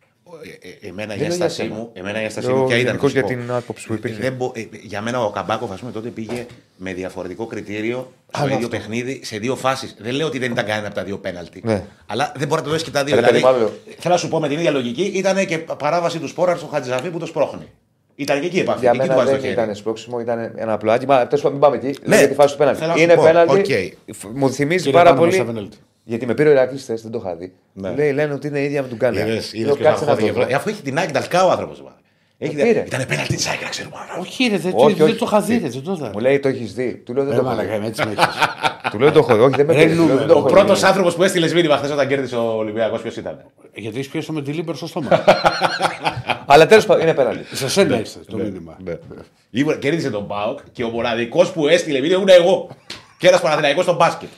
Εμένα η Δεν λέω για ένστασή σένα. μου, εμένα η ένστασή Λέω μου ποια ήταν. γενικώς θα σου για πω. την άποψη που υπήρχε. Δεν μπο- ε, για μένα ο Καμπάκοφ, ας πούμε, τότε πήγε με διαφορετικό κριτήριο στο Άλλο ίδιο αυτό. παιχνίδι σε δύο φάσεις. Δεν λέω ότι δεν ήταν κανένα από τα δύο πέναλτι. Ναι. Αλλά δεν μπορεί να το δώσει και τα δύο. Ρε, παιδί δηλαδή, μου, άλλο. θέλω να σου πω με την ίδια λογική, ήταν και παράβαση του Σπόραρ στο Χατζησαφή που το σπρώχνει. Ήταν και εκεί η επαφή. Για εκεί του μένα βάζει το δεν χέρι. ήταν σπρώξιμο, ήταν ένα απλάκι. Μα τέλος πάντων, μην πάμε εκεί. Ναι, για τη φάση του πέναλτι. θέλω να σου Είναι πω, πέναλτι. οκ. Φ- Μου θυμίζει Και πάρα να πάμε στα πολύ. Πέναλτι. Γιατί με πήρε ο Ηρακλής χθες, δεν το είχα δει. Ναι. Λέει, λένε ότι είναι ίδια με τον Γκάνεα. Είδες, είδες Λέω, ποιος κάτσε να το αγχώθηκε. δω. Ε, Αφού έχει την Άκη Νταλκά ο άνθρωπος. Έχει... πήρε. Ήταν πέναλτι της Άκη, να ξέρουμε. Όχι, ρε, δεν, Όχι, δεν όχι. το είχα δει, ρε, δεν το είδα. Μου λέει το έχεις δει. Του λέω δεν Ρε, το έχω μαλακά, δει. είμαι έτσι με έχεις. Του λέω δεν το έχω δει. Όχι, δεν με Ρε, πήρε. Του λέω, δεν νούμερο. το Ο έχω δει. πρώτος άνθρωπος που έστειλε μήνυμα χθες όταν κέρδισε ο Ολυμπιακός, ποιος ήταν. Γιατί έχεις πιέσει το με τη Λίμπερ στο στόμα. Αλλά τέλος πάντων είναι πέναλτι. Σε σένα ήρθε το μήνυμα. Ήμουν- Κέρδισε τον Πάοκ και ο μοναδικός που έστειλε μήνυμα ήμουν εγώ. Και ένας Παναθηναϊκός στο μπάσκετ.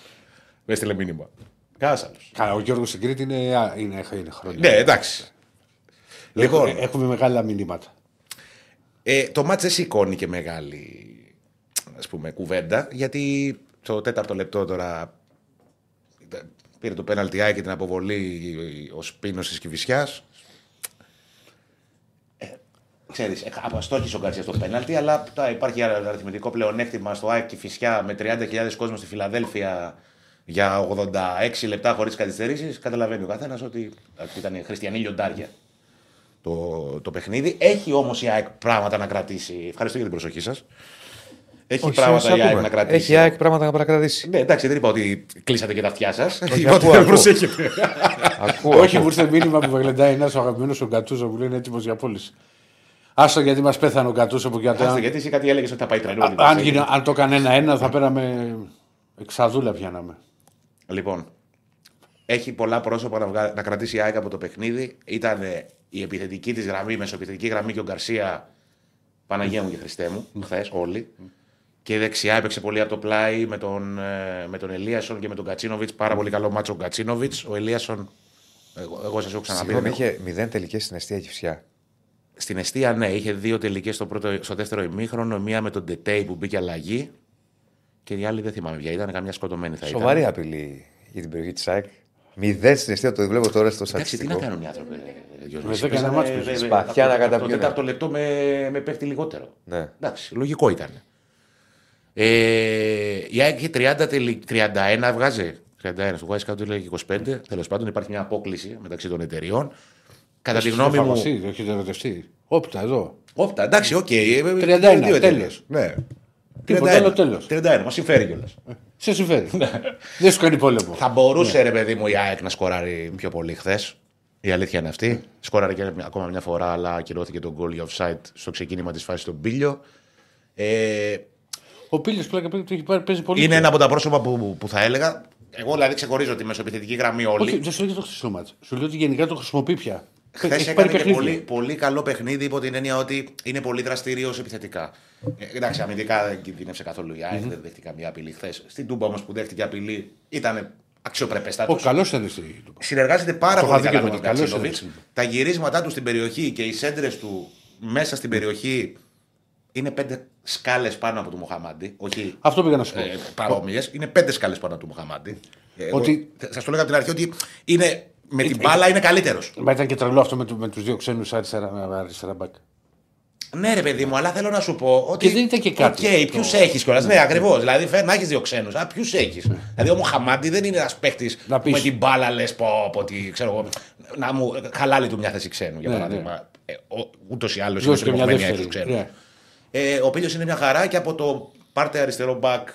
Με έστειλε μήνυμα. Κάνα άλλο. Καλά, ο Γιώργος στην Κρήτη είναι, α, είναι, είναι χρόνια. Ναι, εντάξει. Λοιπόν, Έχουμε, έχουμε μεγάλα μηνύματα. ε, το μάτς δεν σηκώνει και μεγάλη ας πούμε, κουβέντα, γιατί το τέταρτο λεπτό τώρα πήρε το πέναλτι και την αποβολή ο Σπίνος της Κηφισιάς. Ε, Ξέρεις, ε, αποστόχησε ο Γκαρσία στο πέναλτι, αλλά τώρα υπάρχει αριθμητικό πλεονέκτημα στο ΑΕΚ Κηφισιά με 30.000 κόσμο στη Φιλαδέλφια για 86 λεπτά χωρίς καθυστερήσεις, καταλαβαίνει ο καθένας ότι ήταν χριστιανή λιοντάρια το, το παιχνίδι. Έχει όμως η ΑΕΚ πράγματα να κρατήσει. Ευχαριστώ για την προσοχή σας. Έχει Όχι, πράγματα σας η ΑΕΚ ακούμε. να κρατήσει. Έχει η ΑΕΚ πράγματα να παρακρατήσει. Ναι, εντάξει, δεν είπα ότι κλείσατε και τα αυτιά σας. ακούω, ακούω. προσέχετε. Ακούω. Όχι, μου ήρθε μήνυμα που γλεντάει ένας αγαπημένος ο Γκατούζο που λέει είναι έτοιμος για πώληση. Άστο γιατί μας πέθανε ο Γκατούζο που γιατί. Άστε, γιατί εσύ κάτι έλεγες ότι θα πάει τρελό. Α- αν, γίνε- αν το έκανε ένα-ένα θα πέραμε εξαδούλα πιάναμε. Λοιπόν, έχει πολλά πρόσωπα να, βγα- να κρατήσει η ΑΕΚ από το παιχνίδι. Ήταν ε, η επιθετική της γραμμή, η μεσοεπιθετική γραμμή και ο Γκαρσία. Παναγία μου και Χριστέ μου, χθες όλοι. Και δεξιά έπαιξε πολύ από το πλάι με τον, ε, με τον Ελίασον και με τον Κατσίνοβιτς. Πάρα πολύ καλό μάτσο ο Κατσίνοβιτς. Ο Ελίασον, εγώ, εγώ σας έχω ξαναπεί. Συγγνώμη, δεν έχω- είχε μηδέν τελικές στην αιστεία Κυφσιά. Στην αιστεία, ναι, είχε δύο τελικές στο, πρώτο- στο δεύτερο ημίχρονο. Μία με τον Ντετέι που μπήκε αλλαγή. Και η άλλη δεν θυμάμαι ποια ήταν, καμιά σκοτωμένη θα ήταν. Σοβαρή απειλή για την περιοχή της ΑΕΚ. Μηδέν στην αιστεία, το βλέπω τώρα στο Εντάξει, τι να στατιστικό. κάνουν οι άνθρωποι. ρε, Γιώργο. Με δέκα Παίζανε, ένα μάτς ε, παίζανε. ε, Σπαθιά από να το- καταπιούν. Το τέταρτο λεπτό με, με παίχτη λιγότερο. Ναι. Εντάξει, λογικό ήταν. Ε, η ΑΕΚ έχει 30 τελι- 31 βγάζει. 31, σου βγάζει κάτω λέει και 25. Τέλος πάντων υπάρχει μια απόκληση μεταξύ των εταιριών. Κατά τη γνώμη μου. Φαγωστή, όχι τερματιστή. Opta εδώ. Opta, εντάξει, οκ. ε, 31, δύο εταιρείες. τέλος. Ναι. Τίποτα άλλο, τέλος. 31, μας συμφέρει κιόλας. Σε συμφέρει. Ναι. Δεν σου κάνει πόλεμο. Θα μπορούσε, ρε παιδί μου, η ΑΕΚ να σκοράρει πιο πολύ χθες. Η αλήθεια είναι αυτή. Σκόραρε και μια- ακόμα μια φορά, αλλά ακυρώθηκε τον goal για offside στο ξεκίνημα της φάσης στον Πήλιο. Ε, Ο Πήλιο πλάκα παίζει- έχει πάρει- παίζει πολύ. είναι ένα από τα πρόσωπα που, που θα έλεγα. Εγώ δηλαδή ξεχωρίζω τη μεσοεπιθετική γραμμή Όχι, όλη. δεν σου λέω για το χθεσινό μάτς. Σου λέω ότι γενικά το χρησιμοποιεί πια. Χθες Έχει έκανε πάρει και παιχνίδια. πολύ, πολύ καλό παιχνίδι υπό την έννοια ότι είναι πολύ δραστήριος επιθετικά. Ε, εντάξει, αμυντικά δεν κινδύνευσε καθόλου η ΑΕΚ, δεν δέχτηκε καμία απειλή χθες. Στην Τούμπα όμως που δέχτηκε απειλή ήταν αξιοπρεπέστατος. Ο καλός ήταν στη. Συνεργάζεται πάρα Το πολύ είχα δει καλά και με το τον μάτς. Καλός Κατσίνοβιτ. ήταν. Τα γυρίσματά του στην περιοχή και οι σέντρες του μέσα στην περιοχή είναι πέντε σκάλες πάνω από του Μοχαμάντη. Όχι Αυτό πήγα να σου πω. ε, παρόμοιες. Είναι πέντε σκάλες πάνω από του Μοχαμάντη. Ε, Ότι- Σα το λέγα από την αρχή ότι είναι, με την μπάλα είναι καλύτερος. Μα ήταν και τρελό αυτό με, του- με τους δύο ξένους αριστερά, με αριστερά μπακ. Ναι, ρε παιδί μου, αλλά θέλω να σου πω ότι. Και δεν ήταν και κάτι. Οκ, ποιους έχεις κιόλας. Ναι, ακριβώς. Δηλαδή, φέρ, να έχεις δύο ξένους. Α, ποιους έχεις. Δηλαδή, ο Μοχαμάντη δεν είναι ένας παίχτη Να που πεις. με την μπάλα λες πω, πω ότι ξέρω εγώ. Να μου χαλάλει του μια θέση ξένου, για Ναι, παράδειγμα. Ε, Ούτως ή άλλως είναι Δώσε και μια τριμωμένη δεύτερη. έξω ξένου. Ναι. Ε, ο Πίλιο είναι μια χαρά και από το πάρτε αριστερό μπακ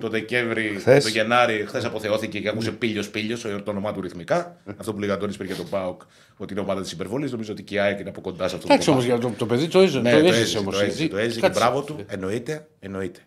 το Δεκέμβρη, Χθες. το Γενάρη, χθες αποθεώθηκε και ακούσε πίλιος πίλιος, το όνομά του ρυθμικά. αυτό που λέγανε τον πριν για τον Πάοκ, ότι είναι ομάδα της υπερβολής. Νομίζω ότι και η ΑΕΚ είναι από κοντά σε αυτό Εντάξει το όμως κομμάτι. για το, το παιδί το έζησε. Ναι, το το έζησε έζησε, όμως. το έζησε, το έζησε και μπράβο του. Εννοείται, εννοείται.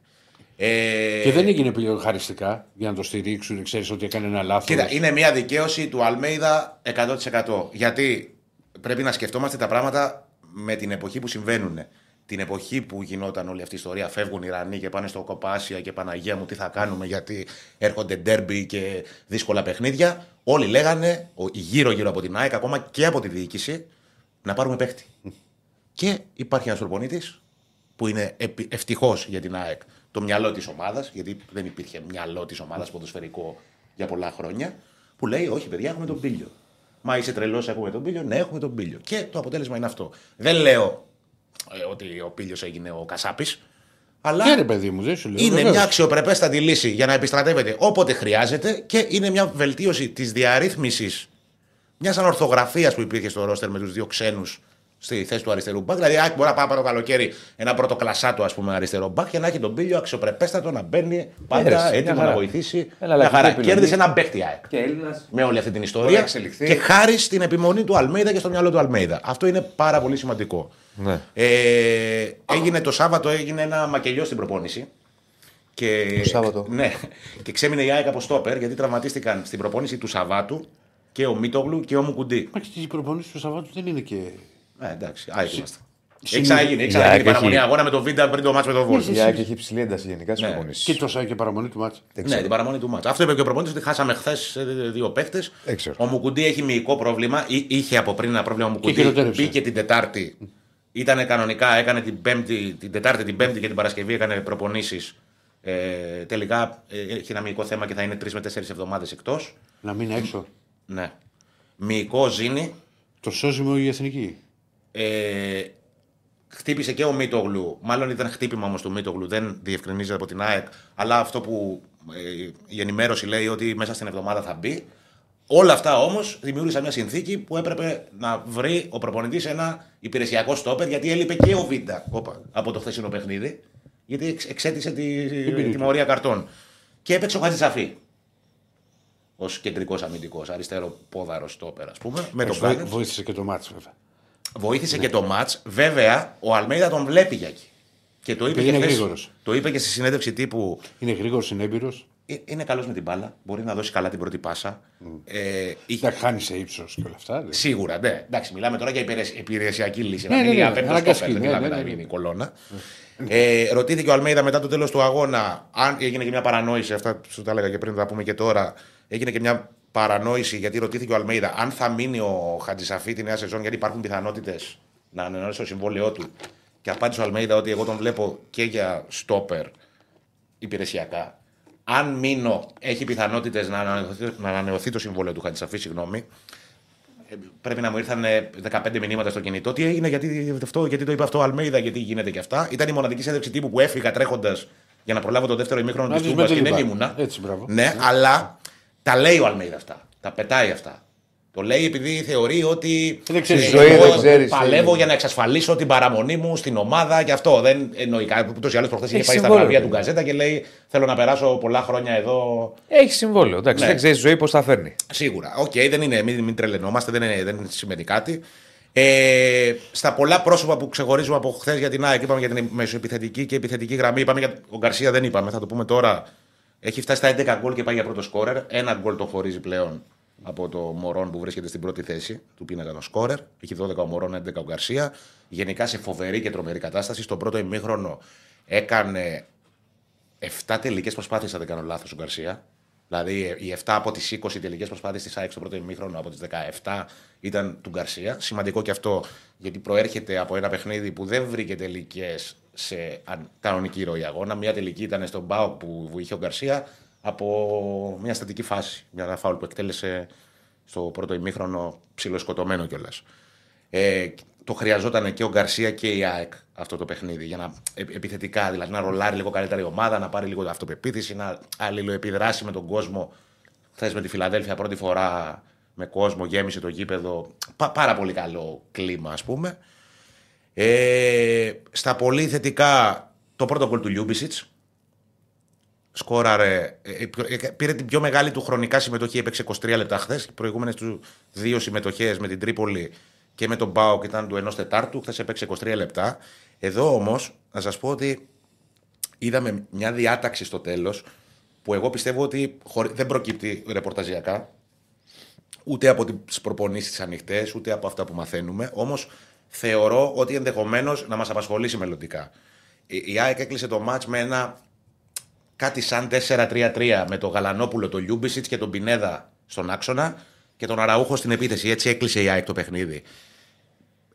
Ε, Και δεν έγινε πλέον χαριστικά για να το στηρίξουν. Ξέρεις ότι έκανε ένα λάθος. Κοίτα, είναι μια δικαίωση του Αλμέιδα 100%. Γιατί πρέπει να σκεφτόμαστε τα πράγματα με την εποχή που συμβαίνουν. Την εποχή που γινόταν όλη αυτή η ιστορία. Φεύγουν οι Ιρανοί και πάνε στο Κοπάσια και Παναγία μου τι θα κάνουμε γιατί έρχονται ντέρμπι και δύσκολα παιχνίδια. Όλοι λέγανε γύρω-γύρω από την ΑΕΚ, ακόμα και από τη διοίκηση, να πάρουμε παίχτη. Και υπάρχει ένας προπονήτη που είναι ευτυχώς για την ΑΕΚ το μυαλό της ομάδας, γιατί δεν υπήρχε μυαλό της ομάδας ποδοσφαιρικό για πολλά χρόνια, που λέει: Όχι, παιδιά, έχουμε τον πύλιο. Μα είσαι τρελός, έχουμε τον πύλιο. Ναι, έχουμε τον πύλιο. Και το αποτέλεσμα είναι αυτό. Δεν λέω ε, ότι ο πύλιος έγινε ο Κασάπης, αλλά Ναι, ρε παιδί μου, δεν σου λέω. είναι βεβαίως. μια αξιοπρεπέστατη λύση για να επιστρατεύεται όποτε χρειάζεται και είναι μια βελτίωση της διαρρύθμισης μιας ανορθογραφίας που υπήρχε στο ρόστερ με τους δύο ξένους στη θέση του αριστερού μπακ. Δηλαδή, άκου μπορεί να πάει το καλοκαίρι ένα πρώτο κλασάτο ας πούμε, αριστερό μπακ και να έχει τον πύλιο αξιοπρεπέστατο να μπαίνει πάντα Έρεση, μια έτοιμο χαρά. να βοηθήσει. Ένα Μια χαρά. επιλογή. Κέρδισε ένα παίχτη ΑΕΚ Και Έλληνας. με όλη αυτή την Μπορεί ιστορία. να εξελιχθεί. Και χάρη στην επιμονή του Αλμέιδα και στο μυαλό του Αλμέιδα. Αυτό είναι πάρα πολύ σημαντικό. Ναι. Ε, έγινε το Σάββατο έγινε ένα μακελιό στην προπόνηση. Και, Το Σάββατο. Ναι, και ξέμεινε η ΑΕΚ από στόπερ γιατί τραυματίστηκαν στην προπόνηση του Σαββάτου και ο Μίτογλου και ο Μουκουντή. Μα και η προπονήση του Σαββάτου δεν είναι και. Ε, εντάξει, ΑΕΚ είμαστε. Έχει Συν- ξαναγίνει, έχει Η ξαναγίνει ΑΕΚ παραμονή έχει- αγώνα με το Βίντα πριν το μάτσο με τον Βόλ. Η ΑΕΚ έχει υψηλή ένταση γενικά στι Ναι. προπονήσει. Και το σαν και παραμονή του μάτσα. Ναι, την παραμονή του μάτσα. Αυτό είπε και ο προπονητής ότι χάσαμε χθες δύο παίχτες. Δεν ξέρω. Ο Μουκουντή έχει μυϊκό πρόβλημα. Ή- Είχε από πριν ένα πρόβλημα ο Μουκουντή. χειροτέρεψε. Μπήκε την Τετάρτη. Ήταν κανονικά, έκανε την, πέμπτη, την Τετάρτη, την Πέμπτη και την Παρασκευή έκανε προπονήσεις. Ε, τελικά ε, έχει ένα μυϊκό θέμα και θα είναι τρεις με τέσσερις εβδομάδες εκτός. Να μείνει έξω. χτύπησε και ο Μίτογλου. Μάλλον ήταν χτύπημα όμως του Μίτογλου, δεν διευκρινίζεται από την ΑΕΚ. Αλλά αυτό που ε, η ενημέρωση λέει ότι μέσα στην εβδομάδα θα μπει. Όλα αυτά όμως δημιούργησαν μια συνθήκη που έπρεπε να βρει ο προπονητής ένα υπηρεσιακό στόπερ γιατί έλειπε και ο Βίντα όπα, από το χθεσινό παιχνίδι. Γιατί εξ- εξέτησε τη τιμωρία καρτών. Και έπαιξε ο Χατζησαφή. Ω κεντρικός αμυντικός, αριστερό πόδαρο στόπερ, ας πούμε. Με τον Βοή- Μπάνετ. Βοήθησε και το μάτσο βέβαια. Βοήθησε και το ματ. Βέβαια, ο Αλμέιδα τον βλέπει για εκεί. Και το είπε, Και και, είναι χθες- γρήγορος. το είπε και στη συνέντευξη τύπου. Είναι γρήγορος, είναι έμπειρο. «Ε, Είναι καλός με την μπάλα. Μπορεί να δώσει καλά την πρώτη πάσα. Ε, είχε- Δεν χάνει σε ύψος και όλα αυτά. δηλαδή. Σίγουρα, ναι. Εντάξει, μιλάμε τώρα για υπηρεσ- υπηρεσιακή λύση. Ναι, να ναι, μην ναι, για ναι, πέμπτο αναγκαστική, στόπερ, δεν ναι, μιλάμε ναι, να ναι. γίνει κολόνα. Ε, ρωτήθηκε ο Αλμέιδα μετά το τέλος του αγώνα, αν έγινε και μια παρανόηση, αυτά σου τα έλεγα και πριν, θα πούμε και τώρα. Έγινε και μια παρανόηση γιατί ρωτήθηκε ο Αλμέιδα αν θα μείνει ο Χατζησαφή τη νέα σεζόν, γιατί υπάρχουν πιθανότητες να ανανεώσει το συμβόλαιό του. Και απάντησε ο Αλμέιδα ότι εγώ τον βλέπω και για στόπερ υπηρεσιακά. Αν μείνω, έχει πιθανότητες να, ανανεωθεί- να ανανεωθεί το συμβόλαιο του Χατζησαφή, συγγνώμη. Ε, Πρέπει να μου ήρθαν ε, 15 μηνύματα στο κινητό. Τι έγινε, γιατί, αυτό, γιατί το είπε αυτό ο Αλμέιδα, γιατί γίνεται και αυτά. Ήταν η μοναδική συνέντευξη τύπου που έφυγα τρέχοντας για να προλάβω το δεύτερο ημίχρονο Να της δεις Τούμπας με και την δεν Τούμπα. ήμουνα. Έτσι, μπράβο. Ναι, αλλά τα λέει ο Αλμέιδα αυτά. Τα πετάει αυτά. Το λέει επειδή θεωρεί ότι. Δεν ξέρεις, ε, η ζωή εγώ δεν ξέρεις, Παλεύω ε. για να εξασφαλίσω την παραμονή μου στην ομάδα και αυτό. Δεν εννοεί κάτι. Ούτως ή άλλως προχθές είχε Έχει πάει στα συμβόλαιο, βραβεία του παιδί. Γκαζέτα και λέει: Θέλω να περάσω πολλά χρόνια εδώ Έχει συμβόλαιο. Εντάξει. Ναι. Δεν ξέρεις ζωή πώς θα φέρνει. Σίγουρα. Οκ, δεν είναι, μην, μην τρελαινόμαστε, δεν, είναι, δεν σημαίνει κάτι. Ε, στα πολλά πρόσωπα που ξεχωρίζουμε από χθες για την ΑΕΚ, είπαμε για την μεσοεπιθετική και επιθετική γραμμή. Είπαμε για τον Γκαρσία, δεν είπαμε, θα το πούμε τώρα. Έχει φτάσει στα 11 γκολ και πάει για πρώτο σκόρερ. Ένα γκολ το χωρίζει πλέον από το Μωρόν που βρίσκεται στην πρώτη θέση του πίνακα των σκόρερ. Έχει 12 ο Μωρόν, 11 ο Γκαρσία. Γενικά σε φοβερή και τρομερή κατάσταση. Στον πρώτο ημίχρονο έκανε 7 τελικές προσπάθειες, αν δεν κάνω λάθος, ο Γκαρσία. Δηλαδή, οι 7 από τις 20 τελικές προσπάθειες της ΑΕΚ στο πρώτο ημίχρονο από τις 17 ήταν του Γκαρσία. Σημαντικό και αυτό γιατί προέρχεται από ένα παιχνίδι που δεν βρήκε τελικές σε αν- κανονική ροή αγώνα. Μια τελική ήταν στον Μπάουκ που είχε ο Γκαρσία από μια στατική φάση. Μια φάουλ που εκτέλεσε στο πρώτο ημίχρονο ψιλοσκοτωμένο κιόλας. Ε, το χρειαζόταν και ο Γκαρσία και η ΑΕΚ αυτό το παιχνίδι για να ε, επιθετικά, δηλαδή να ρολάρει λίγο καλύτερα η ομάδα, να πάρει λίγο αυτοπεποίθηση, να αλληλοεπιδράσει με τον κόσμο. Χθε με τη Φιλαδέλφια πρώτη φορά με κόσμο γέμισε το γήπεδο. Πα- πάρα πολύ καλό κλίμα, ας πούμε. Ε, στα πολύ θετικά, το πρώτο γκολ του Λιούμπισιτς. Σκόραρε, ε, ε, πήρε την πιο μεγάλη του χρονικά συμμετοχή, έπαιξε 23 λεπτά χθες. Οι προηγούμενες του δύο συμμετοχές με την Τρίπολη και με τον ΠΑΟΚ ήταν του 1 τετάρτου. Χθες έπαιξε 23 λεπτά. Εδώ όμως, να σας πω ότι είδαμε μια διάταξη στο τέλος που εγώ πιστεύω ότι χωρί- δεν προκύπτει ρεπορταζιακά ούτε από τις προπονήσεις ανοιχτές, ούτε από αυτά που μαθαίνουμε. Όμως θεωρώ ότι ενδεχομένως να μας απασχολήσει μελλοντικά. Η η ΑΕΚ έκλεισε το ματς με ένα κάτι σαν 4-3-3 με τον Γαλανόπουλο, τον Λιούμπισιτς και τον Πινέδα στον άξονα και τον Αραούχο στην επίθεση. Έτσι έκλεισε η ΑΕΚ το παιχνίδι.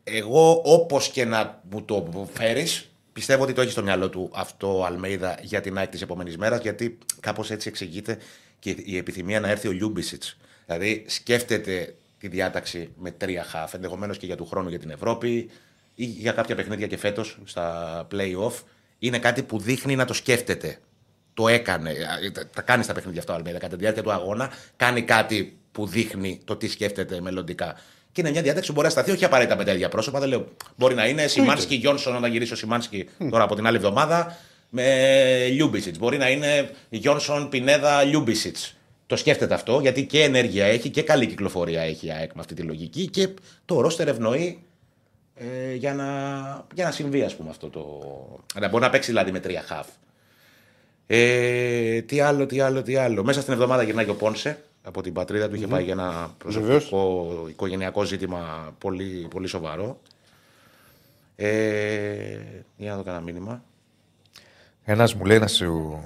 Εγώ, όπως και να μου το φέρεις, πιστεύω ότι το έχει στο μυαλό του αυτό ο Αλμέιδα για την ΑΕΚ της επόμενης μέρας, γιατί κάπως έτσι εξηγείται και η επιθυμία να έρθει ο Λιούμπισιτς. Δηλαδή, σκέφτεται τη διάταξη με τρία χαφ, ενδεχομένως και για του χρόνου για την Ευρώπη ή για κάποια παιχνίδια και φέτος στα play-off. Είναι κάτι που δείχνει να το σκέφτεται. Το έκανε. Τα- Τα κάνει στα παιχνίδια αυτά ο Αλμέιδα. Κατά τη διάρκεια του αγώνα κάνει κάτι που δείχνει το τι σκέφτεται μελλοντικά. Και είναι μια διάταξη που μπορεί να σταθεί όχι απαραίτητα με τα ίδια πρόσωπα. Δεν λέω. Μπορεί να είναι Σιμάνσκι Γιόνσον όταν γυρίσει ο Σιμάνσκι τώρα από την άλλη εβδομάδα με Λιούμπισιτς. Μπορεί να είναι Γιόνσον Πινέδα Λιούμπισιτς. Το σκέφτεται αυτό γιατί και ενέργεια έχει και καλή κυκλοφορία έχει η ΑΕΚ με αυτή τη λογική και το ρόστερ ευνοεί ε, για, να, για να συμβεί ας πούμε αυτό το. Να μπορεί να παίξει δηλαδή με τρία χαφ. Ε, τι άλλο, τι άλλο, τι άλλο. Μέσα στην εβδομάδα γυρνάει και ο Πόνσε από την πατρίδα του. Είχε πάει για ένα προσωπικό οικογενειακό ζήτημα πολύ, πολύ σοβαρό. Ε, για να δω κανένα μήνυμα. Ένας μου λέει να σου.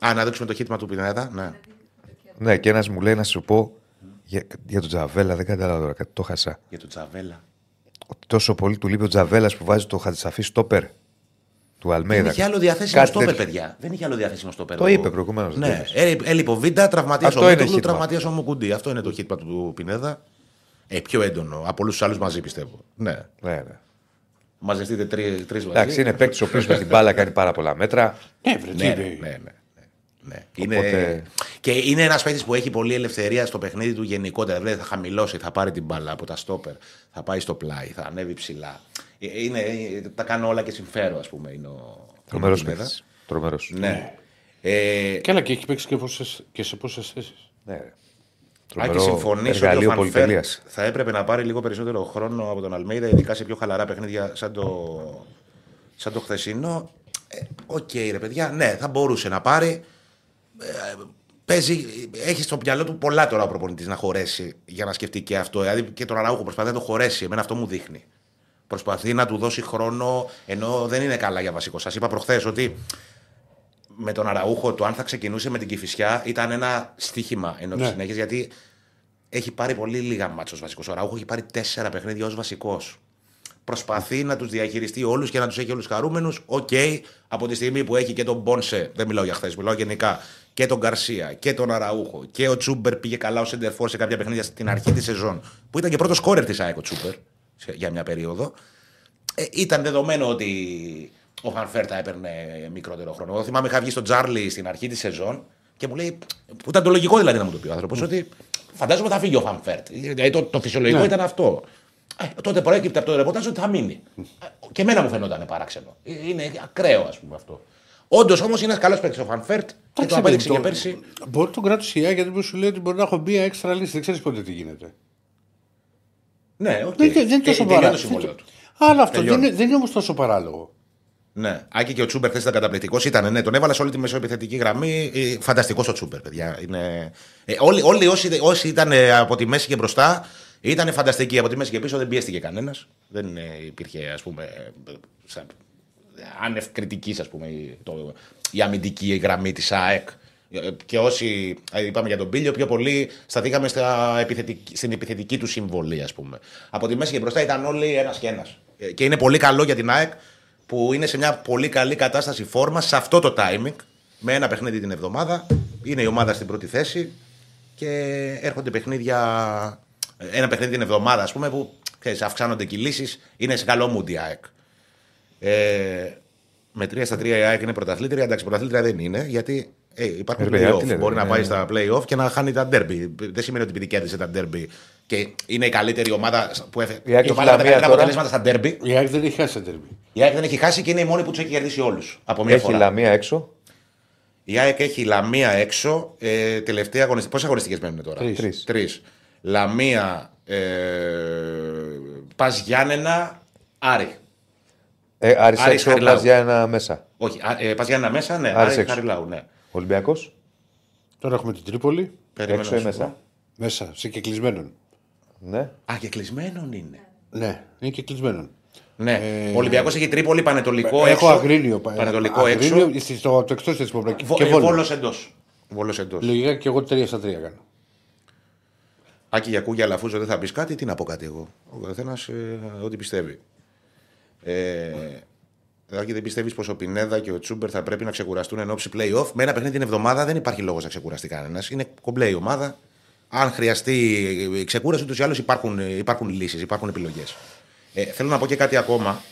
Α, να δείξουμε το χίτημα του Πινέδα. Ναι. Ναι, και ένας μου λέει να σου πω για, για τον Τζαβέλα. Δεν κατάλαβα τώρα κάτι, το χάσα. Για τον Τζαβέλα. Ότι τόσο πολύ του λείπει ο Τζαβέλας που βάζει το Χατζησαφή στόπερ του Αλμέιδα. Δεν είχε άλλο διαθέσιμο Κάτι στόπερ, τέτοιο. παιδιά. Δεν είχε άλλο διαθέσιμο στόπερ. Το ο- είπε προηγουμένως, Ναι, τέλος. Έλει- έλειπε ο Βίντα, τραυματίας Αυτό ο είναι Μίτογλου, χίτμα. τραυματίας ο Μουκουντή. Αυτό είναι το χίτμα του Πινέδα. Ε, πιο έντονο από όλους τους άλλους μαζί πιστεύω. Ναι. Ναι, ναι. μαζευτείτε τρεις μαζί. Εντάξει, είναι παίκτης ο οποίος με την μπάλα κάνει πάρα πολλά μέτρα. Ναι, βρε, τι Ναι, είπε. ναι, ναι. ναι, ναι. Είναι... Οπότε- Και είναι ένας παίκτης που έχει πολλή ελευθερία στο παιχνίδι του γενικότερα. Δηλαδή θα χαμηλώσει, θα πάρει την μπάλα από τα στόπερ, θα πάει στο πλάι, θα ανέβει ψηλά. Ε, Είναι, ε, τα κάνω όλα και συμφέρω, ας πούμε. Είναι ο... Τρομερό είναι ο Πινέδα. παίκτης. Τρομερός. Ναι. Ε, Και άλλα και έχει παίξει και, πόσες, και σε πόσες θέσεις. Ναι. Αν και Τρομερό συμφωνήσω ότι εργαλείο ο Φανφέρ πολυτελείας. θα έπρεπε να πάρει λίγο περισσότερο χρόνο από τον Αλμέιδα, ειδικά σε πιο χαλαρά παιχνίδια σαν το, σαν το χθεσινό. Ε, Οκ, ρε παιδιά, ναι, θα μπορούσε να πάρει. Ε, παίζει, έχει στο μυαλό του πολλά τώρα ο προπονητής να χωρέσει για να σκεφτεί και αυτό. Δηλαδή και τον Αραούχο προσπαθεί να τον χωρέσει. Εμένα αυτό μου δείχνει. Προσπαθεί να του δώσει χρόνο ενώ δεν είναι καν για βασικό. Σας είπα προχθές ότι με τον Αραούχο το αν θα ξεκινούσε με την Κηφισιά ήταν ένα στοίχημα ενώ Ναι. ναι. συνέχειας γιατί έχει πάρει πολύ λίγα ματς ως βασικός. Ο Αραούχο έχει πάρει τέσσερα παιχνίδια ως βασικός. Προσπαθεί να τους διαχειριστεί όλους και να τους έχει όλους χαρούμενους. Οκ, από τη στιγμή που έχει και τον Πόνσε, δεν μιλάω για χθες, μιλάω γενικά, και τον Γκαρσία και τον Αραούχο και ο Τσούμπερ πήγε καλά ως σέντερ φορ σε κάποια παιχνίδια στην αρχή της σεζόν, που ήταν και πρώτος σκόρερ της ΑΕΚ ο Τσούμπερ σε- για μια περίοδο. Ε, ήταν δεδομένο ότι ο Φαν Βέερτ θα έπαιρνε μικρότερο χρόνο. Εγώ θυμάμαι είχα βγει στον Τζάρλι στην αρχή της σεζόν και μου λέει. που ήταν το λογικό δηλαδή να μου το πει ο άνθρωπος, ότι φαντάζομαι θα φύγει ο Φαν Βέερτ. Δηλαδή το, το φυσιολογικό Ναι. ήταν αυτό. Ε, τότε προέκυπτε από το ρεπορτάζ ότι θα μείνει. Ε, Και εμένα μου φαινόταν παράξενο. Ε, Είναι ακραίο, ας πούμε αυτό. Όντως όμως είναι ένας καλός παίκτης ο Φαν Βέερτ και το απέδειξε και πέρσι. Μπορεί να τον κράταγε η ΑΕΚ γιατί σου λέει ότι μπορεί να έχω μία έξτρα λύση. Δεν ξέρεις ποτέ τι γίνεται. Ναι, οκ. Δεν, δεν είναι Και- τόσο τελειώνει παράλογο. το συμβόλαιο του. Αλλά αυτό δεν Τελειώνει. είναι, δεν είναι όμως τόσο παράλογο. Ναι. Άκη και ο Τσούμπερ χθες ήταν καταπληκτικός. Ήταν, ναι, τον έβαλα σε όλη τη μεσοεπιθετική γραμμή. Φανταστικός ο Τσούμπερ, παιδιά. Είναι... Ε, όλοι, όλοι όσοι, όσοι ήταν ε, από τη μέση και μπροστά ήταν φανταστικοί. Από τη μέση και πίσω δεν πιέστηκε κανένας. Δεν ε, υπήρχε, ας πούμε, ε, σαν, άνευ κριτικής, ας πούμε, η, το, η αμυντική γραμμή της ΑΕΚ. Ε, Και όσοι ε, είπαμε για τον Πίλιο, πιο πολύ σταθήκαμε στα επιθετική, στην επιθετική του συμβολή, ας πούμε. Από τη μέση και μπροστά ήταν όλοι ένας και ένας. Και είναι πολύ καλό για την ΑΕΚ που είναι σε μια πολύ καλή κατάσταση φόρμα σε αυτό το timing. Με ένα παιχνίδι την εβδομάδα. Είναι η ομάδα στην πρώτη θέση και έρχονται παιχνίδια. Ένα παιχνίδι την εβδομάδα, ας πούμε, που ξέρεις, αυξάνονται και οι λύσει. Είναι σε καλό mood η ΑΕΚ. Ε, με 3 στα 3 η ΑΕΚ είναι πρωταθλήτρια. Εντάξει, πρωταθλήτρια δεν είναι, γιατί ε, υπάρχουν Ρε παιδιά, τι play-off. λέτε, Μπορεί να ναι, πάει ναι. στα play-off και να χάνει τα derby. Δεν σημαίνει ότι επειδή κέρδισε τα derby και είναι η καλύτερη ομάδα που έφε... Η ΑΕΚ η έχει ομάδα με τα Λαμία καλύτερα τώρα. αποτελέσματα στα derby. Η ΑΕΚ δεν έχει χάσει τα τερμπή. Η ΑΕΚ δεν έχει χάσει και είναι η μόνη που τους έχει κερδίσει όλους. Από μία Έχει φορά. Λαμία έξω. Η ΑΕΚ έχει Λαμία έξω. Ε, τελευταία αγωνιστική. Πόσες αγωνιστικές μένουν τώρα, Τρεις. Τρεις. Τρεις. Λαμία, ε, Πας Γιάννενα, Άρη. Ε, Άρης Άρης έξω, Χαριλάου. Πας για ένα μέσα. Όχι, α, ε, Πας Γιάννενα μέσα, ναι. Άρης Άρη έξω. Χαριλάου, ναι. Ολυμπιακός. Τώρα έχουμε την Τρίπολη Περιμένω Έξω να ή σου μέσα; πω. μέσα, σε κεκλεισμένον. Ναι. Α, και κλεισμένον είναι. Ναι, είναι κεκλεισμένον. Ναι. Ο Ολυμπιακός έχει Τρίπολη, Πανετολικό Έχω έξω. αγρίνιο. πα- Πανετολικό αγρίνιο έξω. στη- στο, το εκτός της Ποπρακή. Βο, Και ε, βόλος. Βόλος εντός. Βόλος εντός. Λογικά και εγώ 3 στα 3 κάνω. Άκη για κούγια Λαφούζο δεν θα πεις κάτι, τι να πω κάτι εγώ. Ο καθένας ό,τι πιστεύει. Ε, Άκη, δεν πιστεύεις πως ο Πινέδα και ο Τσούμπερ θα πρέπει να ξεκουραστούν εν ώψη playoff. Με ένα παιχνίδι την εβδομάδα δεν υπάρχει λόγος να ξεκουραστεί κανένας. Είναι κομπλέ η ομάδα. Αν χρειαστεί η ξεκούραση, ούτως ή άλλως υπάρχουν, υπάρχουν λύσεις, υπάρχουν επιλογές. Ε, θέλω να πω και κάτι ακόμα.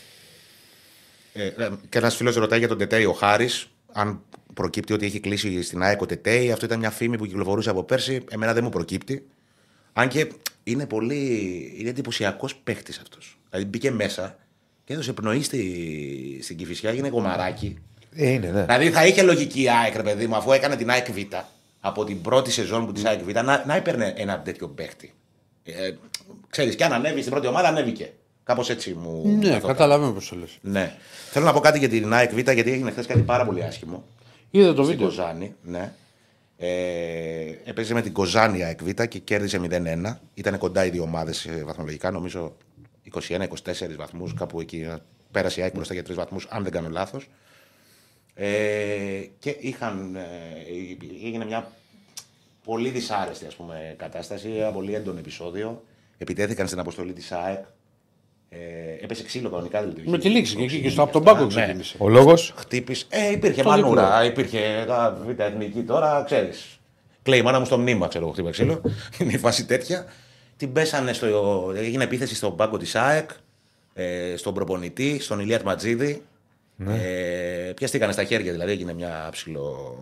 Ε, ε, και ένας φίλος ρωτάει για τον Τετέι ο Χάρης, αν προκύπτει ότι έχει κλείσει στην ΑΕΚ ο Τετέι. Αυτό ήταν μια φήμη που κυκλοφορούσε από πέρσι. Εμένα δεν μου προκύπτει. Αν και είναι πολύ. είναι εντυπωσιακός παίχτη αυτός. Δηλαδή μπήκε μέσα και έδωσε πνοή στη, στην κυφισιά, έγινε κομμαράκι. Ε, είναι, ναι. Δηλαδή θα είχε λογική η ΑΕΚ, ρε παιδί μου, αφού έκανε την ΑΕΚ Β από την πρώτη σεζόν που της ΑΕΚ Β, να, να έπαιρνε ένα τέτοιο παίχτη. Ε, Ξέρεις, και αν ανέβει στην πρώτη ομάδα, ανέβηκε. Κάπως έτσι μου. Ναι, καθόταν. καταλαβαίνω πώς το λες. Ναι. Θέλω να πω κάτι για την ΑΕΚ Β, γιατί έγινε χθες κάτι πάρα πολύ άσχημο. Είδα το Στην βίντεο. Κοζάνη, ναι. Ε, έπαιζε με την Κοζάνη η ΑΕΚ Β και κέρδισε 0-1. Ήταν κοντά οι δύο ομάδες βαθμολογικά, νομίζω 21-24 βαθμούς, κάπου εκεί. Πέρασε η ΑΕΚ μπροστά για τρεις βαθμούς, αν δεν κάνω λάθος. Ε, και είχαν, ε, έγινε μια πολύ δυσάρεστη ας πούμε, κατάσταση, ένα πολύ έντονο επεισόδιο. Επιτέθηκαν στην αποστολή της ΑΕΚ. Ε, έπεσε ξύλο κανονικά δηλαδή. Με τη λήξη και εκεί και στο από τον πάγκο Ναι. ξεκίνησε. Ο λόγος; Χτύπησε. Ε, υπήρχε Στο μανούρα, υπήρχε τα β' εθνική τώρα, ξέρεις. Κλαίει η μάνα μου στο μνήμα, ξέρω εγώ, χτύπα ξύλο. Είναι η φάση τέτοια. Την πέσανε στο. Έγινε επίθεση στον πάγκο της ΑΕΚ. ε, στον προπονητή, στον Ηλίας Ματζίδη. Ναι. Ε, πιαστήκανε στα χέρια, δηλαδή έγινε μια ψηλό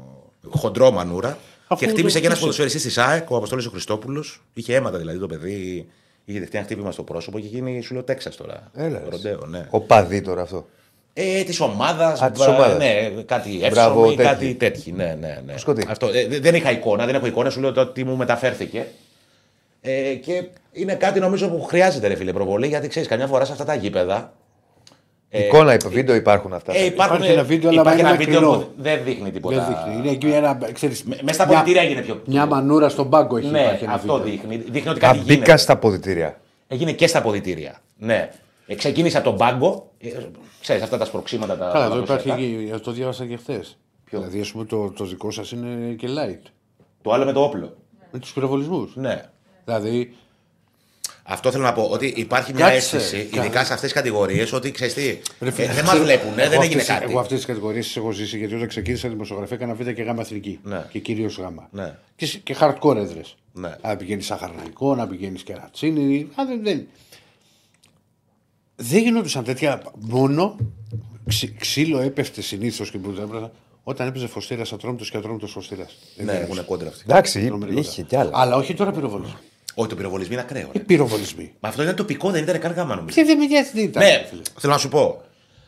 χοντρό μανούρα. Αφού και χτύπησε το και ένας χτύπησε. ποδοσφαιριστής της ΑΕΚ, ο Αποστόλης ο Χριστόπουλος. Είχε αίματα δηλαδή το παιδί. Είχε δεχτεί ένα χτύπημα στο πρόσωπο και γίνει σου λέω Τέξας τώρα. Έλα, ρε. Ροντέο, ναι. Ο παδί τώρα αυτό. Ε, της ομάδας. Α, της ομάδας. Ναι, κάτι Μπράβο, εύσομο ή τέτοιοι. κάτι τέτοιο. Ναι, ναι, ναι. Σκοτή. Αυτό, ε, δε- δεν είχα εικόνα, δεν έχω εικόνα, σου λέω το τι μου μεταφέρθηκε. Ε, και είναι κάτι νομίζω που χρειάζεται ρε φίλε προβολή, γιατί ξέρεις, καμιά φορά σε αυτά τα γήπεδα. ε, Εικόνα, υπ- βίντεο υπάρχουν αυτά. Ε, υπάρχουν, Υπάρχει ένα βίντεο, αλλά υπάρχει είναι ένα βίντεο μακρινό. που δεν δείχνει τίποτα. Δεν δείχνει. Είναι εκεί ένα. Ξέρεις, Με- Μέσα στα μια- πολιτήρια έγινε πιο. Μια μανούρα στον πάγκο έχει ναι, υπάρχει ένα αυτό βίντεο. δείχνει. Δείχνει ότι Τα κάτι γίνεται. μπήκα στα ποδητήρια. Έγινε και στα ποδητήρια. Ναι. Ε, ξεκίνησε από τον πάγκο. Ε, ξέρεις, αυτά τα σπροξήματα. Τα, Καλά, εδώ τα υπάρχει. παραδοσιακά. και- Το διάβασα και χθες. Δηλαδή, ας πούμε, το, το δικό σας είναι και light. Το άλλο με το όπλο. Με τους πυροβολισμούς. Ναι. Δηλαδή, Αυτό θέλω να πω. Ότι υπάρχει μια Κάτσε, αίσθηση, κάτσε. ειδικά σε αυτές τις κατηγορίες, ότι ξέρεις τι. Ρε ε, φίλε, δεν μας ξέρω- βλέπουν, εγώ δεν έγινε αυτές- κάτι. Εγώ αυτές τις κατηγορίες έχω ζήσει γιατί όταν ξεκίνησα δημοσιογραφία έκανα β' και γάμα εθνική. Ναι. Και κυρίως γάμα. Ναι. Και, σ- και hardcore έδρες. Ναι. Να πηγαίνεις Σαχαρναϊκό, να πηγαίνεις Κερατσίνη. Α, δεν, δεν. δεν γινόντουσαν τέτοια. Μόνο ξύ- ξύλο έπεφτε συνήθως και που δεν έπρεπε- όταν έπαιζε φωστήρας ατρόμητος και ατρόμητος φωστήρας. Ναι, έχουν κόντρα αυτοί. Εντάξει, είχε κι άλλα. Αλλά όχι τώρα πυροβολισμοί. Όχι, το πυροβολισμό είναι ακραίο. Οι ρε. πυροβολισμοί. Μα αυτό ήταν τοπικό, δεν ήταν καν γάμα νομίζω. Και δεν με νοιάζει τι ήταν. Ναι, φίλε. θέλω να σου πω.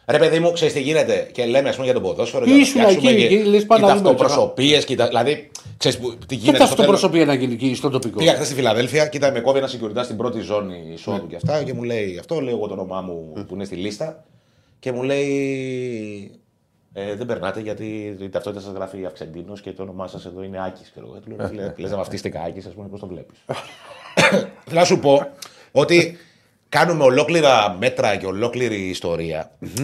Ρε παιδί μου, ξέρεις τι γίνεται. Και λέμε ας πούμε, για τον ποδόσφαιρο. για να Ήσουν φτιάξουμε εκεί, και- εκεί, λες, οι πάμε να δούμε, ταυτοπροσωπίες και τα- Δηλαδή, ξέρεις τι Και γίνεται. τα στο τέλος. αυτοπροσωπεία να γίνει εκεί στο τοπικό. Πήγα χθες στη Φιλαδέλφια, κοίτα με κόβει ένα security στην πρώτη ζώνη εισόδου και αυτά και μου λέει αυτό, λέω εγώ το όνομά μου που είναι στη λίστα και μου λέει ε, δεν περνάτε γιατί η ταυτότητα σας γράφει Αυξεντίνος και το όνομά σας εδώ είναι Άκης. Λες να βαφτίστηκα Άκης, ας πούμε, πώς το βλέπεις. Θέλω να σου πω ότι κάνουμε ολόκληρα μέτρα και ολόκληρη ιστορία, ε,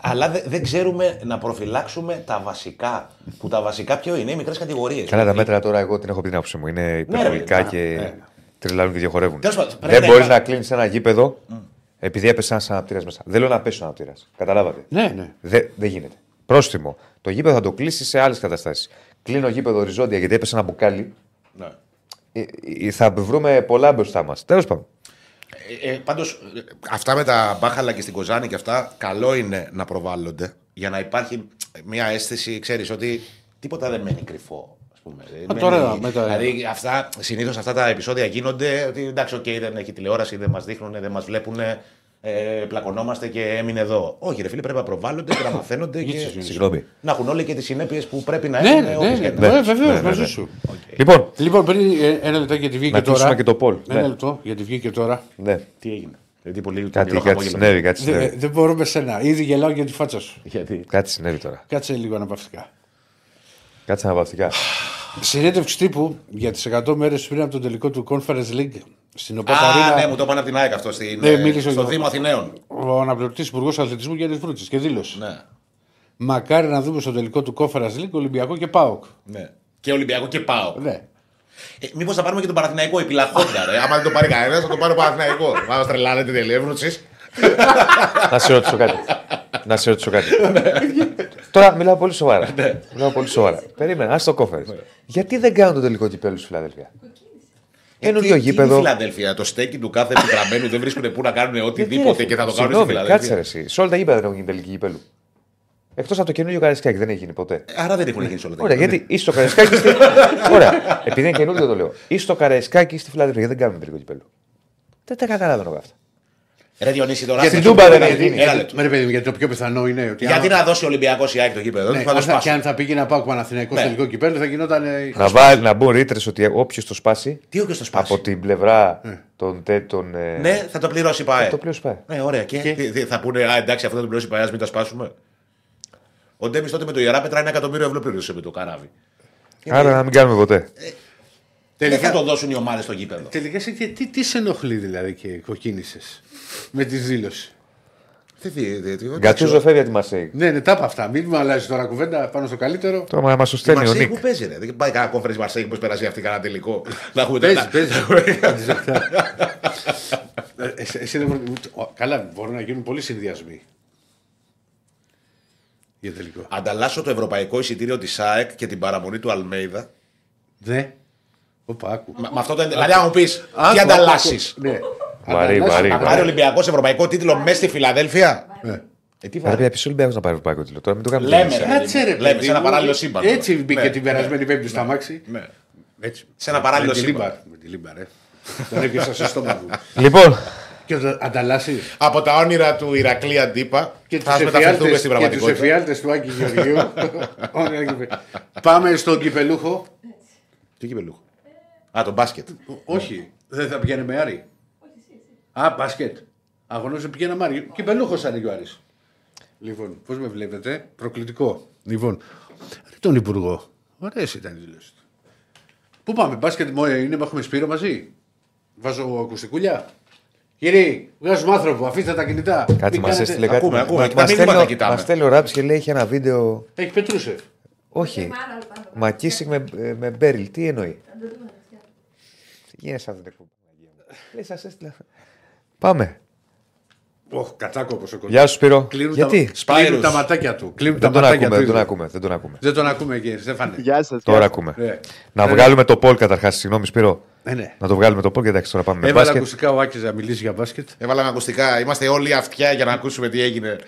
Αλλά δε- δεν ξέρουμε να προφυλάξουμε τα βασικά. Που τα βασικά ποιο είναι, οι μικρές κατηγορίες. Καλά, τα μέτρα τώρα εγώ την έχω πει την άποψή μου. Είναι υπερβολικά ναι, και τρελαίνουν και διαχορεύουν. Τέλος πάντων, πρέπει Δεν να μπορείς υπά- να κλείνεις ένα γήπεδο επειδή έπεσε ένα αναπτήρα μέσα. Δεν λέω να πέσει ο αναπτήρα. Καταλάβατε. Ναι, ναι. Δεν δεν γίνεται. Πρόστιμο. Το γήπεδο θα το κλείσει σε άλλες καταστάσεις. Κλείνω γήπεδο οριζόντια γιατί έπεσε ένα μπουκάλι. Ναι. Ε, ε, Θα βρούμε πολλά μπροστά μας. Τέλος πάντων. Ε, ε, Πάντως, αυτά με τα μπάχαλα και στην Κοζάνη και αυτά, καλό είναι να προβάλλονται για να υπάρχει μια αίσθηση, ξέρεις, ότι τίποτα δεν μένει κρυφό. Ας πούμε. Δεν τώρα μένει- με τα- Δηλαδή, αυτά, συνήθως αυτά τα επεισόδια γίνονται ότι εντάξει, οκ, δεν έχει τηλεόραση, δεν μας δείχνουν, δεν μας βλέπουν. Ε, πλακωνόμαστε και έμεινε εδώ. Όχι, ρε φίλε, πρέπει να προβάλλονται και να μαθαίνονται και Συγγνώμη. να έχουν όλοι και τις συνέπειες που πρέπει να Ναι, έχουν. ναι, όπως ναι, και ναι, να- ναι, βεβαίως, ναι, μαζί ναι. σου. Λοιπόν, Λοιπόν, πριν ε, ένα λεπτό γιατί βγήκε Να τώρα. ακούσουμε και το Πολ. Ένα Ναι. λεπτό γιατί βγήκε τώρα. ναι. Τι έγινε; Γιατί πολύ Κάτι, πονηρό κάτι χαμόγελο. συνέβη. Κάτι Δεν συνέβη. δεν μπορώ με σένα. Ήδη γελάω για τη φάτσα σου. Γιατί; Κάτι συνέβη τώρα. Κάτσε λίγο αναπαυτικά. Κάτσε αναπαυτικά. Συνέντευξη τύπου για τις 100 μέρες πριν από τον τελικό του Conference League στην Α, Οπαταρίνα. ναι, μου το είπαν από την ΑΕΚ αυτό στην, Ναι, ε, μίλησε στο ο- Δήμο Αθηναίων. Ο αναπληρωτής Υπουργός Αθλητισμού Γιάννης Βρούτσης και δήλωσε. Ναι, Μακάρι να δούμε στο τελικό του Conference League Ολυμπιακό και Πάοκ. ναι. Και Ολυμπιακό και πάω. Ναι. Ε, Μήπως θα πάρουμε και τον Παναθηναϊκό επιλαχόντα, ρε. Άμα δεν το πάρει κανένας, θα το πάρει ο Παναθηναϊκό. Μα τρελάνετε τη διελεύνηση. Να σε ρωτήσω κάτι. Να σε ρωτήσω κάτι. Τώρα μιλάω πολύ σοβαρά. μιλάω πολύ σοβαρά. Περίμενα, ας το κόφερες. Γιατί δεν κάνουν το τελικό κυπέλο στη Φιλαδέλφια; Καινούριο Τι- τι είναι η γήπεδο. Φιλαδέλφια, το στέκι του κάθε επιτραμένου δεν βρίσκουν πού να κάνουν οτιδήποτε και θα το κάνουν στη Συγγνώμη, Κάτσε ρε, Φιλαδέλφια. εσύ. Σε όλα τα γήπεδα δεν έχουν γίνει τελική κυπέλου. Εκτός από το καινούριο Καραϊσκάκι δεν έχει γίνει ποτέ. Άρα δεν έχουν γίνει σε όλα τα Ωραία, γήπεδα. γιατί ή στο Καραϊσκάκι. Στη... Ωραία, επειδή είναι καινούριο το λέω. Ή στο Καραϊσκάκι ή στη Φιλαδέλφια γιατί δεν κάνουν τελικό κυπέλου. Δεν τα καταλαβαίνω αυτά. Ρε Διονύση τώρα. Γιατί θα Τούμπα σου πω δεν ένα- έχει γίνει. Ένα λεπτό. Με ρε παιδί μου, γιατί το πιο πιθανό είναι ότι. Γιατί άμα- να δώσει ο Ολυμπιακός η ΑΕΚ το γήπεδο, Ναι, θα το αν θα- και σπάσει. αν θα πήγαινε να πάω Παναθηναϊκός Ναι. στο τελικό κυπέλο θα γινόταν. ε, Να, βάλει, να μπουν ρήτρες ότι όποιος το σπάσει Τι όποιος το σπάσει; από την πλευρά των. τε- των ε, Ναι, θα το πληρώσει η ΠΑΕ. το πλήρω πάει. Ναι, ωραία. Και, τι- τι- θα πούνε, Α, εντάξει, αυτό θα το πληρώσει η ΠΑΕ, ας μην τα σπάσουμε. Ο Ντέμις τότε με το Ιερά Πετρά ένα εκατομμύριο ευρώ πλήρωσε με το καράβι. Άρα να μην κάνουμε ποτέ. Δεν θα το δώσουν οι ομάδες στο γήπεδο. Τελικά εσύ τι, τι, τι σε ενοχλεί δηλαδή και κοκκίνησες; Με τη δήλωση. Τι, τι, τι, τι, Γκατσούζο φεύγει από τη Μαρσέη. Ναι, ναι, τα είπα αυτά. Μην μου αλλάζει τώρα κουβέντα πάνω στο καλύτερο. Τώρα μας το Η στέλνει ο Μαρσέη Νίκ. που παίζει, ρε. Δεν πάει κανένα κόμφερε Μαρσέη που περάσει αυτή κανένα τελικό. Να έχουμε Παίζει, τώρα- παίζει. Ε, εσύ- εσύ δεν μπορεί- ο- Καλά, μπορούν να γίνουν πολλοί συνδυασμοί. Για τελικό. Ανταλλάσσω το ευρωπαϊκό εισιτήριο της ΑΕΚ και την παραμονή του Αλμέιδα. Ναι. Οπα, άκου. Με με αυτό το. Δηλαδή, αν μου πεις, τι Άκου, ανταλλάσσεις; Άκου, Ναι. Βαρύ, Ανανάς- βαρύ, Να Α, πάρει βαρύ. Ολυμπιακός ευρωπαϊκό τίτλο μέσα στη Φιλαδέλφια. Ναι. Ε, τι Πρέπει βαρύ. να πει ο Ολυμπιακό να πάρει ευρωπαϊκό τίτλο. Τώρα μην το κάνουμε. Λέμε, τελείως. ρε. Κάτσε ρε, Λέμε, παιδί σε ένα μου. παράλληλο σύμπαν. Έτσι μπήκε Ναι, την ναι, περασμένη Πέμπτη στο αμάξι. Ναι. Έτσι. Σε ένα παράλληλο Με τη σύμπαν. Λίμπαρ, Με τη Λίμπαρ, ρε. Τον έπιασα σε στόμα μου. Λοιπόν, Και το ανταλλάσσει. Από τα όνειρα του Ηρακλή Αντίπα Και θα τους μεταφερθούμε στην εφιάλτε πραγματικότητα. του Άκη Γεωργίου. Ωραία, κυπε- Πάμε στον κυπελούχο. Τι κυπελούχο; Α, το μπάσκετ. Όχι, δεν θα πηγαίνει με Άρη. Α, μπάσκετ. Αγωνός πηγαίνει με Άρη. Κυπελούχος ανοίγει ο Άρης. Λοιπόν, πώς με βλέπετε, προκλητικό. Λοιπόν, ρε τον Υπουργό. Ωραίε ήταν οι δηλώσει του. Πού πάμε, μπάσκετ μόνο είναι, έχουμε σπύρο μαζί; Βάζω ακουστικούλια. Κύριε, βγάζουμε άνθρωπο, αφήστε τα κινητά. κάτι Μην μας κάνετε- έστειλε κάτι. Ακούμε, ακούμε. Μα- Τα μας μηνύματα στέλνει ο- κοιτάμε. Μας στέλνει ο Ράπης και λέει έχει ένα βίντεο. Έχει Πετρούσεφ. Όχι. Μακίσικ με, με Μπέριλ. Τι εννοεί; Τι γίνεται σε αυτή την εκπομπή. Λέει, σας έστειλα. Πάμε. Ωχ, κατσάκο όπω ο Γεια σου Σπύρο. Κλείνουν Γιατί; Τα, Σπάιρους. κλείνουν τα ματάκια του. Κλείνουν Δεν τα τον ματάκια ακούμε, του. δεν τον είδε. ακούμε, δεν τον ακούμε. Δεν τον ακούμε, κύριε Στέφανε. Γεια σας. Τώρα ακούμε. Ναι. Να Ναι, βγάλουμε το Πολ καταρχάς. Συγγνώμη Σπύρο. Ναι, ναι. Να το βγάλουμε το Πολ και εντάξει τώρα πάμε με Έβαλε μπάσκετ. ακουστικά ο Άκης να μιλήσει για μπάσκετ. Έβαλαμε ακουστικά. Είμαστε όλοι αυτιά για να ακούσουμε τι έγινε.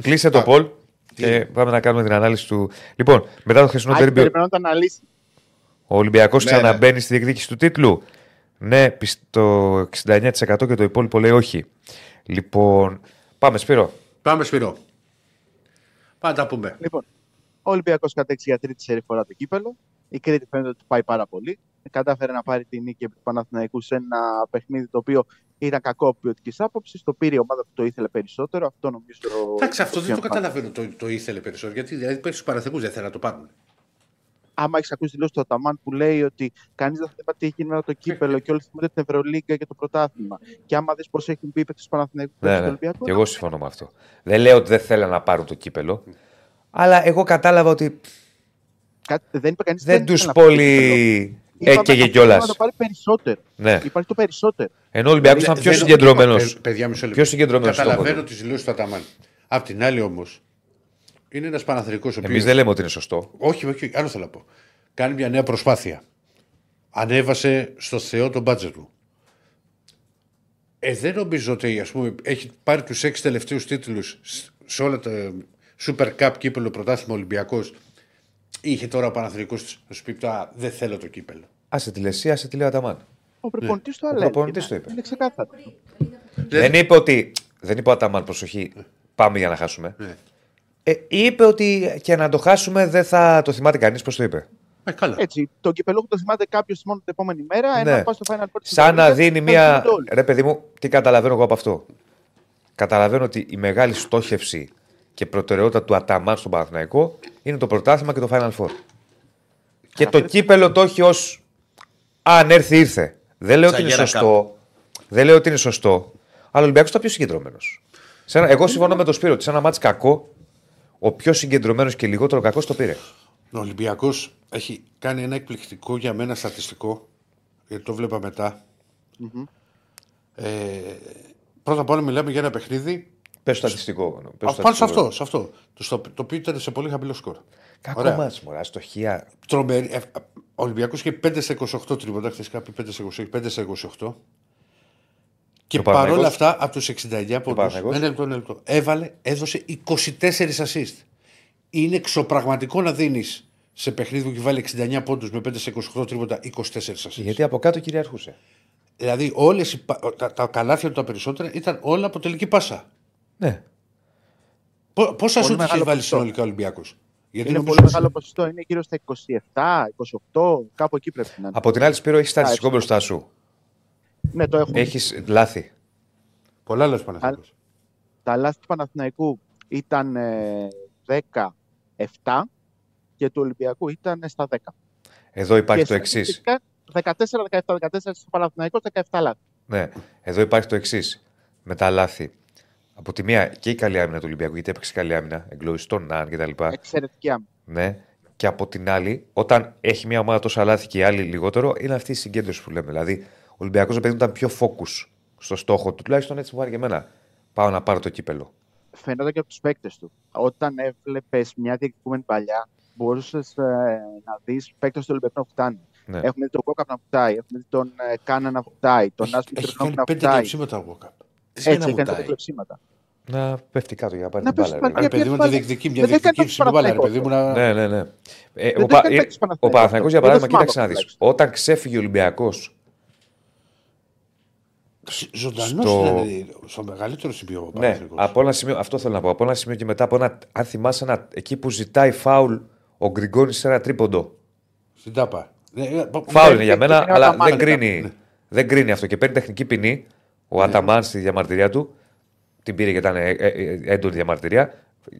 Κλείσε το Πολ και πάμε να κάνουμε την ανάλυση του. Λοιπόν, μετά το χθεσινό τέρμπι, Περιμένω να το αναλύσει. ο Ολυμπιακός Ναι, ξαναμπαίνει στη διεκδίκηση του τίτλου. Ναι, πισ- το 69% και το υπόλοιπο λέει όχι. Λοιπόν, πάμε Σπύρο. Πάμε Σπύρο. Πάμε να τα πούμε. Λοιπόν, ο Ολυμπιακός κατέξει για τρίτη σερή φορά το κύπελο. Η Κρήτη φαίνεται ότι του πάει πάρα πολύ. Κατάφερε να πάρει τη νίκη επί του Παναθηναϊκού σε ένα παιχνίδι το οποίο ήταν κακό από ποιοτικής άποψης. Το πήρε η ομάδα που το ήθελε περισσότερο. Αυτό νομίζω. Εντάξει, αυτό δεν το πιο καταλαβαίνω. Το, το ήθελε περισσότερο. Γιατί δηλαδή πέσει στους παραθεκού δεν θέλει να το πάρουν. Άμα έχεις ακούσει δηλώσει του Αταμάν που λέει ότι κανείς δεν θα είπα τι έχει γίνει με το κύπελο και όλοι θυμούνται την Ευρωλίγκα και το πρωτάθλημα. Και άμα δεις πώς έχουν πει οι παίκτες του Παναθηναϊκού Ναι, πέρυσι ναι. στο Ολυμπιακό. Και εγώ συμφωνώ με αυτό. Δεν λέω ότι δεν θέλουν να πάρουν το κύπελο. Αλλά εγώ κατάλαβα ότι κάτι- δεν είπε κανείς δεν τους πολύ έκαιγε κιόλας. Να το πάρει περισσότερο. Ναι. Υπάρχει το περισσότερο. Ενώ ο Ολυμπιακός ήταν πιο Δεν- συγκεντρωμένος. Ε, Παιδιά, μισό λεπτό. Πιο συγκεντρωμένος στο Καταλαβαίνω στόχο τις δηλώσεις του Αταμάν. Απ' την άλλη όμως, είναι ένας Παναθρικό ο Εμείς οποίο. δεν λέμε ότι είναι σωστό. Όχι, όχι, άλλο θέλω να πω. Κάνει μια νέα προσπάθεια. Ανέβασε στο Θεό τον μπάτζετ του. Ε, δεν νομίζω ότι ας πούμε, έχει πάρει τους έξι τελευταίους τίτλους σε όλα τα Super Cup κύπελο πρωτάθλημα Ολυμπιακός. Είχε τώρα ο Παναθρικό να σου πει «Α, δεν θέλω το κύπελο. Άσε τη λεσία, άσε τη λέει ο Αταμάν. Ο προπονητής το Ο έλεγε. προπονητής το είπε. Είναι ξεκάθαρο. Δεν είπε ότι. Δεν είπε ο Αταμάν, προσοχή. Πάμε για να χάσουμε. Ναι. Ε, είπε ότι και να το χάσουμε δεν θα το θυμάται κανείς. Πώς το είπε; Ε, καλά. Έτσι, το κυπελούχο το θυμάται κάποιος μόνο την επόμενη μέρα. Ναι. Ένα πα στο Final Four της Σαν να Ευρωλίγκας, δίνει θα μία. θυμούνται όλοι. Ρε παιδί μου, τι καταλαβαίνω εγώ από αυτό. Καταλαβαίνω ότι η μεγάλη στόχευση και προτεραιότητα του Αταμάν στον Παναθηναϊκό είναι το πρωτάθλημα και το Final Four. Και το κύπελο το έχει ως. Αν έρθει, ήρθε. Δεν λέω ότι είναι Τσαγέρα σωστό. Δεν λέω ότι είναι σωστό. Αλλά ο Ολυμπιακός ήταν πιο συγκεντρωμένος. Εγώ συμφωνώ με τον Σπύρο ότι σε ένα μάτι κακό, ο πιο συγκεντρωμένος και λιγότερο κακός το πήρε. Ο Ολυμπιακός έχει κάνει ένα εκπληκτικό για μένα στατιστικό, γιατί το βλέπα μετά. Ε, πρώτα απ' όλα μιλάμε για ένα παιχνίδι. Πες στατιστικό. πες Α, πάνω σε στατιστικό. αυτό, σε αυτό. Το, στο, το οποίο ήταν σε πολύ χαμηλό σκορ. Κακό Ωραία. μάτς, μωρά, αστοχία. Τρομερή. Ε, ο Ολυμπιακός είχε 5 στα 28 τρίποτα. Χθες κάποιοι 5 στα 26, 5 στα 28. Και ο παρόλα Παναθηναϊκός; αυτά, από τους 69 πόντου. Παναθηναϊκός; Ένα λεπτό, ένα λεπτό. Έβαλε, έδωσε 24 assist. Είναι εξωπραγματικό να δίνεις σε παιχνίδι που έχει βάλει 69 πόντους με 5 στα 28 τρίποτα 24 assist. Γιατί από κάτω κυριαρχούσε. Δηλαδή, όλες οι, πα- τα, τα καλάθια του τα περισσότερα ήταν όλα από τελική πάσα. Ναι. Πο- Πόσα σου είχε μεγάλο βάλει ποσοστό. συνολικά ο Ολυμπιακός; Γιατί Είναι νομίζω πολύ ότι- μεγάλο ποσοστό. Είναι γύρω στα 27, 28, κάπου εκεί πρέπει να είναι. Από την άλλη, Σπύρο, έχεις στατιστικό Α, μπροστά σου. Ναι, το έχουμε. Έχεις λάθη. Πολλά λάθη Παναθηναϊκός. Τα λάθη του Παναθηναϊκού ήταν ε, 17 και του Ολυμπιακού ήταν στα 10. Εδώ υπάρχει Και το εξής. στατιστικά 14-17, 14 στο Παναθηναϊκό, 17 λάθη. Ναι, εδώ υπάρχει το εξής. Με τα λάθη. Από τη μία και η καλή άμυνα του Ολυμπιακού, γιατί έπαιξε καλή άμυνα, εγκλωίσει τον Ναν κτλ. Εξαιρετική άμυνα. Ναι. Και από την άλλη, όταν έχει μια ομάδα τόσα λάθη και η άλλη λιγότερο, είναι αυτή η συγκέντρωση που λέμε. Δηλαδή, ο Ολυμπιακός παιδί μου ήταν πιο focus στο στόχο του, τουλάχιστον έτσι μου άρεσε και εμένα. Πάω να πάρω το κύπελο. Φαίνονταν και από τους παίκτες του. Όταν έβλεπες μια διεκδικούμενη παλιά, μπορούσες να δεις παίκτες του Ολυμπιακού που φτάνουν. Ναι. Έχουμε δει τον Κόκαπ να βουτάει, έχουμε δει τον ε, Κάνα να βουτάει, τον Έχει, Άσμι έχει Τρινόφ κάνει να πέντε βουτάει. κλεψίματα ο Walkup. Έτσι, Έτσι, έχει κάνει πέντε βουτάει; κλεψίματα. Να πέφτει κάτω για να πάρει Να την πέσει μπάλα. πάλι. ρε. Αν παιδί μου πάλι- τη διεκδικεί μια δεν έκανε διεκδική το στην μπάλα, ρε Παναθηναϊκός. παιδί μου να. Ναι, ναι, ναι. Ε, Δεν ο, το Πα- έκανε ε, παίκτης ο Παναθηναϊκός. Παναθηναϊκός, για Δεν το παράδειγμα, θυμάμαι κοίταξε να δεις. τουλάχιστον. Όταν ξέφυγε ο Ολυμπιακός Ζωντανός στο- ήταν στο μεγαλύτερο σημείο. ο Ναι, Παναθηναϊκός. από ένα σημείο, αυτό θέλω να πω. Από ένα σημείο και μετά, από ένα, αν θυμάσαι, ένα, εκεί που ζητάει φάουλ ο Γκριγκόνη σε ένα τρίποντο. Στην τάπα. Ναι, ε, πα- Φάουλ Ναι, είναι για και μένα, την αλλά Αταμάν δεν ήταν. κρίνει, δεν κρίνει αυτό. Και παίρνει τεχνική ποινή ο Αταμάν στη διαμαρτυρία του. Την πήρε και ήταν ε, ε, ε, έντονη διαμαρτυρία.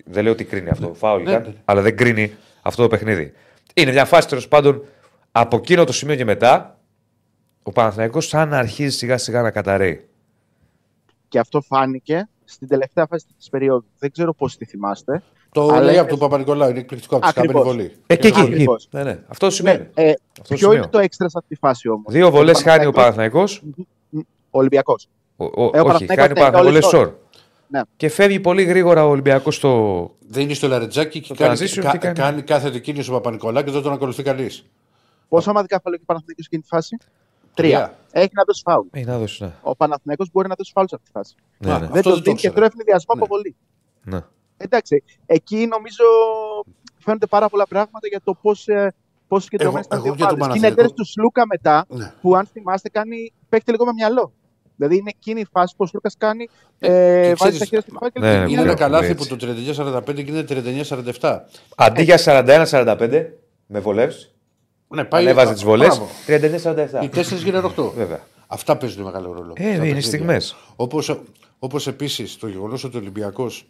Δεν λέω ότι κρίνει αυτό. Φάουλ Ναι, ήταν, ναι. αλλά δεν κρίνει αυτό το παιχνίδι. Είναι μια φάση τέλος πάντων από εκείνο το σημείο και μετά ο Παναθηναϊκός σαν να αρχίζει σιγά σιγά να καταραίει. Και αυτό φάνηκε στην τελευταία φάση της περίοδου. Δεν ξέρω πώς τη θυμάστε. Το Αλλά λέει είναι- από τον Παπα-Νικολάου. Είναι εκπληκτικό από τη Ακριβώς. σκάμενη βολή. Ε, και εκεί, εκεί. Ακριβώς. Ναι, ναι. Αυτό σημαίνει. Ναι, ε, Αυτό ποιο σημείο. είναι το έξτρα σε αυτή τη φάση όμως; Δύο βολές χάνει ο Παναθηναϊκός Ολυμπιακός. Ο, ο, Ε, ο όχι, Παναθηναϊκός κάνει ο ναι, Παναθηναϊκός όλες σορ. Ναι. Και φεύγει πολύ γρήγορα ο Ολυμπιακός στο. Δεν είναι στο λαρετζάκι και Το κάνει, transition κα- τι κάνει; κάνει κάθετη κίνηση ο Παπα-Νικολάου και δεν τον ακολουθεί κανείς. Πόσα μαδικά φάουλ έχει ο Παναθηναϊκός σε εκείνη τη φάση; Τρία. Τρία. Έχει να δώσει φάουλ. Ε, να δώσει, ναι. Ο Παναθηναϊκός μπορεί να δώσει φάουλ σε αυτή τη φάση. ναι, Α, ναι. Δεν Αυτό το δεν το δίνει και ήξερα. τρώει ευνηδιασμό Ναι. από βολή. ναι. Εντάξει, εκεί νομίζω φαίνονται πάρα πολλά πράγματα για το πώς πώς συγκεντρωμένε Εγώ- ήταν οι εγώ δύο για τον ομάδες. Και είναι Παναθηναϊκό- εντέλεση τους Σλούκα μετά, Ναι. που αν θυμάστε, κάνει, παίχτε λίγο με μυαλό. Δηλαδή είναι εκείνη η φάση που ο Σλούκα κάνει, ε, ξέρεις, βάζει τα χέρια στην φάση και ναι, λέει, ναι, Είναι «Είναι ένα ναι, καλάθι έτσι. που το 39-45 γίνεται 39-47. Αντί για 41-45 με βολέ, Ναι, πάει. ανέβαζε τις βολές. Μπράβο. 39-47. Οι 4 γίνανε 8. Βέβαια. Αυτά παίζουν μεγάλο ρόλο. Ε, είναι στιγμές. Όπως όπως επίσης το γεγονός ότι ο Ολυμπιακός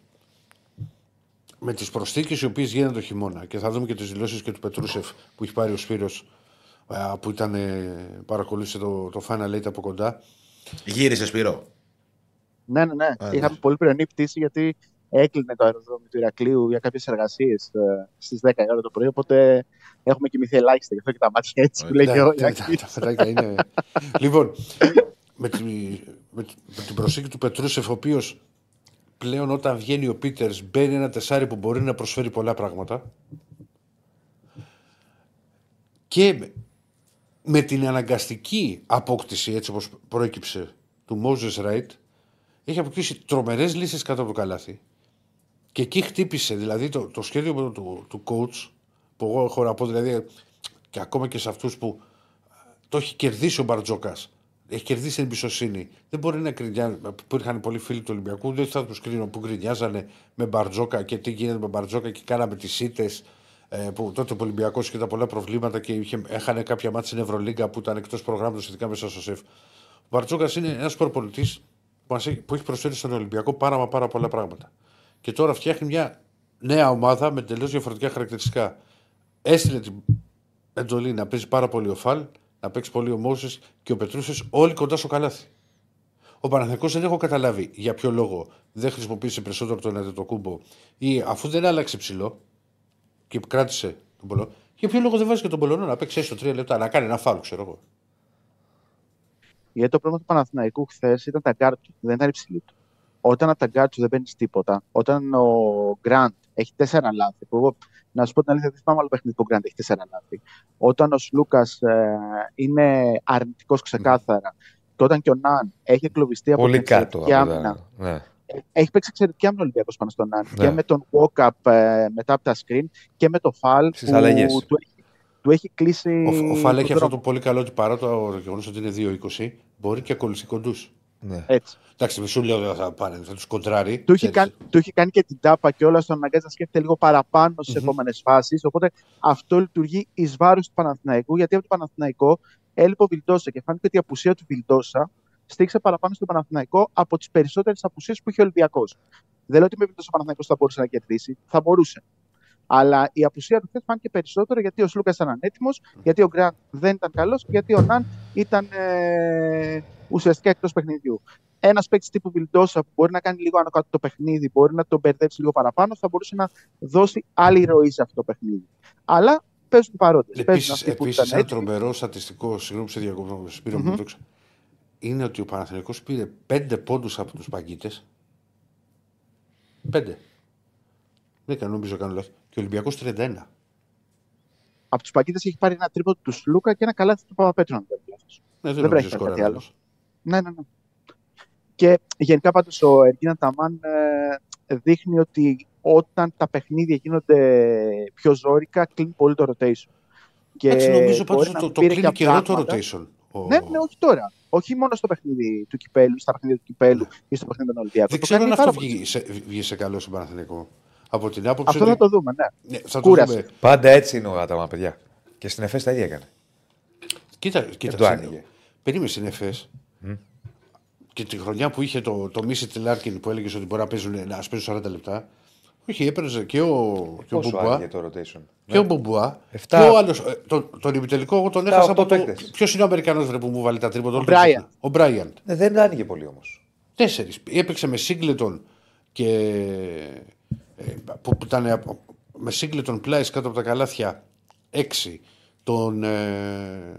με τις προσθήκες οι οποίες γίνανε το χειμώνα και θα δούμε και τις δηλώσεις και του Πετρούσεφ που έχει πάρει ο Σπύρος ε, που ήταν, ε, παρακολούθησε το, το Final Eight από κοντά. Γύρισε Σπύρο. Ναι, ναι, ναι. ναι. Είχαμε πολύ πρωινή πτήση γιατί έκλεινε το αεροδρόμιο του Ηρακλείου για κάποιες εργασίες στις 10 η ώρα το πρωί. Οπότε έχουμε κοιμηθεί ελάχιστα. Γι' αυτό και τα μάτια έτσι που λέει και ο Ναι, τα- Ηρακλής. τα φετάκια είναι. λοιπόν, με, τη, με, τη- με την προσθήκη του Πετρούσεφ, ο οποίος πλέον όταν βγαίνει ο Πίτερς μπαίνει ένα τεσάρι που μπορεί να προσφέρει πολλά πράγματα. Και με, με την αναγκαστική απόκτηση, έτσι όπως προέκυψε, του Moses Wright, έχει αποκτήσει τρομερές λύσεις κάτω από το καλάθι. Και εκεί χτύπησε, δηλαδή το, το σχέδιο του, του, του coach, που εγώ έχω να πω, δηλαδή, και ακόμα και σε αυτούς που το έχει κερδίσει ο Μπαρτζόκας. Έχει κερδίσει την εμπιστοσύνη. Δεν μπορεί να κρινιάζει. Που είχαν πολλοί φίλοι του Ολυμπιακού, δεν θα τους κρίνω που γκρινιάζανε με Μπαρτζόκα και τι γίνεται με Μπαρτζόκα και κάναμε τις ήττες. Ε, που τότε ο Ολυμπιακός είχε τα πολλά προβλήματα και είχε, έχανε κάποια μάτια στην Ευρωλίγκα που ήταν εκτός προγράμματος σχετικά μέσα στο ΣΕΦ. Ο Μπαρτζόκας είναι ένας προπολιτή που, μας έχει- που έχει προσφέρει στον Ολυμπιακό πάρα, μα πάρα πολλά πράγματα. Και τώρα φτιάχνει μια νέα ομάδα με τελείως διαφορετικά χαρακτηριστικά. Έστειλε την εντολή να παίζει πάρα πολύ ο Φαλ, να παίξει πολύ ο Μόουζες και ο Πετρούσεφ όλοι κοντά στο καλάθι. Ο Παναθηναϊκός δεν έχω καταλάβει για ποιο λόγο δεν χρησιμοποίησε περισσότερο τον Αντετοκούμπο ή αφού δεν άλλαξε ψηλό και κράτησε τον Πολωνό, για ποιο λόγο δεν βάζει και τον Πολωνό να παίξει έστω τρία λεπτά, να κάνει ένα φάουλ, ξέρω εγώ. Γιατί το πρόβλημα του Παναθηναϊκού χθες ήταν τα γκαρντ του, δεν ήταν οι ψηλοί του. Όταν από τα γκαρντ του δεν παίρνεις τίποτα, όταν ο Γκραντ έχει τέσσερα λάθη, που εγώ να σου πω την αλήθεια, δεν θυμάμαι άλλο παιχνίδι που ο Γκραντ έχει τέσσερα λάθη. Όταν ο Σλούκας ε, είναι αρνητικός ξεκάθαρα, και όταν και ο Ναν έχει εγκλωβιστεί από Πολύ την κάτω. εξαιρετική από άμυνα, τα- Ναι. έχει παίξει εξαιρετική άμυνα ο Ολυμπιακός πάνω στον Ναν. Ναι. Και με τον Walkup ε, μετά από τα screen και με το Φαλ Στις αλλαγές. του, έχει, του έχει κλείσει. Ο, ο Φαλ έχει τον αυτό δρόμο. το πολύ καλό ότι παρά το γεγονός ότι είναι 2-20, μπορεί και ακολουθεί κοντούς. Ναι. Έτσι. Εντάξει, δεν σου λέω δεν θα πάνε, θα τους κοντράρει. Του έχει, ξέρεις. κάνει, του έχει κάνει και την τάπα και όλα στον αναγκάζει να σκέφτεται λίγο παραπάνω στις Μμμ. επόμενες φάσεις. Οπότε αυτό λειτουργεί εις βάρος του Παναθηναϊκού, γιατί από το Παναθηναϊκό έλειπε ο Βιλντόσα και φάνηκε ότι η απουσία του Βιλντόσα στήξε παραπάνω στο Παναθηναϊκό από τις περισσότερες απουσίες που είχε ο Ολυμπιακός. Δεν λέω ότι με Βιλντόσα ο Παναθηναϊκός θα μπορούσε να κερδίσει, θα μπορούσε. Αλλά η απουσία του χθες φάνηκε περισσότερο γιατί ο Σλούκας ήταν ανέτοιμος, γιατί ο Γκραντ δεν ήταν καλός και γιατί ο Ναν ήταν ε, ουσιαστικά εκτός παιχνιδιού. Ένας παίκτης τύπου Βιλντόσα που μπορεί να κάνει λίγο άνω κάτω το παιχνίδι, μπορεί να τον μπερδέψει λίγο παραπάνω, θα μπορούσε να δώσει άλλη ροή σε αυτό το παιχνίδι. Αλλά παίζουν οι παρόντε. Επίσης, επίσης, ένα τρομερό στατιστικό, συγγνώμη που σε διακόπτω, Σπύρο μου Μμμ. το ξα- είναι ότι ο Παναθηναϊκός πήρε 5 πόντους από τους παγκίτες. 5. Δεν κάνω, νομίζω κάνω λάθος. Και ο Ολυμπιακός 31. Από τους Παγκίτε έχει πάρει ένα τρίπο του Σλούκα και ένα καλάθι του Παπαπέτρου. Αν δεν Ναι, δεν πρέπει να κάτι άλλο. Ναι, ναι, ναι. Και γενικά πάντως ο Εργίνα Ταμάν ε, δείχνει ότι όταν τα παιχνίδια γίνονται πιο ζώρικα, κλείνει πολύ το rotation. Και Έτσι νομίζω πάντως το, το κλείνει καιρό το rotation. Ναι, ναι, όχι τώρα. Όχι μόνο στο παιχνίδι του Κυπέλου, στα παιχνίδια του Κυπέλου ή στο παιχνίδι των Ολυμπιακών. Δεν ξέρω αν αυτό βγει σε, βγει σε καλό στον Παναθηνικό. Από την άποψη αυτό θα το δούμε, ναι. ναι θα το δούμε. Πάντα έτσι είναι ο Αταμάν, παιδιά. Και στην ΕΦΕΣ τα ίδια έκανε. Κοίτα, κοίτα. Το άνοιγε. Περίμενε στην ΕΦΕΣ. Mm. Και τη χρονιά που είχε το, το Μίσιτς Λάρκιν που έλεγε ότι μπορεί να παίζουν, να παίζουν 40 λεπτά. Όχι, έπαιρνε και ο, και ο Μπομπουά. Το rotation; Και ο Μπομπουά. Και ο άλλος. Ε, τον, τον ημιτελικό εγώ τον έχασα από το. Ποιος είναι ο Αμερικανός που μου βάλει τα τρίποντα. Ο Μπράιαντ. Ο Μπράιαντ. Ναι, δεν άνοιγε πολύ όμως. Τέσσερις. Έπαιξε με Σίγκλετον και. Ε, που, που ήταν με Σίγκλετον πλάι κάτω από τα καλάθια έξι. Τον. Ε,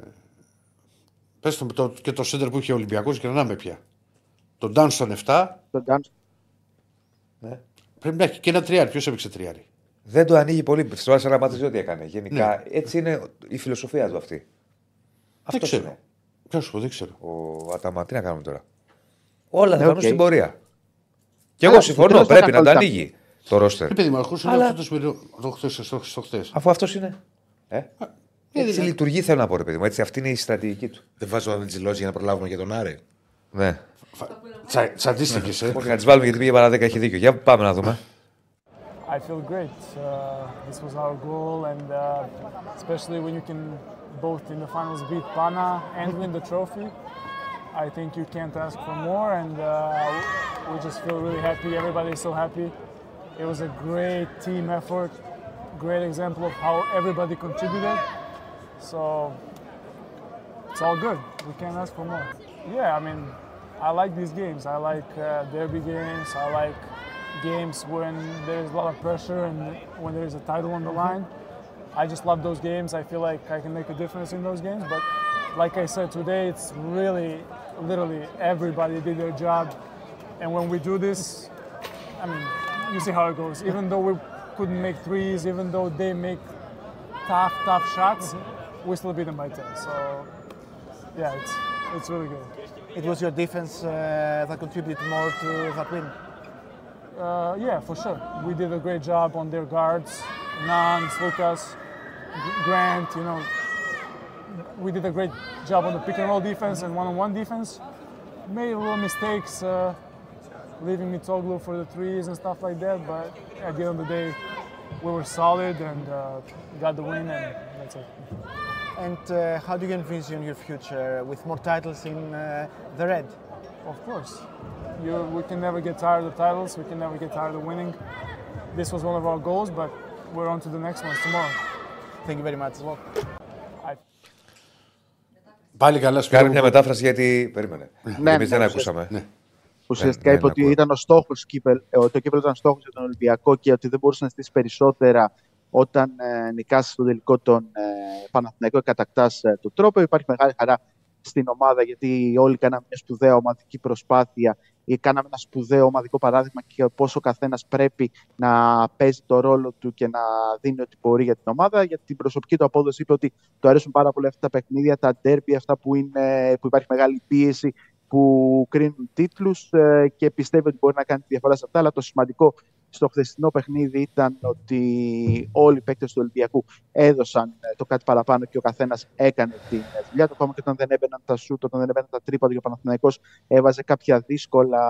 πες το, το, και το σέντερ που είχε ο Ολυμπιακός και να με πια. Τον Ντάνστον 7. Τον Ντάνστον. Ναι. Πρέπει να έχει και ένα τριάρι. Ποιος έπαιξε τριάρι; Δεν το ανοίγει πολύ. Στο Άσαρα Μάτζε ό,τι έκανε. Γενικά ναι. έτσι είναι η φιλοσοφία του αυτή. Αυτός ξέρω. Ποιος σου δεν ξέρω. Ο Αταμά, τι να κάνουμε τώρα; Όλα θα okay. στην πορεία. Και εγώ συμφωνώ, πρέπει να το ανοίγει το ρόστερ. Επειδή μου ακούσουν Αλλά... το χθες. Αφού αυτός είναι. Ε; Έτσι λειτουργεί, θέλω να πω, ρε παιδί μου. Έτσι, αυτή είναι η στρατηγική του. Δεν βάζω να τη για να προλάβουμε για τον Άρη. Ναι. Τσαντίστηκε, ε. Όχι, να τις βάλουμε γιατί πήγε παρά 10, έχει δίκιο. Για πάμε να δούμε. I feel great. Uh, this was our goal, and uh, especially when you can both in the finals beat Pana and win the trophy, I think you can't ask for more. And uh, we just feel really happy. Everybody is so happy. It was a great team effort, great example of how everybody contributed. So it's all good. We can't ask for more. Yeah, I mean, I like these games. I like uh, derby games. I like games when there's a lot of pressure and when there's a title on the mm-hmm. line. I just love those games. I feel like I can make a difference in those games. But like I said today, it's really, literally everybody did their job. And when we do this, I mean, you see how it goes. Even though we couldn't make threes, even though they make tough, tough shots, mm-hmm. we still beat them by 10. So, yeah, it's, it's really good it was your defense uh, that contributed more to that win. Uh, yeah, for sure. We did a great job on their guards, Nance, Lucas, Grant. You know, we did a great job on the pick and roll defense and one-on-one defense. Made a little mistakes, uh, leaving Mitoglu for the threes and stuff like that. But at the end of the day, we were solid and uh, got the win, and that's it. And uh, how do you envision your future with more titles in uh, the red? Of course. You, we can never get tired of titles. We can never get tired of winning. This was one of our goals, but we're on to the next ones tomorrow. Thank you very much as well. Πάλι καλά σου Κάνει μια μετάφραση γιατί. Περίμενε. Ναι, Εμεί δεν ακούσαμε. Ναι. Ουσιαστικά είπε ότι ήταν ο στόχος το κύπελο ήταν στόχος για τον Ολυμπιακό και ότι δεν μπορούσε να στήσει περισσότερα όταν ε, νικάς στο τελικό τον ε, Παναθηναϊκό και κατακτάς ε, τον τρόπο. Υπάρχει μεγάλη χαρά στην ομάδα γιατί όλοι κάναμε μια σπουδαία ομαδική προσπάθεια ή κάναμε ένα σπουδαίο ομαδικό παράδειγμα και πόσο ο καθένας πρέπει να παίζει το ρόλο του και να δίνει ό,τι μπορεί για την ομάδα. Για την προσωπική του απόδοση είπε ότι του αρέσουν πάρα πολύ αυτά τα παιχνίδια, τα ντέρμπι, αυτά που, είναι, που υπάρχει μεγάλη πίεση, που κρίνουν τίτλους ε, και πιστεύει ότι μπορεί να κάνει τη διαφορά σε αυτά. Αλλά το σημαντικό στο χθεσινό παιχνίδι ήταν ότι όλοι οι παίκτες του Ολυμπιακού έδωσαν ε, το κάτι παραπάνω και ο καθένας έκανε τη δουλειά του. Ακόμα και όταν δεν έμπαιναν τα σούτ, όταν δεν έμπαιναν τα τρίποντα, ο Παναθηναϊκός έβαζε κάποια δύσκολα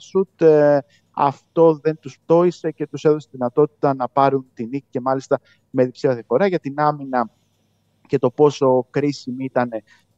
σούτ. Ε, αυτό δεν τους πτόησε και τους έδωσε τη δυνατότητα να πάρουν την νίκη και μάλιστα με διψήφια διαφορά για την άμυνα και το πόσο κρίσιμη ήταν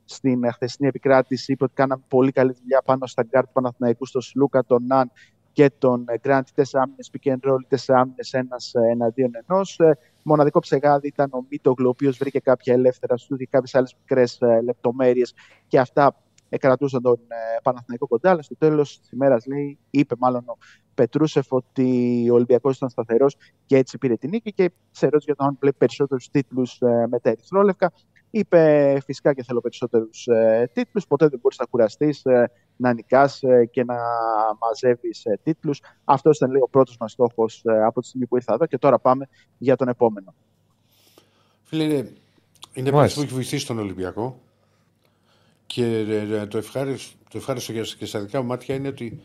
στην χθεσινή επικράτηση. Είπε ότι κάναμε πολύ καλή δουλειά πάνω στα γκαρντ του Παναθηναϊκού, στο Σλούκα, τον Ναν και τον Grant, τέσσερα άμυνες pick and roll, τέσσερα άμυνες ένας ε, εναντίον ενός. Ε, μοναδικό ψεγάδι ήταν ο Μίτογλου, ο οποίος βρήκε κάποια ελεύθερα σουτ και κάποιες άλλες μικρές ε, λεπτομέρειες και αυτά κρατούσαν τον Παναθηναϊκό κοντά. Αλλά στο τέλος της ημέρας, λέει, είπε μάλλον ο Πετρούσεφ ότι ο Ολυμπιακός ήταν σταθερός και έτσι πήρε την νίκη. Και σε ερώτηση για το αν βλέπει περισσότερους τίτλους με τα Ερυθρόλευκα, είπε φυσικά και θέλω περισσότερους τίτλους. Ποτέ δεν μπορείς να κουραστείς να νικάς ε, και να μαζεύεις ε, τίτλους. Αυτός ήταν λέει, ο πρώτος μας στόχος ε, από τη στιγμή που ήρθα εδώ και τώρα πάμε για τον επόμενο. Φίλε, Είναι Μάλιστα. αυτό που έχει βοηθήσει τον Ολυμπιακό. Και ε, ε, το ευχάριστο, το ευχάριστο για- και στα δικά μου μάτια είναι ότι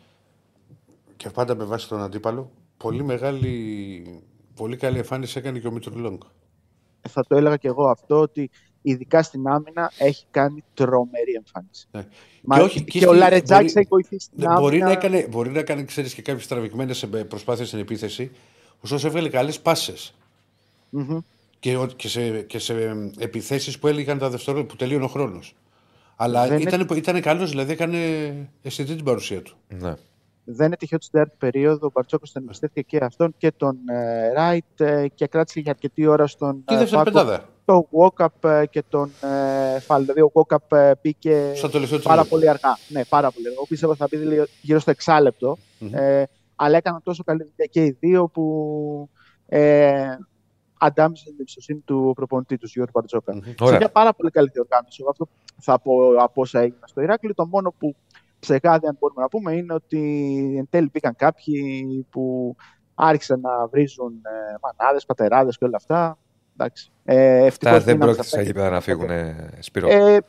και πάντα με βάση τον αντίπαλο, πολύ μεγάλη, πολύ καλή εμφάνιση έκανε και ο Μητρουλόγκ. Θα το έλεγα και εγώ αυτό, ότι ειδικά στην άμυνα έχει κάνει τρομερή εμφάνιση. Ναι. Μα Και και, όχι- και ο στη- Λαρετζάκης μπορεί- έχει βοηθήσει στην Ναι, άμυνα. μπορεί, να έκανε, μπορεί να έκανε, ξέρεις, και κάποιες τραβηγμένες προσπάθειες στην επίθεση, ωστόσο έβγαλε καλές πάσες. Μμμ. Και, ο- και σε, και σε επιθέσεις που έλεγαν τα δευτερόλεπτα που τελείωνε ο χρόνος. Αλλά Δεν ήταν, ήταν καλός, δηλαδή έκανε αισθητή την παρουσία του. Ναι. Δεν είναι τυχαίο ότι στην τέταρτη περίοδο ο Μπαρτσόκος τον εμπιστεύτηκε και αυτόν και τον ε, Ράιτ ε, και κράτησε για αρκετή ώρα στον Και η ε, δεύτερη πάγκο πεντάδα. Τον Walkup ε, και τον ε, Φαλ. Δηλαδή ο Walkup ε, μπήκε Στο τελευταίο πάρα τρίλεπτο. πολύ αργά. Ναι, πάρα πολύ αργά. Εγώ πίστευας θα μπει λίγο- γύρω στο εξάλεπτο. ε, αλλά έκαναν τόσο καλή δουλειά και οι δύο που ε, αντάμεσαν την εμπιστοσύνη του προπονητή τους, Γιώργου Μπαρτζόκα. Σε Ωραία. μια πάρα πολύ καλή διοργάνωση. Εγώ αυτό θα πω από όσα έγιναν στο Ηράκλειο. Το μόνο που ψεγάδι, αν μπορούμε να πούμε, είναι ότι εν τέλει μπήκαν κάποιοι που άρχισαν να βρίζουν ε, μανάδες, πατεράδες και όλα αυτά. Εντάξει. Ε, ευτυχώς Αυτά δεν μείναμε πρόκειται στα στα πέντε. γήπεδα να φύγουν, Σπύρο. Ε,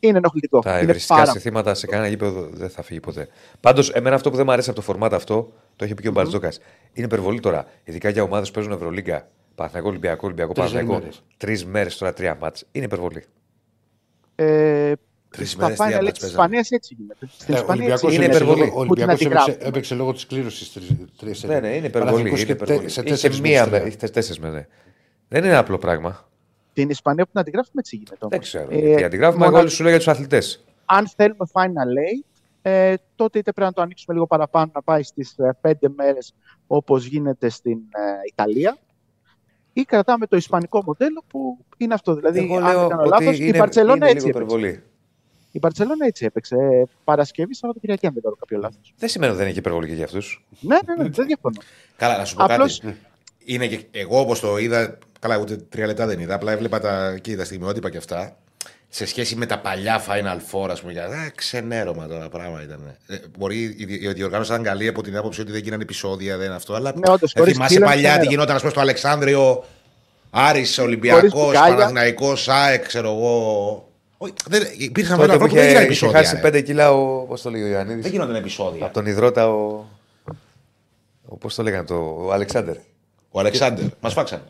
είναι ενοχλητικό. Τα είναι ευρυστικά πάρα συστήματα σε κανένα γήπεδο δεν θα φύγει ποτέ. Πάντως, εμένα αυτό που δεν μου αρέσει από το φορμάτι αυτό, το έχει πει και ο Μπαρτζόκας. Είναι υπερβολή τώρα. Ειδικά για ομάδες που παίζουν Ευρωλίγκα, Παναθηναϊκό, Ολυμπιακό, Ολυμπιακό, Τρεις Παναθηναϊκό. μέρες. Τρεις μέρες τώρα, τρία μάτς. Είναι υπερβολή. Ε, Τρεις στα μέρες, τρία Final Eight μάτς της παίζανε. Ισπανίας έτσι γίνεται. Στην Ε, ο Ισπανία έτσι Ολυμπιακός είναι γίνεται. υπερβολή. έπαιξε- Ο Που την Ολυμπιακός έπαιξε, αντιγράφουν. έπαιξε λόγω της κλήρωσης τρει Ναι, ναι, είναι υπερβολή. Είναι υπερβολή. σε Είχε τέσσερις μία μέρες, με. τρία. είχε τέσσερις μέρες, ναι. Δεν είναι απλό πράγμα. Την Ισπανία που την αντιγράφουμε έτσι γίνεται. όμως. Δεν ξέρω. Ε, γιατί αντιγράφουμε, μονα- εγώ σου λέω για τους αθλητές. αν θέλουμε Final Eight, ε, τότε είτε πρέπει να το ανοίξουμε λίγο παραπάνω, να πάει στις ε, πέντε μέρες όπως γίνεται στην ε, Ιταλία, ή κρατάμε το ισπανικό μοντέλο που είναι αυτό. Δηλαδή, Εγώ αν λέω δεν κάνω ότι λάθος, η είναι, Μπαρτσελώνα είναι έτσι λίγο έπαιξε. υπερβολή. Η Μπαρτσελώνα έτσι έπαιξε. Ε, Παρασκευή, Σαββατοκυριακή, αν δεν κάνω κάποιο λάθος. Δεν σημαίνει ότι δεν έχει υπερβολή και για αυτούς. ναι, ναι, ναι, δεν διαφωνώ. Καλά, να σου πω Απλώς- κάτι. Είναι και εγώ όπως το είδα. Καλά, ούτε τρία λεπτά δεν είδα. Απλά έβλεπα τα, και τα στιγμιότυπα και αυτά. Σε σχέση με τα παλιά Final Four, ας πούμε. Για, ε, ξενέρωμα τώρα πράγμα ήταν. Ε, μπορεί η, η, η διοργάνωση ήταν καλή από την άποψη ότι δεν γίνανε επεισόδια, δεν είναι αυτό. Αλλά Ναι, όντως, ε, χωρίς θυμάσαι σκύλα, παλιά τι ξενέρωμα. γινόταν, ας πούμε, στο Αλεξάνδριο. Άρης, Ολυμπιακός, μπουκάλια. Παναθηναϊκός, ΑΕΚ, ξέρω εγώ. Όχι, δεν, υπήρχαν Τότε Final που Four που δεν γίνανε είχε, είχε επεισόδια. χάσει ρε. 5 κιλά ο. Πώς το λέει ο Δεν Ιωαννίδη. γινόταν επεισόδια. Από τον υδρότα ο. ο Πώς το λέγανε, το, ο Αλεξάνδερ. Ο Αλεξάνδρ, μας φάξανε.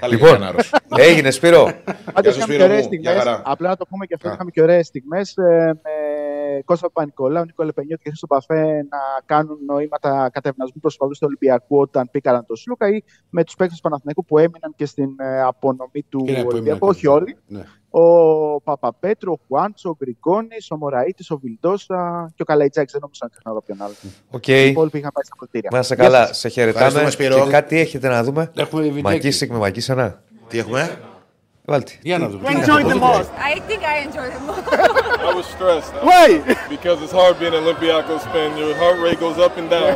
Ε. Θα λέγε Λοιπόν, Κανάρος. έγινε Σπύρο. Πάντως σου, είχαμε Σπύρο και ωραίες μου. στιγμές. Γεια χαρά. Απλά να το πούμε και αυτό. Α. Είχαμε και ωραίες στιγμές με Κώστα Παπα-Νικολάου, Νίκο Πενιώτη και Χρήστο Παφέ να κάνουν νοήματα κατευνασμού προσφαλού τους Ολυμπιακού όταν πήκαν το Σλούκα ή με τους παίκτες του Παναθηναϊκού που έμειναν και στην ε, απονομή του Και ναι, που Ολυμπιακού. έμειναν Όχι και- όλοι. Ναι. Ο Παπαπέτρου, ο Χουάντσο, ο Γκριγκόνης, ο Μωραήτης, ο Βιλντόσα και ο Καλαϊτζάκης. Δεν νομίζω να ξεχνάω κάποιον άλλο. Οκ. Οι υπόλοιποι είχαν πάει στα κριτήρια. Να είσαι Γεια καλά. σας. Σε χαιρετάμε. Ευχαριστούμε, Σπύρο. Και κάτι έχετε να δούμε. Έχουμε βιντεάκι. Μακίσικ με μακίσανα. Τι έχουμε; Βάλτε. Για να δούμε. Enjoy the most. I think I enjoyed it more. I was stressed Why? because it's hard being an Olympiacos fan. Your heart rate goes up and down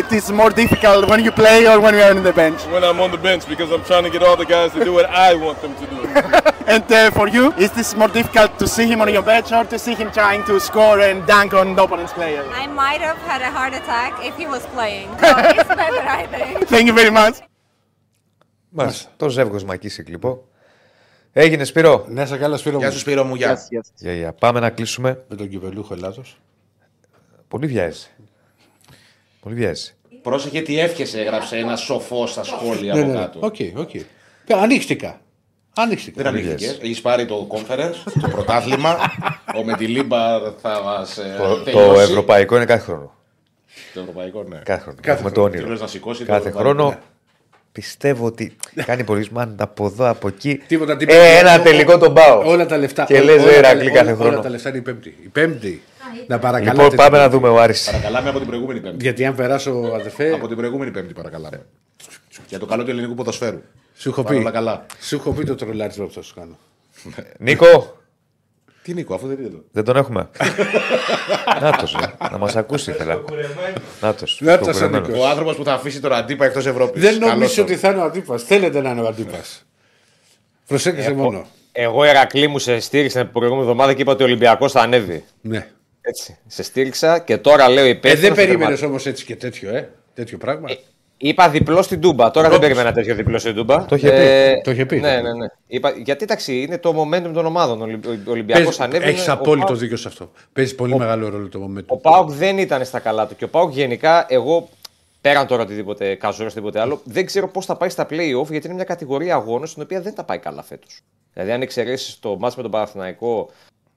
It is more difficult when you play or when you are on the bench. when I'm on the bench because I'm trying to get all the guys to do what I want them to do. And uh, for you, is this more difficult to see him on your bench or to see him trying to score and dunk on the opponent's player? I might have had a heart attack if he was playing. So it's better, I think. Thank you very much. Μάλιστα. Το ζεύγο Μακίσικ λοιπόν. Έγινε Σπύρο. Να είσαι καλά, Σπύρο Γεια μου. σου, Σπύρο μου, Γεια γεια. σας, γεια σας. Για, για. Πάμε να κλείσουμε. Με τον κυβερνούχο Ελλάδο. Πολύ βιάζει. Πολύ βιάζει. Πρόσεχε τι εύχεσαι, έγραψε ένα σοφό στα σχόλια Ναι, από ναι. κάτω. Οκ, οκ. Ε, Ανοίχτηκα. Ανοίχτηκα. Δεν ανοίχθηκε. Έχεις πάρει το conference, το πρωτάθλημα. Ο Μετιλίμπα θα μας Το, το ευρωπαϊκό είναι κάθε χρόνο. Το ευρωπαϊκό, ναι. Κάθε χρόνο. Κάθε Έχουμε το Και όνειρο. λες να σηκώσει το Κάθε ευρωπαϊκό; χρόνο Ναι. Πιστεύω ότι κάνει πορισμάν από εδώ, από εκεί. Τίποτα, τίποτα. Ε, ένα τελικό τον πάω. Όλα τα λεφτά. Και όλα- λες, όλα ρε, τα- Ηρακλή, κάθε όλα- χρόνο. Όλα τα λεφτά είναι η Πέμπτη. Η Πέμπτη. Να παρακαλάτε. Λοιπόν, πάμε την να Πέμπτη. δούμε ο Άρης. Παρακαλάμε από την προηγούμενη Πέμπτη. Γιατί αν περάσω, αδερφέ, Από την προηγούμενη Πέμπτη, παρακαλάμε. Για το καλό του ελληνικού ποδοσφαίρου. σου έχω Πάνε πει. όλα καλά. Σου έχω πει το τρολάρισμα που θα σου κάνω. Νίκο, Τι Νίκο, αφού δεν είναι εδώ. δεν τον έχουμε. Νάτος, ε. να μας ακούσει ήθελα. Νάτος. Νάτος, το κουρεμένος. Νίκος. Ο άνθρωπος που θα αφήσει τον αντίπα εκτός Ευρώπης. Δεν νομίζω ότι θα είναι ο αντίπας. Θέλετε να είναι ο αντίπας. Προσέξτε μόνο. Εγώ Ερακλή μου σε στήριξα την προηγούμενη εβδομάδα και είπα ότι ο Ολυμπιακός θα ανέβει. Ναι. Έτσι. Σε στήριξα και τώρα λέω Ε, υπεύθυνος. δεν περίμενε όμως έτσι και τέτοιο, ε. Τέτοιο πράγμα. Είπα διπλό στην Τούμπα. Τώρα δεν περίμενα τέτοιο διπλό στην Τούμπα. Το είχε πει. Το είχε πει. Ναι, ναι, ναι. Είπα, γιατί εντάξει, είναι το momentum των ομάδων. Ο Ολυμπιακός ανέβαινε. Έχεις ο απόλυτο Πάοκ- δίκιο σε αυτό. Παίζει πολύ μεγάλο ρόλο το momentum. Ο Πάοκ δεν ήταν στα καλά του. Και ο Πάοκ γενικά, εγώ πέραν τώρα οτιδήποτε καζόρα οτιδήποτε άλλο, δεν ξέρω πώς θα πάει στα playoff γιατί είναι μια κατηγορία αγώνων στην οποία δεν τα πάει καλά φέτος. Δηλαδή, αν εξαιρέσεις το μάτς με τον Παναθηναϊκό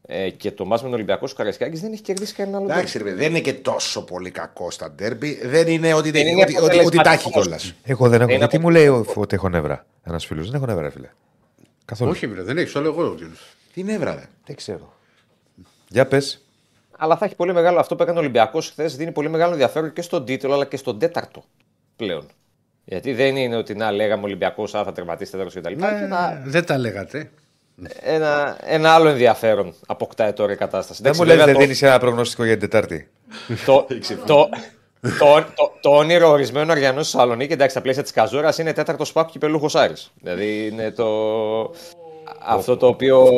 ε, και το μάτς με τον Ολυμπιακό του Καραϊσκάκης, δεν έχει κερδίσει κανένα άλλο. Εντάξει, ρε, παιδί, δεν είναι και τόσο πολύ κακό στα ντέρμπι. Δεν είναι ότι, Δεν είναι ότι, ότι, ότι τα έχει αποτελεσματικός. κιόλας. Εγώ δεν έχω. Είναι Γιατί από- μου λέει ο- ότι έχω νεύρα. Ένας φίλος. Δεν έχω νεύρα, ρε φίλε. Καθόλου. Όχι, βρε, δεν έχεις, το λέω εγώ. Τι νεύρα, ρε. Δεν ξέρω. Για πες. Αλλά θα έχει πολύ μεγάλο αυτό που έκανε ο Ολυμπιακός χθες. Δίνει πολύ μεγάλο ενδιαφέρον και στον τίτλο αλλά και στον τέταρτο πλέον. Γιατί δεν είναι ότι να λέγαμε Ολυμπιακός, α θα τερματίσει τέταρτο κτλ. Ναι. Έχει Ένα, Δεν τα λέγατε. Ένα, ένα άλλο ενδιαφέρον αποκτάει τώρα η κατάσταση. Δεν Εντάξει, μου λες, βέβαια, δεν το- δίνεις ένα προγνωστικό για την Τετάρτη. το, το, το, το, το όνειρο ορισμένων Αριανών στη Θεσσαλονίκη, εντάξει, στα πλαίσια της Καζόρας είναι τέταρτος σπάκου κυπελούχο Άρης. Δηλαδή είναι το. αυτό το οποίο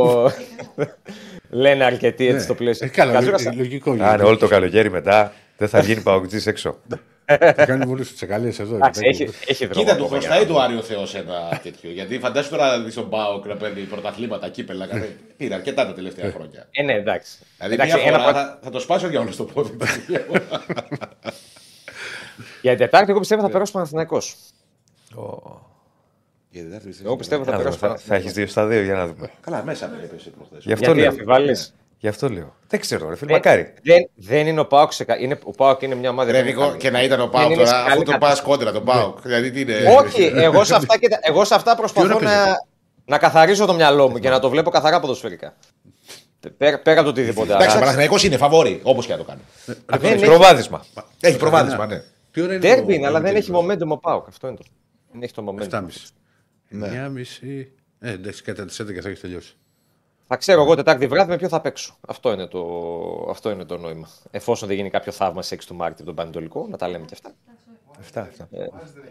λένε αρκετοί έτσι στο πλαίσιο. Ε, καλά, Καζούρας- λο- λογικό. Α, ναι, όλο το καλοκαίρι μετά δεν θα βγει παουτζή έξω. Θα κάνεις πολύ στι τσεκαλίε εδώ. Εντάξει, εκεί έχει, πέρα. έχει δρόμο. Κοίτα, του ακόμα χρωστάει για του Άριο Θεός ένα τέτοιο. Γιατί φαντάσου τώρα να δεις τον Μπάουκ να παίρνει πρωταθλήματα, κύπελα. κάθε- Πήρε αρκετά τα τελευταία χρόνια. να- Ε, ναι, εντάξει. Δηλαδή εντάξει μια ένα φορά προ- θα, θα το σπάσω για όλο στο πόδι. του. Για την Τετάρτη, εγώ πιστεύω θα περάσει ο Παναθηναϊκός. Για την Τετάρτη πιστεύω. Εγώ πιστεύω θα Να δούμε, περάσει ο Θα, θα Παναθηναϊκός. έχεις δύο στα δύο για να δούμε. Καλά, μέσα με έπεσε προχθές. Γι' αυτό Γιατί λέω. Αμφιβάλλεις. Γι' αυτό λέω. Δεν ξέρω, ρε φίλε. Δεν- Μακάρι. Δεν, δεν είναι ο Πάοκ. σε κα- Είναι, ο Πάοκ είναι μια ομάδα. Ρε που είναι Νίκο, καλή. και να ήταν ο Δεν Πάουκ είναι σε τώρα, καλή αφού το πας κατάσταση. κόντρα τον Πάουκ. Δηλαδή τι είναι; Όχι, εγώ σε αυτά, κοίτα, εγώ σε αυτά προσπαθώ Τι ώρα να, να καθαρίζω το μυαλό μου και να το βλέπω καθαρά ποδοσφαιρικά. Πέρα, πέρα από το οτιδήποτε Εντάξει, ο άλλο. Παναθηναϊκός είναι φαβόρη, όπως και να το κάνει. Δεν έχει Προβάδισμα. Έχει προβάδισμα, ναι. Τι ώρα είναι Ντέρμπι το- είναι, αλλά το δεν έχει Ντέρμπι; momentum ο Πάοκ. Αυτό είναι το. Δεν έχει το momentum. 7.30. Ναι. 9.30. Ε, εντάξει, κατά τις 11 θα έχεις τελειώσει. Θα ξέρω εγώ Τετάρτη βράδυ με ποιο θα παίξω. Αυτό είναι το, αυτό είναι το νόημα. Εφόσον δεν γίνει κάποιο θαύμα σε 6 του Μάρτη από τον Πανετολικό, να τα λέμε και αυτά. Αυτά, αυτά.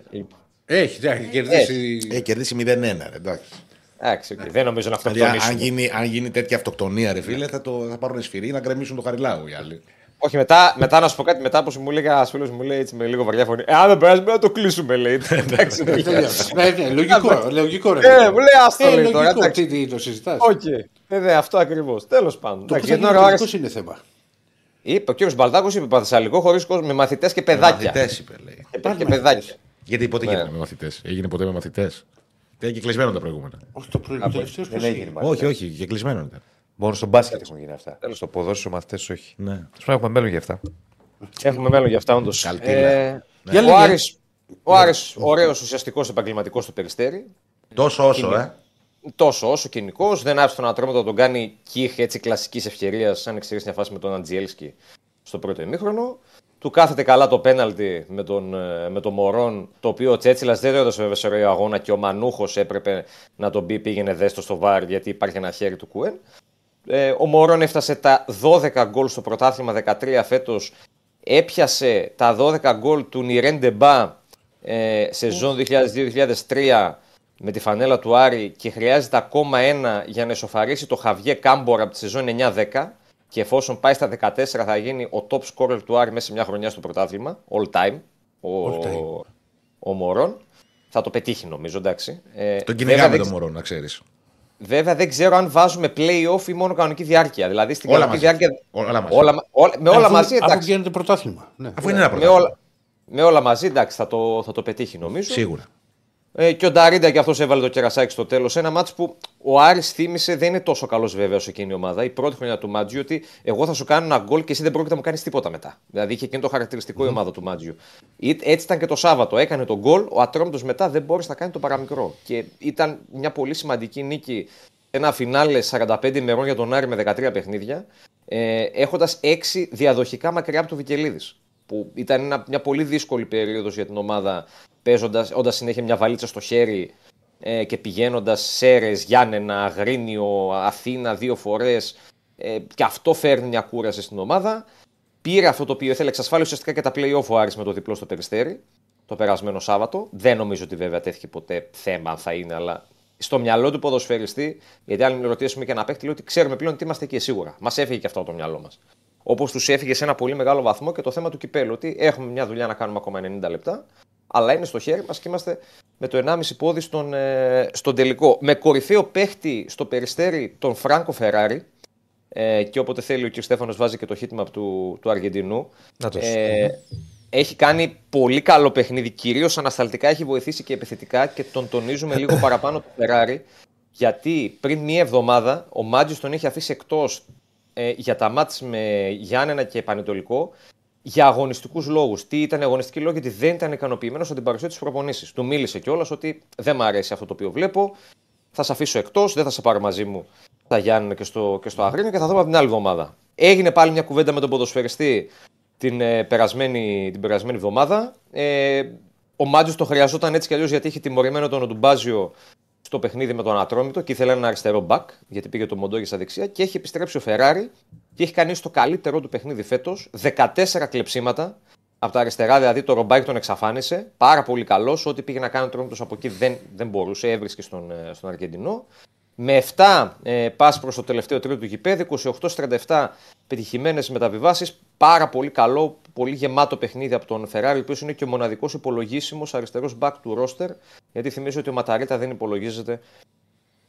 Λοιπόν. Έχει, έχει κερδίσει. Έχει κερδίσει 0-1, ρε, εντάξει. Εντάξει, οκ. δεν νομίζω να Δηλαδή, αν αυτοκτονήσουμε. γίνει, αν γίνει τέτοια αυτοκτονία, ρε φίλε, θα, το, θα πάρουν σφυρί να γκρεμίσουν το Χαριλάου οι άλλοι. Όχι, μετά, μετά να σου πω κάτι. Μετά που μου λέει ένα φίλος μου λέει έτσι με λίγο βαριά φωνή. Ε, αν δεν περάσουμε να το κλείσουμε, λέει. Εντάξει, δεν Τελειώσει. Ναι, ναι, Λογικό, λογικό. ρε. Ε, μου λέει άστο Ε, λέει τώρα. λογικό. εντάξει. Τι τι το συζητάς. Οκ. Ε, δε, αυτό ακριβώς. Τέλος πάντων. Το Εντάξει, πώ για την ώρα ο Άρης- είναι θέμα; Είπε ο κύριος Μπαλτάκο, είπε Παθεσσαλικό χωρίς κόσμο με μαθητές και παιδάκια. Μαθητές, είπε, λέει. Και, και παιδάκια. Γιατί ποτέ Ναι. γίνανε με μαθητές; Έγινε ποτέ με μαθητές; Δεν και κλεισμένο τα προηγούμενα. Όχι το πρωί, το τελευταίο Δεν έγινε. μάλλον. Όχι, όχι, και κλεισμένο ήταν. Μόνο στο μπάσκετ έχουν γίνει αυτά. Στο ποδόσφαιρο μαθητέ όχι. Ναι. Τέλος πάντων, έχουμε μέλλον για αυτά. Έχουμε μέλλον για αυτά, όντως. Καλτήλα. Ε, Για ο λέγε. Άρης, ο Άρης ωραίος ουσιαστικός επαγγελματικός στο Περιστέρι. Τόσο όσο, ε. Τόσο όσο κοινικό. Δεν άφησε τον Ατρόμητο να τον κάνει κιχ έτσι κλασικής ευκαιρίας, αν εξαιρέσει μια φάση με τον Αντζιέλσκι στο πρώτο ημίχρονο. Του κάθεται καλά το πέναλτι με τον, ε, με τον Μωρόν, το οποίο ο Τσέτσιλας δεν το έδωσε βέβαια σε ωραίο αγώνα και ο Μανούχος έπρεπε να τον πει πήγαινε δέστο στο βάρ γιατί υπάρχει ένα χέρι του Κουέν. Ε, ο Μωρόν έφτασε τα 12 γκολ στο πρωτάθλημα 13 φέτος. Έπιασε τα 12 γκολ του Νιρέν Ντεμπά ε, σεζόν 2002-2003 με τη φανέλα του Άρη και χρειάζεται ακόμα ένα για να εσωφαρίσει το Χαβιέ Κάμπορα από τη σεζόν 9-10 και εφόσον πάει στα 14 θα γίνει ο top scorer του Άρη μέσα σε μια χρονιά στο πρωτάθλημα, all time, ο, All time. ο Μωρόν. Θα το πετύχει νομίζω, εντάξει. Ε, Τον βέβαια, κυνηγάμε δεν τον ξε- μωρό, να ξέρεις. Βέβαια δεν ξέρω αν βάζουμε play-off ή μόνο κανονική διάρκεια. Δηλαδή στην Όλα κανονική μαζί. διάρκεια. Όλα μαζί. Όλα, μα- όλα- με όλα Αφού- μαζί Αφού εντάξει. γίνεται πρωτάθλημα. Ναι. Αφού είναι ένα Με πρωτάθλημα. όλα, με όλα μαζί εντάξει θα το, θα το πετύχει νομίζω. Σίγουρα. Ε, και ο Νταρίντα και αυτός έβαλε το κερασάκι στο τέλος. Ένα μάτσο που ο Άρης θύμισε δεν είναι τόσο καλός βέβαια όσο εκείνη η ομάδα. Η πρώτη χρονιά του Μάτζιου ότι εγώ θα σου κάνω ένα γκολ και εσύ δεν πρόκειται να μου κάνεις τίποτα μετά. Δηλαδή είχε εκείνο το χαρακτηριστικό η ομάδα του Μάτζιου. Ή- Έτσι ήταν και το Σάββατο. Έκανε τον γκολ, ο Ατρόμητος μετά δεν μπόρεσε να κάνει το παραμικρό. Και ήταν μια πολύ σημαντική νίκη. Ένα φινάλε 45 ημερών για τον Άρη με 13 παιχνίδια. Ε, Έχοντας 6 διαδοχικά μακριά από το Βικελίδης. Που ήταν ένα- μια πολύ δύσκολη περίοδος για την ομάδα παίζοντας, όντας συνέχεια μια βαλίτσα στο χέρι ε, και πηγαίνοντας Σέρες, Γιάννενα, Αγρίνιο, Αθήνα δύο φορές. Ε, και αυτό φέρνει μια κούραση στην ομάδα. Πήρε αυτό το οποίο ήθελε, εξασφάλισε ουσιαστικά και τα play-off ο Άρης με το διπλό στο περιστέρι το περασμένο Σάββατο. Δεν νομίζω ότι βέβαια τέθηκε ποτέ θέμα αν θα είναι, αλλά στο μυαλό του ποδοσφαιριστή, γιατί αν ρωτήσουμε και ένα παίχτη, λέει ότι ξέρουμε πλέον ότι είμαστε εκεί σίγουρα. Μας έφυγε και αυτό από το μυαλό μας. Όπως τους έφυγε σε ένα πολύ μεγάλο βαθμό και το θέμα του κυπέλου, ότι έχουμε μια δουλειά να κάνουμε ακόμα 90 λεπτά. αλλά είναι στο χέρι μας και είμαστε με το 1,5 πόδι στον, ε, στον τελικό. Με κορυφαίο παίχτη στο περιστέρι τον Φράνκο Φεράρι. Ε, και όποτε θέλει ο κ. Στέφανος βάζει και το χίτμα του, του Αργεντινού. Να το ε, έχει κάνει πολύ καλό παιχνίδι, κυρίως ανασταλτικά έχει βοηθήσει και επιθετικά και τον τονίζουμε λίγο παραπάνω το Φεράρι. Γιατί πριν μία εβδομάδα ο Μάτζιο τον είχε αφήσει εκτός ε, για τα μάτς με Γιάννενα και Πανετολικό για αγωνιστικούς λόγους. Τι ήταν αγωνιστικοί λόγοι, γιατί δεν ήταν ικανοποιημένος από την παρουσία της προπονήση. Του μίλησε κιόλας ότι δεν μου αρέσει αυτό το οποίο βλέπω. Θα σε αφήσω εκτός, δεν θα σε πάρω μαζί μου στα Γιάννενα και στο, και στο Αγρίνιο και θα δούμε από την άλλη εβδομάδα. Έγινε πάλι μια κουβέντα με τον ποδοσφαιριστή την, ε, περασμένη, την περασμένη εβδομάδα. Ε, ο Μάτζιο το χρειαζόταν έτσι κι αλλιώς γιατί είχε τιμωρημένο τον Οντουμπάζιο στο παιχνίδι με τον Ατρόμητο και ήθελε ένα αριστερό μπακ, γιατί πήγε το Μοντόγι στα δεξιά και έχει επιστρέψει ο Φεράρι και έχει κάνει στο καλύτερό του παιχνίδι φέτος 14 κλεψίματα. Από τα αριστερά, δηλαδή το ρομπάκι τον εξαφάνισε. Πάρα πολύ καλός. Ό,τι πήγε να κάνει ο Τρόμητο από εκεί δεν, δεν μπορούσε, έβρισκε στον, ε, στον Αργεντινό. Με 7 ε, πα προς το τελευταίο τρίτο του γηπέδου, 28-37 πετυχημένες μεταβιβάσεις. Πάρα πολύ καλό, πολύ γεμάτο παιχνίδι από τον Φεράρι, ο οποίος είναι και ο μοναδικός υπολογίσιμος αριστερός back του ρόστερ. Γιατί θυμίζω ότι ο Ματαρίτα δεν υπολογίζεται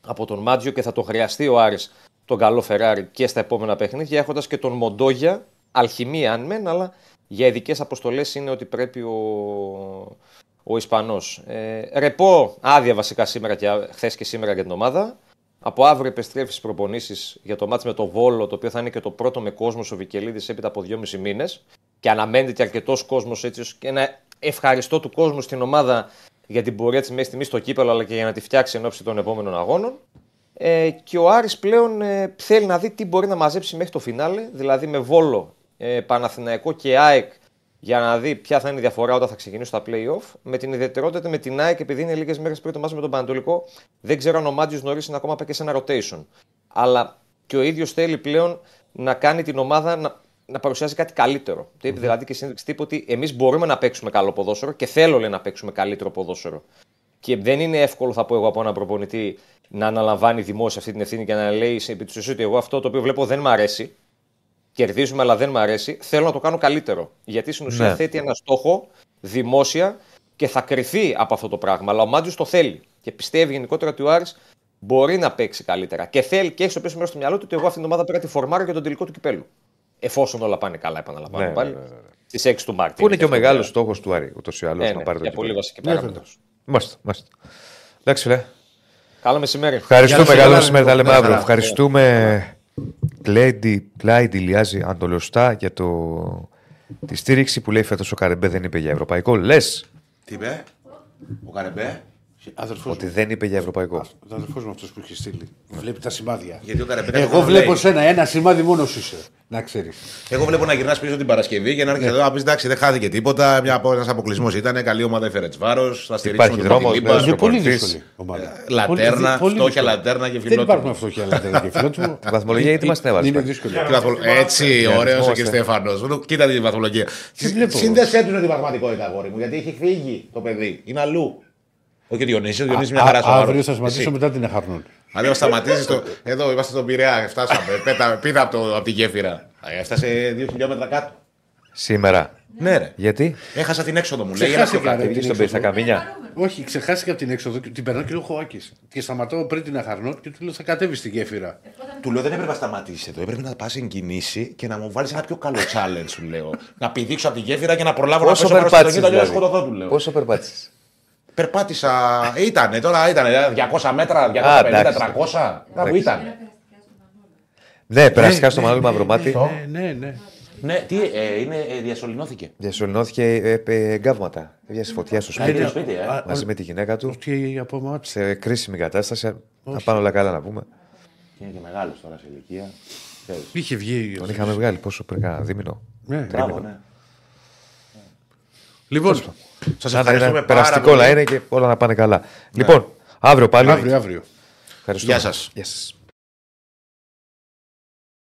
από τον Μάτζιο και θα το χρειαστεί ο Άρης τον καλό Φεράρι και στα επόμενα παιχνίδια, έχοντας και τον Μοντόγια, αλχημία αν μεν, αλλά για ειδικές αποστολές είναι ότι πρέπει ο, ο Ισπανός. Ε, ρεπό άδεια βασικά σήμερα και χθες και σήμερα για την ομάδα. Από αύριο επιστρέφεις στις προπονήσεις για το μάτς με το Βόλο, το οποίο θα είναι και το πρώτο με κόσμος ο Βικελίδης έπειτα από δυόμιση μήνες. Και αναμένεται και αρκετός κόσμος έτσι, και ένα ευχαριστώ του κόσμου στην ομάδα για την πορεία της μέχρι στιγμή στο κύπελο, αλλά και για να τη φτιάξει εν ώψη των επόμενων αγώνων. Ε, και ο Άρης πλέον ε, θέλει να δει τι μπορεί να μαζέψει μέχρι το φινάλε, δηλαδή με Βόλο, ε, Παναθηναϊκό και ΑΕΚ για να δει ποια θα είναι η διαφορά όταν θα ξεκινήσουν τα play-off. Με την ιδιαιτερότητα με την ΑΕΚ, επειδή είναι λίγες μέρες πριν το μάτι με τον Πανατολικό, δεν ξέρω αν ο Μάτζιο νωρίς είναι ακόμα πάει και σε ένα rotation. Αλλά και ο ίδιος θέλει πλέον να κάνει την ομάδα να, να παρουσιάζει κάτι καλύτερο. Mm-hmm. Δηλαδή και συνέντευξη τύπου ότι εμείς μπορούμε να παίξουμε καλό ποδόσφαιρο και θέλω λέει, να παίξουμε καλύτερο ποδόσφαιρο. Και δεν είναι εύκολο, θα πω εγώ, από έναν προπονητή να αναλαμβάνει δημόσια αυτή την ευθύνη και να λέει επί του ότι εγώ αυτό το οποίο βλέπω δεν μ' αρέσει. Κερδίζουμε, αλλά δεν μ' αρέσει. Θέλω να το κάνω καλύτερο. Γιατί στην ουσία Ναι. θέτει ένα στόχο δημόσια και θα κρυθεί από αυτό το πράγμα. Αλλά ο Μάτζιο το θέλει. Και πιστεύει γενικότερα ότι ο Άρης μπορεί να παίξει καλύτερα. Και θέλει και έχει στο πίσω μέρος του μυαλό του ότι εγώ αυτήν την ομάδα πρέπει να τη φορμάρω για τον τελικό του κυπέλου. Εφόσον όλα πάνε καλά, επαναλαμβάνω Ναι, πάλι. ναι, ναι, ναι. Στις 6 του Μάρτη. Που είναι και ο αυτό μεγάλος που- στόχος του Άρη, ούτως ή άλλως, Ε, να ναι, πάρει το για κύπελλο. πολύ βασική Ναι, παράμετρο. Μάλιστα, μάλιστα. Εντάξει, φιλέ. Καλό μεσημέρι. Ευχαριστούμε, Γεια σας, καλό καλά, μεσημέρι. Τα λέμε καλά. αύριο. Ευχαριστούμε, Κλέιντι, Κλάιντι Λιάζη, αν το λέω σωστά, για το... τη στήριξη που λέει φέτος ο Καρεμπέ δεν είπε για ευρωπαϊκό. Λες Τι είπε, ο Καρεμπέ; Αδερφός ότι μου. δεν είπε για ευρωπαϊκό. Ο αδερφός μου αυτός που έχει στείλει. Βλέπει τα σημάδια. Γιατί ο Καρεμπέ Εγώ βλέπω σένα ένα σημάδι μόνος σου είσαι. Να ξέρεις. Εγώ βλέπω να γυρνάς πίσω την Παρασκευή και να έρχεσαι εδώ να πεις εντάξει, δεν χάθηκε τίποτα. Ένας αποκλεισμός ήταν. Καλή ομάδα έφερε της βάρος. Θα στηρίξουμε Υπάρχει τον δρόμος, Παπιλίμπα. ναι. Είναι πολύ προπονητής. δύσκολη ομάδα. Λατέρνα, Πολύ- πολύ φτώχεια δύσκολη. λατέρνα και Δεν φιλότιμο. υπάρχουν φτώχεια λατέρνα και φιλότιμο. Η βαθμολογία γιατί μας την έβαλες, Είναι πάλι. δύσκολη. Τι βαθμο- Έτσι, ωραίος ο αριθμός, κ. ε. Στέφανος. Κοίτα τη βαθμολογία. βλέπω. Σύνδεσέ τους με την πραγματικότητα, αγόρι μου, γιατί έχει φύγει το παιδί. Είναι αλλού. Όχι ο Διονύσης, ο Διονύσης μια Α- χαρά στο Αύριο βάρος. θα σταματήσω Εσύ. μετά την Εχαρνών. Αν δεν σταματήσεις το. Εδώ είμαστε στον Πειραιά, φτάσαμε. Πέτα, πήδα από, το, από τη γέφυρα. Ε, Έφτασε δύο χιλιόμετρα κάτω. Σήμερα. Ναι, ρε. Γιατί; Έχασα την έξοδο μου. Λέει ένα Ξεχάστηκα, πιο κάτω. ρε. Τι στον πει στα καμίνια. Όχι, ξεχάστηκα από την έξοδο και την περνάω και λέω Χωάκης. Και σταματάω πριν την Αχαρνών και του λέω θα κατέβεις στη γέφυρα. Του λέω δεν έπρεπε να σταματήσει εδώ. Έπρεπε να πας εν κινήσει και να μου βάλεις ένα πιο καλό challenge, σου λέω. να πηδήξω από τη γέφυρα και να προλάβω Πόσο να πέσω πάνω περπάτησες. στην αλλιώ Δηλαδή; σκοτωθώ, του λέω. Πόσο περπάτησες; Περπάτησα. Ήτανε τώρα, ήτανε 200 μέτρα, 250, Α, εντάξει. 300. Κάπου ήταν. Ναι, περαστικά στο Μανώλη Μαυρομάτι. Ναι, ναι, ναι. Ναι, τι, ε, είναι, ε, διασωληνώθηκε. Διασωληνώθηκε ε, ε, εγκάβματα. Έβγαινε φωτιά στο είναι σπίτι. σπίτι, ε. Α, Μαζί με τη γυναίκα του. Τι από μάτς. Σε κρίσιμη κατάσταση. Να πάνε όλα καλά να πούμε. Είναι και μεγάλος τώρα σε ηλικία. Ξέρεις. Είχε βγει. Τον είχαμε βγάλει πόσο πριν, κάνα δίμηνο. Ναι. Μπράβο, ναι. Λοιπόν, Σας Σαν να είναι ευχαριστούμε πάρα περαστικό πολύ. να είναι και όλα να πάνε καλά. Λοιπόν, αύριο πάλι. αύριο, αύριο. Ευχαριστούμε. Γεια σας. Γεια σας.